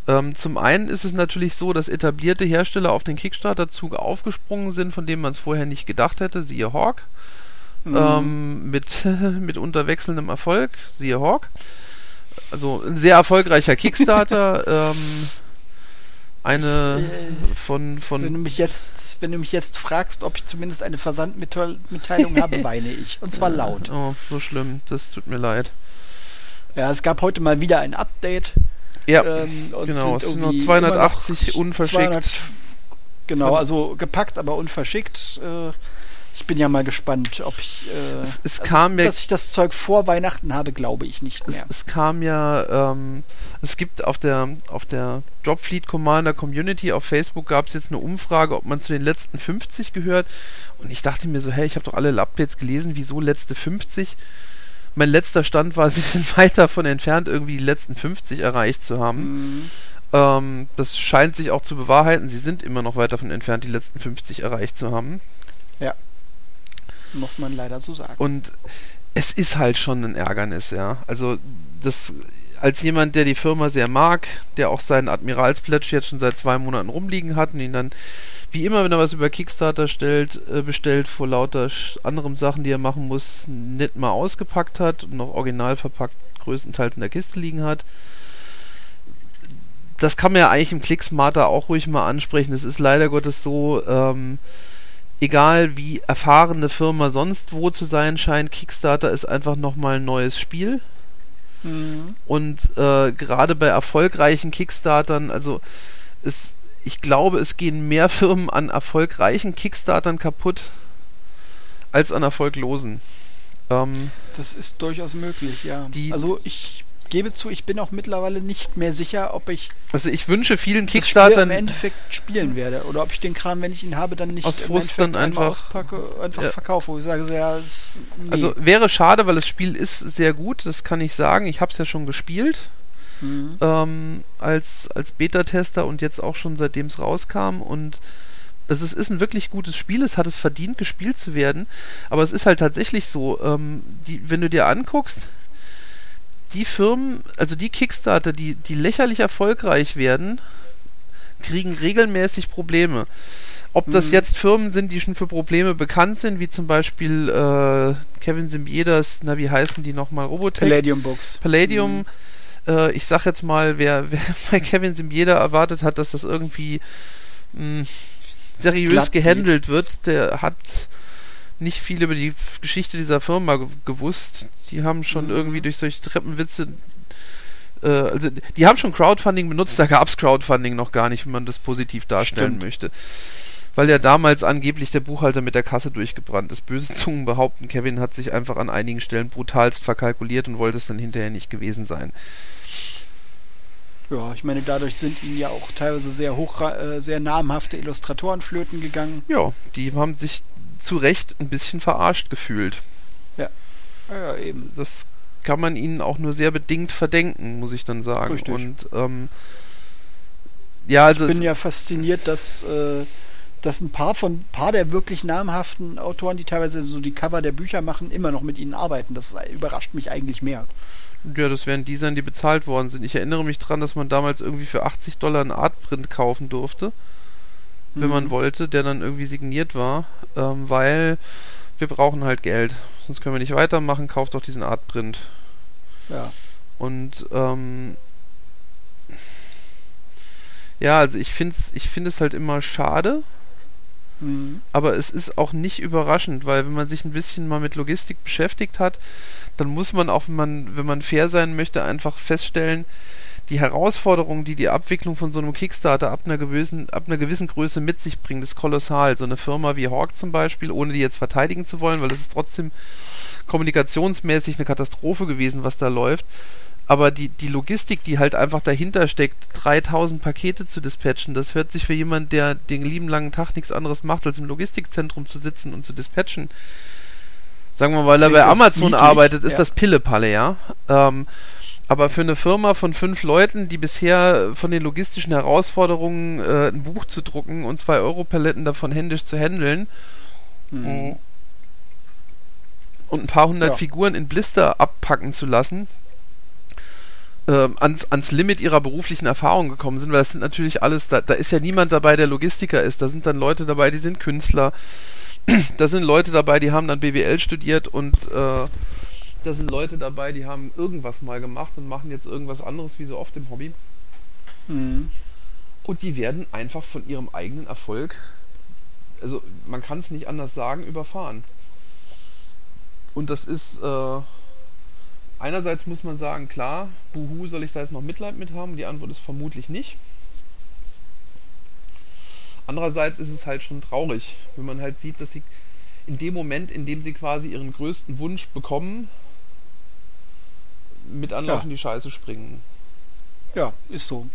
Ähm, zum einen ist es natürlich so, dass etablierte Hersteller auf den Kickstarter-Zug aufgesprungen sind, von dem man es vorher nicht gedacht hätte, siehe Hawk mhm. ähm, mit mitunter wechselndem Erfolg, siehe Hawk. Also ein sehr erfolgreicher Kickstarter. ähm, eine äh, von, von. Wenn du mich jetzt, wenn du mich jetzt fragst, ob ich zumindest eine Versandmitteilung habe, weine ich. Und zwar laut. Oh, so schlimm. Das tut mir leid. Ja, es gab heute mal wieder ein Update. Ja, ähm, genau. Es sind noch 280 unverschickt. 200, genau, also gepackt, aber unverschickt. Äh, ich bin ja mal gespannt, ob ich. Äh, es, es also, kam ja, dass ich das Zeug vor Weihnachten habe, glaube ich nicht mehr. Es, es kam ja, ähm, es gibt auf der auf der Dropfleet Commander Community auf Facebook gab es jetzt eine Umfrage, ob man zu den letzten 50 gehört. Und ich dachte mir so, hey, ich habe doch alle Updates gelesen, wieso letzte 50? Mein letzter Stand war, sie sind weit davon entfernt, irgendwie die letzten 50 erreicht zu haben. Mhm. Ähm, das scheint sich auch zu bewahrheiten. Sie sind immer noch weit davon entfernt, die letzten 50 erreicht zu haben. Ja. Muss man leider so sagen. Und es ist halt schon ein Ärgernis, ja. Also das als jemand, der die Firma sehr mag, der auch seinen Admiralspledge jetzt schon seit zwei Monaten rumliegen hat und ihn dann wie immer, wenn er was über Kickstarter stellt, äh, bestellt, vor lauter anderen Sachen, die er machen muss, nicht mal ausgepackt hat und noch original verpackt größtenteils in der Kiste liegen hat. Das kann man ja eigentlich im Clicksmarter auch ruhig mal ansprechen. Es ist leider Gottes so, ähm, egal wie erfahrene Firma sonst wo zu sein scheint, Kickstarter ist einfach nochmal ein neues Spiel. Mhm. Und äh, gerade bei erfolgreichen Kickstartern, also es, ich glaube, es gehen mehr Firmen an erfolgreichen Kickstartern kaputt als an erfolglosen. Ähm, das ist durchaus möglich, ja. also ich gebe zu, ich bin auch mittlerweile nicht mehr sicher, ob ich. Also ich wünsche vielen Kickstartern im Endeffekt spielen werde oder ob ich den Kram, wenn ich ihn habe, dann nicht aus Frust dann einfach auspacke, einfach ja. verkaufe, wo ich sage, so, ja, ist, nee. also wäre schade, weil das Spiel ist sehr gut, das kann ich sagen. Ich habe es ja schon gespielt. Mhm. Ähm, als, als Beta-Tester und jetzt auch schon seitdem es rauskam und also es ist ein wirklich gutes Spiel, es hat es verdient, gespielt zu werden, aber es ist halt tatsächlich so, ähm, die, wenn du dir anguckst, die Firmen, also die Kickstarter, die, die lächerlich erfolgreich werden, kriegen regelmäßig Probleme. Ob das mhm. jetzt Firmen sind, die schon für Probleme bekannt sind, wie zum Beispiel äh, Kevin Simbiedas, na wie heißen die nochmal, Robotech? Palladium Books. Palladium. Mhm. Äh, ich sag jetzt mal, wer, wer bei Kevin Simbieda erwartet hat, dass das irgendwie mh, hm, seriös Glatt gehandelt geht. wird, der hat nicht viel über die Geschichte dieser Firma gewusst. Die haben schon mhm. irgendwie durch solche Treppenwitze äh, also die haben schon Crowdfunding benutzt, da gab es Crowdfunding noch gar nicht, wenn man das positiv darstellen Stimmt. möchte. Weil ja damals angeblich der Buchhalter mit der Kasse durchgebrannt ist. Böse Zungen behaupten, Kevin hat sich einfach an einigen Stellen brutalst verkalkuliert und wollte es dann hinterher nicht gewesen sein. Ja, ich meine, dadurch sind ihnen ja auch teilweise sehr hoch, äh, sehr namhafte Illustratoren flöten gegangen. Ja, die haben sich zu Recht ein bisschen verarscht gefühlt. Ja. Ja, eben. Das kann man ihnen auch nur sehr bedingt verdenken, muss ich dann sagen. Richtig. Und ähm, ja, also Ich bin ja fasziniert, dass, äh, dass ein paar von paar der wirklich namhaften Autoren, die teilweise so die Cover der Bücher machen, immer noch mit ihnen arbeiten. Das überrascht mich eigentlich mehr. Ja, das werden die sein, die bezahlt worden sind. Ich erinnere mich dran, dass man damals irgendwie für 80 Dollar einen Artprint kaufen durfte, wenn man Mhm. wollte, der dann irgendwie signiert war, ähm, weil wir brauchen halt Geld. Sonst können wir nicht weitermachen, kauft doch diesen Artprint. Ja. Und ähm, ja, also ich finde es ich find es halt immer schade, Mhm. aber es ist auch nicht überraschend, weil wenn man sich ein bisschen mal mit Logistik beschäftigt hat, dann muss man auch, wenn man, wenn man fair sein möchte, einfach feststellen, die Herausforderungen, die die Abwicklung von so einem Kickstarter ab einer gewissen, ab einer gewissen Größe mit sich bringt, ist kolossal. So eine Firma wie Hawk zum Beispiel, ohne die jetzt verteidigen zu wollen, weil das ist trotzdem kommunikationsmäßig eine Katastrophe gewesen, was da läuft. Aber die, die Logistik, die halt einfach dahinter steckt, 3000 Pakete zu dispatchen, das hört sich für jemanden, der den lieben langen Tag nichts anderes macht, als im Logistikzentrum zu sitzen und zu dispatchen. Sagen wir mal, weil er bei Amazon niedlich, arbeitet, ist ja. das Pillepalle, ja. Ähm, aber für eine Firma von fünf Leuten, die bisher von den logistischen Herausforderungen äh, ein Buch zu drucken und zwei Euro-Paletten davon händisch zu handeln Mhm. und ein paar hundert Ja. Figuren in Blister abpacken zu lassen, ähm, ans, ans Limit ihrer beruflichen Erfahrung gekommen sind, weil das sind natürlich alles, da, da ist ja niemand dabei, der Logistiker ist. Da sind dann Leute dabei, die sind Künstler. da sind Leute dabei, die haben dann BWL studiert und äh, da sind Leute dabei, die haben irgendwas mal gemacht und machen jetzt irgendwas anderes, wie so oft im Hobby. Mhm. Und die werden einfach von ihrem eigenen Erfolg, also man kann es nicht anders sagen, überfahren. Und das ist, äh, einerseits muss man sagen, klar, buhu, soll ich da jetzt noch Mitleid mit haben? Die Antwort ist vermutlich nicht. Andererseits ist es halt schon traurig, wenn man halt sieht, dass sie in dem Moment, in dem sie quasi ihren größten Wunsch bekommen, mit Anlauf Ja. in die Scheiße springen. Ja, ist so.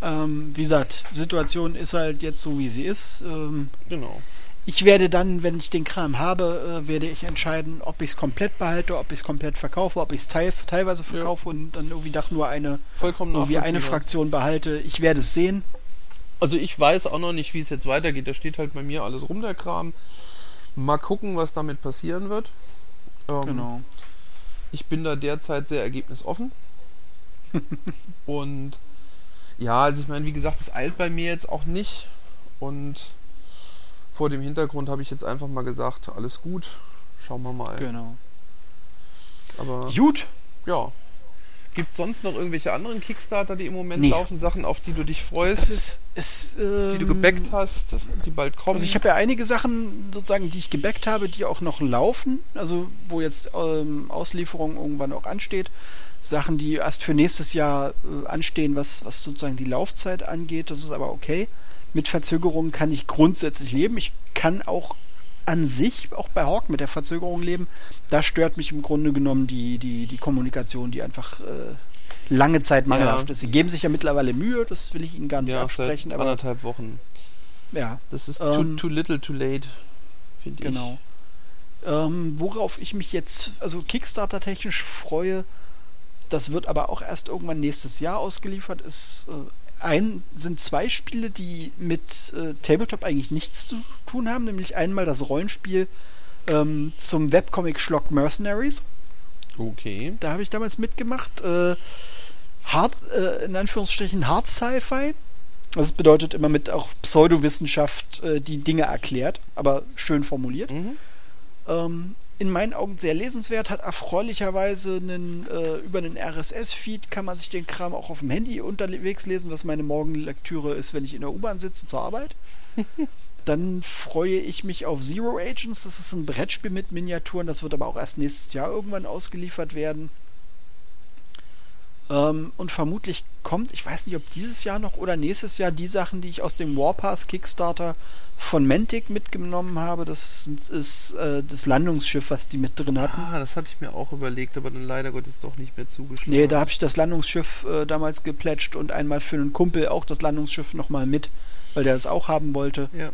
Ähm, wie gesagt, Situation ist halt jetzt so, wie sie ist. Ähm, Genau. ich werde dann, wenn ich den Kram habe, äh, werde ich entscheiden, ob ich es komplett behalte, ob ich es komplett verkaufe, ob ich es teil, teilweise verkaufe und dann irgendwie doch nur eine, Vollkommen irgendwie eine. Fraktion behalte. Ich werde es sehen. Also ich weiß auch noch nicht, wie es jetzt weitergeht. Da steht halt bei mir alles rum, der Kram. Mal gucken, was damit passieren wird. Ähm, Genau. Ich bin da derzeit sehr ergebnisoffen. Und ja, also ich meine, wie gesagt, es eilt bei mir jetzt auch nicht. Und vor dem Hintergrund habe ich jetzt einfach mal gesagt, alles gut, schauen wir mal. Genau. Aber Gut. ja. Gibt es sonst noch irgendwelche anderen Kickstarter, die im Moment Nee. laufen, Sachen, auf die du dich freust, ist, es, ähm, die du gebackt hast, die bald kommen? Also ich habe ja einige Sachen sozusagen, die ich gebackt habe, die auch noch laufen, also wo jetzt ähm, Auslieferung irgendwann auch ansteht. Sachen, die erst für nächstes Jahr äh, anstehen, was, was sozusagen die Laufzeit angeht, das ist aber okay. Mit Verzögerungen kann ich grundsätzlich leben. Ich kann auch an sich, auch bei Hawk, mit der Verzögerung leben. Da stört mich im Grunde genommen die, die, die Kommunikation, die einfach äh, lange Zeit mangelhaft ist. Sie geben sich ja mittlerweile Mühe, das will ich Ihnen gar nicht ja, absprechen, seit aber anderthalb Wochen. ja. Das ist Ähm, too, too little, too late, finde ich. Genau. Ähm, worauf ich mich jetzt, also Kickstarter-technisch freue, das wird aber auch erst irgendwann nächstes Jahr ausgeliefert, ist äh, ein, sind zwei Spiele, die mit äh, Tabletop eigentlich nichts zu tun haben, nämlich einmal das Rollenspiel ähm, zum Webcomic Schlock Mercenaries. Okay. Da habe ich damals mitgemacht. Äh, hard, äh, in Anführungsstrichen Hard Sci-Fi. Das bedeutet immer mit auch Pseudowissenschaft äh, die Dinge erklärt, aber schön formuliert. Mhm. Ähm, in meinen Augen sehr lesenswert, hat erfreulicherweise einen, äh, über einen RSS-Feed kann man sich den Kram auch auf dem Handy unterwegs lesen, was meine Morgenlektüre ist, wenn ich in der U-Bahn sitze zur Arbeit. Dann freue ich mich auf Zero Agents. Das ist ein Brettspiel mit Miniaturen. Das wird aber auch erst nächstes Jahr irgendwann ausgeliefert werden. Ähm, und vermutlich kommt, ich weiß nicht, ob dieses Jahr noch oder nächstes Jahr die Sachen, die ich aus dem Warpath Kickstarter von Mantic mitgenommen habe. Das ist äh, das Landungsschiff, was die mit drin hatten. Ah, das hatte ich mir auch überlegt, aber dann leider Gottes doch nicht mehr zugeschlagen. Nee, da habe ich das Landungsschiff äh, damals geplätscht und einmal für einen Kumpel auch das Landungsschiff nochmal mit, weil der das auch haben wollte. Ja.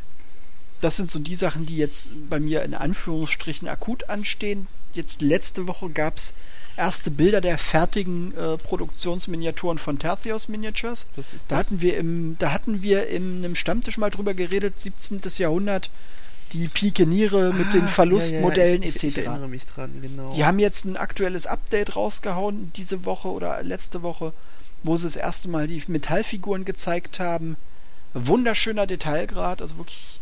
Das sind so die Sachen, die jetzt bei mir in Anführungsstrichen akut anstehen. Jetzt letzte Woche gab es erste Bilder der fertigen äh, Produktionsminiaturen von Tertheos Miniatures. Da hatten wir im, da hatten wir in einem Stammtisch mal drüber geredet, 17. Jahrhundert, die Pikeniere mit den Ah, Verlustmodellen ja, ja, ich, Ich etc. erinnere mich dran, genau. Die haben jetzt ein aktuelles Update rausgehauen diese Woche oder letzte Woche, wo sie das erste Mal die Metallfiguren gezeigt haben. Wunderschöner Detailgrad, also wirklich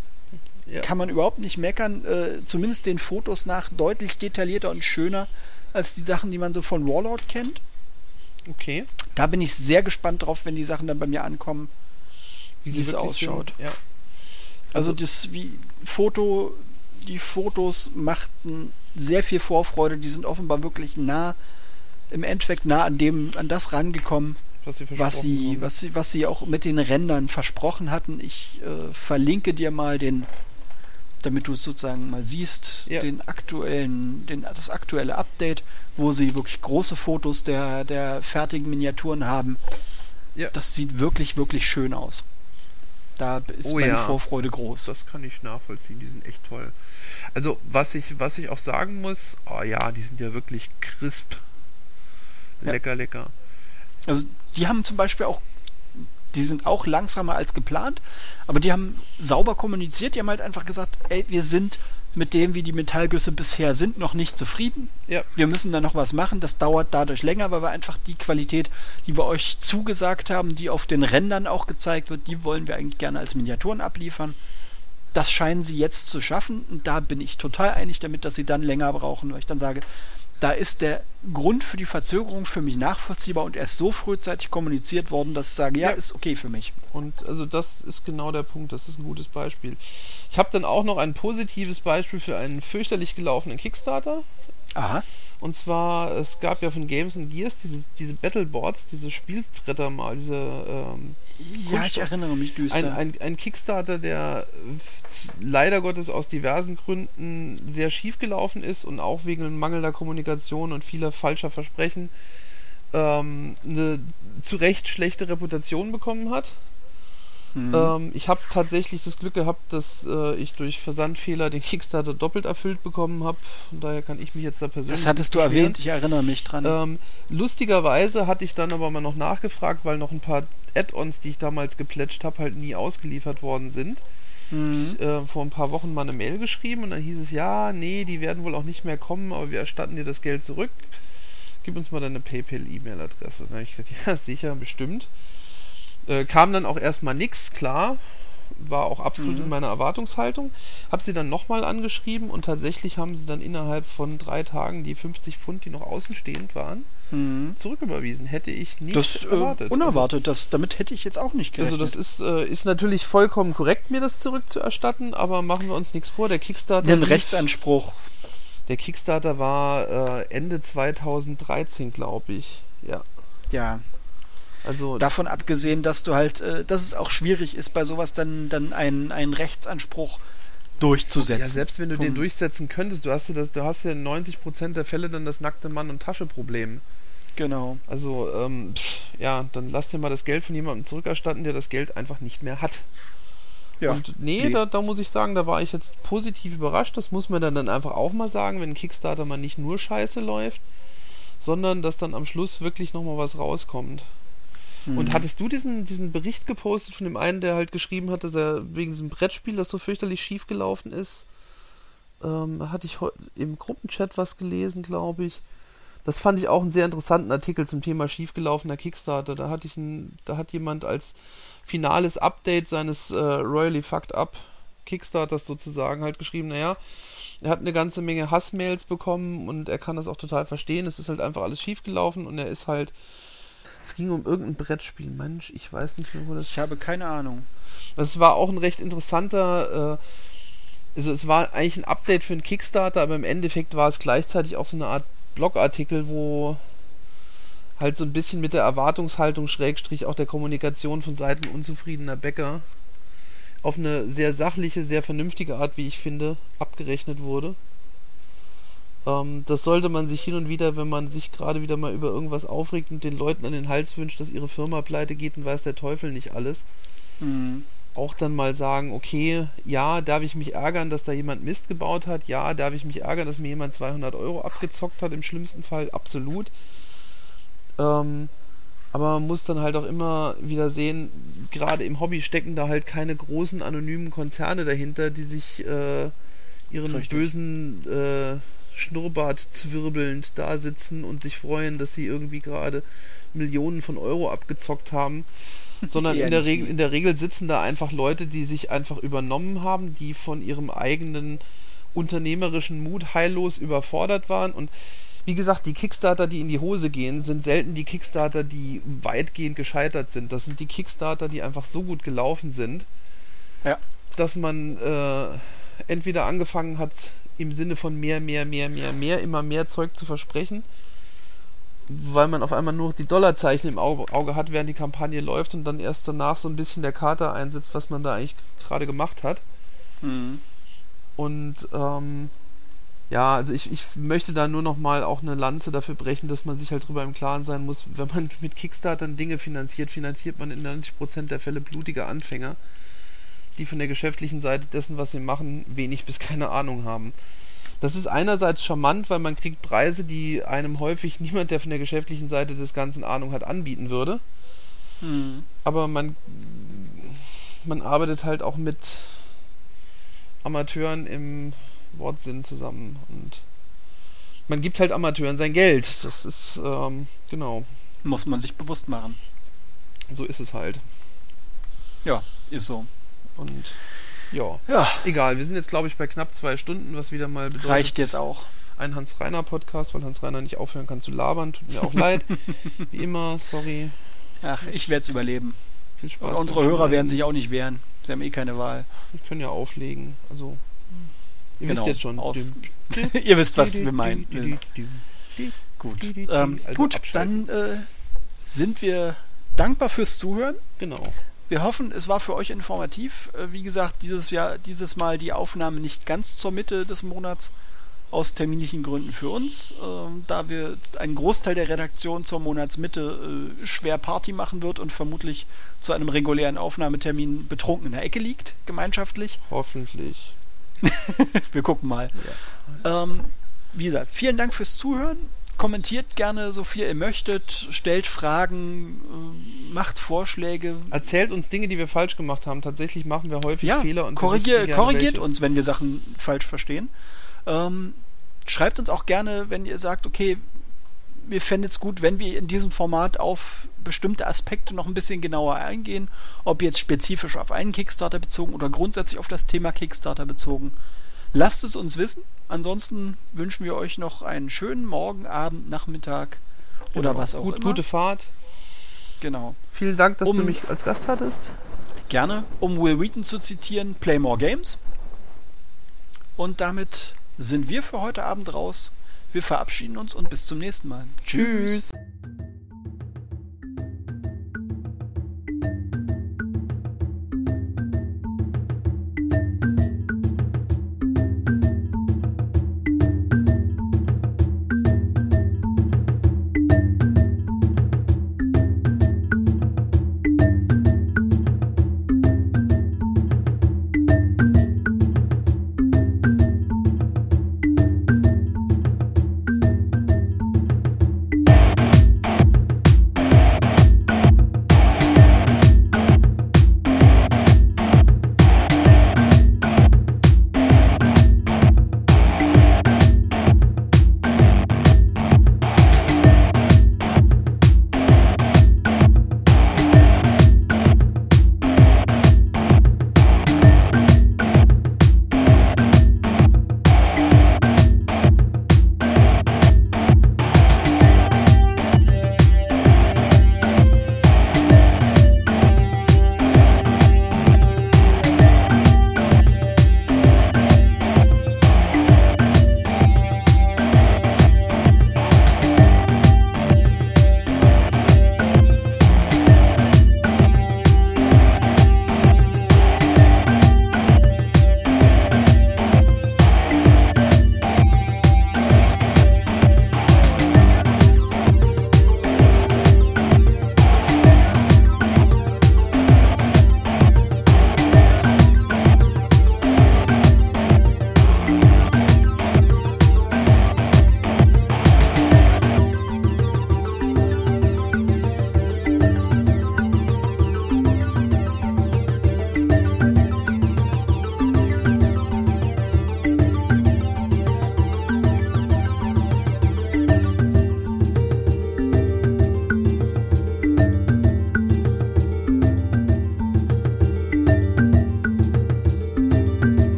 ja. kann man überhaupt nicht meckern. Äh, zumindest den Fotos nach deutlich detaillierter und schöner als die Sachen, die man so von Warlord kennt. Okay. Da bin ich sehr gespannt drauf, wenn die Sachen dann bei mir ankommen, wie sie es ausschaut. Sind. Ja. Also Also- das wie Foto, die Fotos machten sehr viel Vorfreude. Die sind offenbar wirklich nah, im Endeffekt nah an dem, an das rangekommen, Was sie was sie, was sie, was sie auch mit den Rändern versprochen hatten. Ich äh, verlinke dir mal den, damit du es sozusagen mal siehst, Ja. den aktuellen, den, das aktuelle Update, wo sie wirklich große Fotos der, der fertigen Miniaturen haben. Ja. Das sieht wirklich, wirklich schön aus. Da ist Oh meine ja. Vorfreude groß. Das kann ich nachvollziehen, die sind echt toll. Also, was ich, was ich auch sagen muss, oh ja, die sind ja wirklich crisp. Lecker, lecker. Also die haben zum Beispiel auch, die sind auch langsamer als geplant, aber die haben sauber kommuniziert, die haben halt einfach gesagt, ey, wir sind mit dem, wie die Metallgüsse bisher sind, noch nicht zufrieden. Ja. Wir müssen da noch was machen, das dauert dadurch länger, weil wir einfach die Qualität, die wir euch zugesagt haben, die auf den Rändern auch gezeigt wird, die wollen wir eigentlich gerne als Miniaturen abliefern. Das scheinen sie jetzt zu schaffen und da bin ich total einig damit, dass sie dann länger brauchen, weil ich dann sage, da ist der Grund für die Verzögerung für mich nachvollziehbar und er ist so frühzeitig kommuniziert worden, dass ich sage, ja, Ja. ist okay für mich. Und also das ist genau der Punkt, das ist ein gutes Beispiel. Ich habe dann auch noch ein positives Beispiel für einen fürchterlich gelaufenen Kickstarter. Aha. Und zwar, es gab ja von Games and Gears diese, diese Battleboards, diese Spielbretter mal, diese ähm, Ja, ich erinnere mich düster. ein, ein, ein Kickstarter, der leider Gottes aus diversen Gründen sehr schief gelaufen ist und auch wegen mangelnder Kommunikation und vieler falscher Versprechen ähm, eine zu Recht schlechte Reputation bekommen hat. Mhm. Ähm, ich habe tatsächlich das Glück gehabt, dass äh, ich durch Versandfehler den Kickstarter doppelt erfüllt bekommen habe. Von daher kann ich mich jetzt da persönlich. das hattest du erwähnt, ich erinnere mich dran. Ähm, lustigerweise hatte ich dann aber mal noch nachgefragt, weil noch ein paar Add-ons, die ich damals geplätscht habe, halt nie ausgeliefert worden sind. Mhm. Äh, vor ein paar Wochen mal eine Mail geschrieben und dann hieß es, ja, nee, die werden wohl auch nicht mehr kommen, aber wir erstatten dir das Geld zurück. Gib uns mal deine PayPal-E-Mail-Adresse. Dann habe ich gesagt, ja, sicher, bestimmt. Äh, kam dann auch erstmal nix, klar. War auch absolut Mhm. in meiner Erwartungshaltung. Hab sie dann nochmal angeschrieben und tatsächlich haben sie dann innerhalb von drei Tagen die 50 Pfund, die noch außenstehend waren, Mhm. zurücküberwiesen. Hätte ich nicht Das äh, erwartet. unerwartet, das, damit hätte ich jetzt auch nicht gerechnet. also das ist, äh, ist natürlich vollkommen korrekt, mir das zurückzuerstatten, aber machen wir uns nichts vor. Der Kickstarter, Den Rechtsanspruch. der Kickstarter war äh, Ende 2013, glaube ich. Ja. Ja, Also davon abgesehen, dass du halt, äh, dass es auch schwierig ist, bei sowas dann, dann einen, einen Rechtsanspruch durchzusetzen. ja, selbst wenn du den durchsetzen könntest, du hast ja das, du hast ja in 90% der Fälle dann das nackte Mann- und Tasche-Problem. Genau. Also, ähm, pff, ja, dann lass dir mal das Geld von jemandem zurückerstatten, der das Geld einfach nicht mehr hat. Ja. Und nee, nee. Da, da muss ich sagen, da war ich jetzt positiv überrascht. Das muss man dann, dann einfach auch mal sagen, wenn ein Kickstarter mal nicht nur scheiße läuft, sondern dass dann am Schluss wirklich nochmal was rauskommt. Und Mhm. hattest du diesen, diesen Bericht gepostet von dem einen, der halt geschrieben hat, dass er wegen diesem Brettspiel, das so fürchterlich schief gelaufen ist, ähm, hatte ich im Gruppenchat was gelesen, glaube ich. Das fand ich auch einen sehr interessanten Artikel zum Thema schiefgelaufener Kickstarter. Da hatte ich ein, da hat jemand als finales Update seines äh, Royally Fucked Up Kickstarters sozusagen halt geschrieben, naja, er hat eine ganze Menge Hassmails bekommen und er kann das auch total verstehen. Es ist halt einfach alles schiefgelaufen und er ist halt. Es ging um irgendein Brettspiel. Mensch, ich weiß nicht mehr, wo das. Ich habe keine Ahnung. Das war auch ein recht interessanter. Äh, also es war eigentlich ein Update für einen Kickstarter, aber im Endeffekt war es gleichzeitig auch so eine Art Blogartikel, wo halt so ein bisschen mit der Erwartungshaltung, Schrägstrich auch der Kommunikation von Seiten unzufriedener Bäcker auf eine sehr sachliche, sehr vernünftige Art, wie ich finde, abgerechnet wurde. Ähm, das sollte man sich hin und wieder, wenn man sich gerade wieder mal über irgendwas aufregt und den Leuten an den Hals wünscht, dass ihre Firma pleite geht und weiß der Teufel nicht alles, mhm. auch dann mal sagen, okay, ja, darf ich mich ärgern, dass da jemand Mist gebaut hat, ja, darf ich mich ärgern, dass mir jemand 200 Euro abgezockt hat, im schlimmsten Fall, absolut. Ähm, aber man muss dann halt auch immer wieder sehen, gerade im Hobby stecken da halt keine großen anonymen Konzerne dahinter, die sich äh, ihren Richtig. bösen äh, Schnurrbart zwirbelnd da sitzen und sich freuen, dass sie irgendwie gerade Millionen von Euro abgezockt haben. Sondern in der, Regel, in der Regel sitzen da einfach Leute, die sich einfach übernommen haben, die von ihrem eigenen unternehmerischen Mut heillos überfordert waren. Und wie gesagt, die Kickstarter, die in die Hose gehen, sind selten die Kickstarter, die weitgehend gescheitert sind. Das sind die Kickstarter, die einfach so gut gelaufen sind, ja. dass man äh, entweder angefangen hat, im Sinne von mehr, mehr, mehr, mehr, mehr, immer mehr Zeug zu versprechen, weil man auf einmal nur die Dollarzeichen im Auge, hat, während die Kampagne läuft und dann erst danach so ein bisschen der Kater einsetzt, was man da eigentlich gerade gemacht hat. Mhm. Und ähm, ja, also ich, ich möchte da nur noch mal auch eine Lanze dafür brechen, dass man sich halt drüber im Klaren sein muss, wenn man mit Kickstartern Dinge finanziert, finanziert man in 90% der Fälle blutige Anfänger die von der geschäftlichen Seite dessen, was sie machen, wenig bis keine Ahnung haben. Das ist einerseits charmant, weil man kriegt Preise, die einem häufig niemand, der von der geschäftlichen Seite des Ganzen Ahnung hat, anbieten würde. Hm. Aber man, man arbeitet halt auch mit Amateuren im Wortsinn zusammen und man gibt halt Amateuren sein Geld. Das ist, ähm, genau. Muss man sich bewusst machen. So ist es halt. Ja, ist so. Und ja, ja. egal. Wir sind jetzt, glaube ich, bei knapp zwei Stunden, was wieder mal bedeutet. Reicht jetzt auch. Ein Hans-Reiner-Podcast, weil Hans-Reiner nicht aufhören kann zu labern. Tut mir auch leid. Wie immer, sorry. Ach, ich werde es überleben. Viel Spaß. Und unsere Hörer werden sich auch nicht wehren. Sie haben eh keine Wahl. Wir können ja auflegen. Also, ihr genau, wisst jetzt schon. Ihr wisst, was wir meinen. Gut, ähm, also gut dann äh, sind wir dankbar fürs Zuhören. Genau. Wir hoffen, es war für euch informativ. Äh, wie gesagt, dieses Jahr, dieses Mal die Aufnahme nicht ganz zur Mitte des Monats aus terminlichen Gründen für uns, äh, da wir einen Großteil der Redaktion zur Monatsmitte äh, schwer Party machen wird und vermutlich zu einem regulären Aufnahmetermin betrunken in der Ecke liegt, gemeinschaftlich. Hoffentlich. wir gucken mal. Ja. Ähm, wie gesagt, vielen Dank fürs Zuhören kommentiert gerne so viel ihr möchtet, stellt Fragen, äh, macht Vorschläge. Erzählt uns Dinge, die wir falsch gemacht haben. Tatsächlich machen wir häufig ja, Fehler und korrigier, korrigiert welche. uns, wenn wir Sachen falsch verstehen. Ähm, schreibt uns auch gerne, wenn ihr sagt, okay, wir fänden es gut, wenn wir in diesem Format auf bestimmte Aspekte noch ein bisschen genauer eingehen, ob jetzt spezifisch auf einen Kickstarter bezogen oder grundsätzlich auf das Thema Kickstarter bezogen. Lasst es uns wissen. Ansonsten wünschen wir euch noch einen schönen Morgen, Abend, Nachmittag oder genau. was auch Gut, immer. Gute Fahrt. Genau. Vielen Dank, dass um, du mich als Gast hattest. Gerne. Um Will Wheaton zu zitieren, Play More Games. Und damit sind wir für heute Abend raus. Wir verabschieden uns und bis zum nächsten Mal. Tschüss. Tschüss.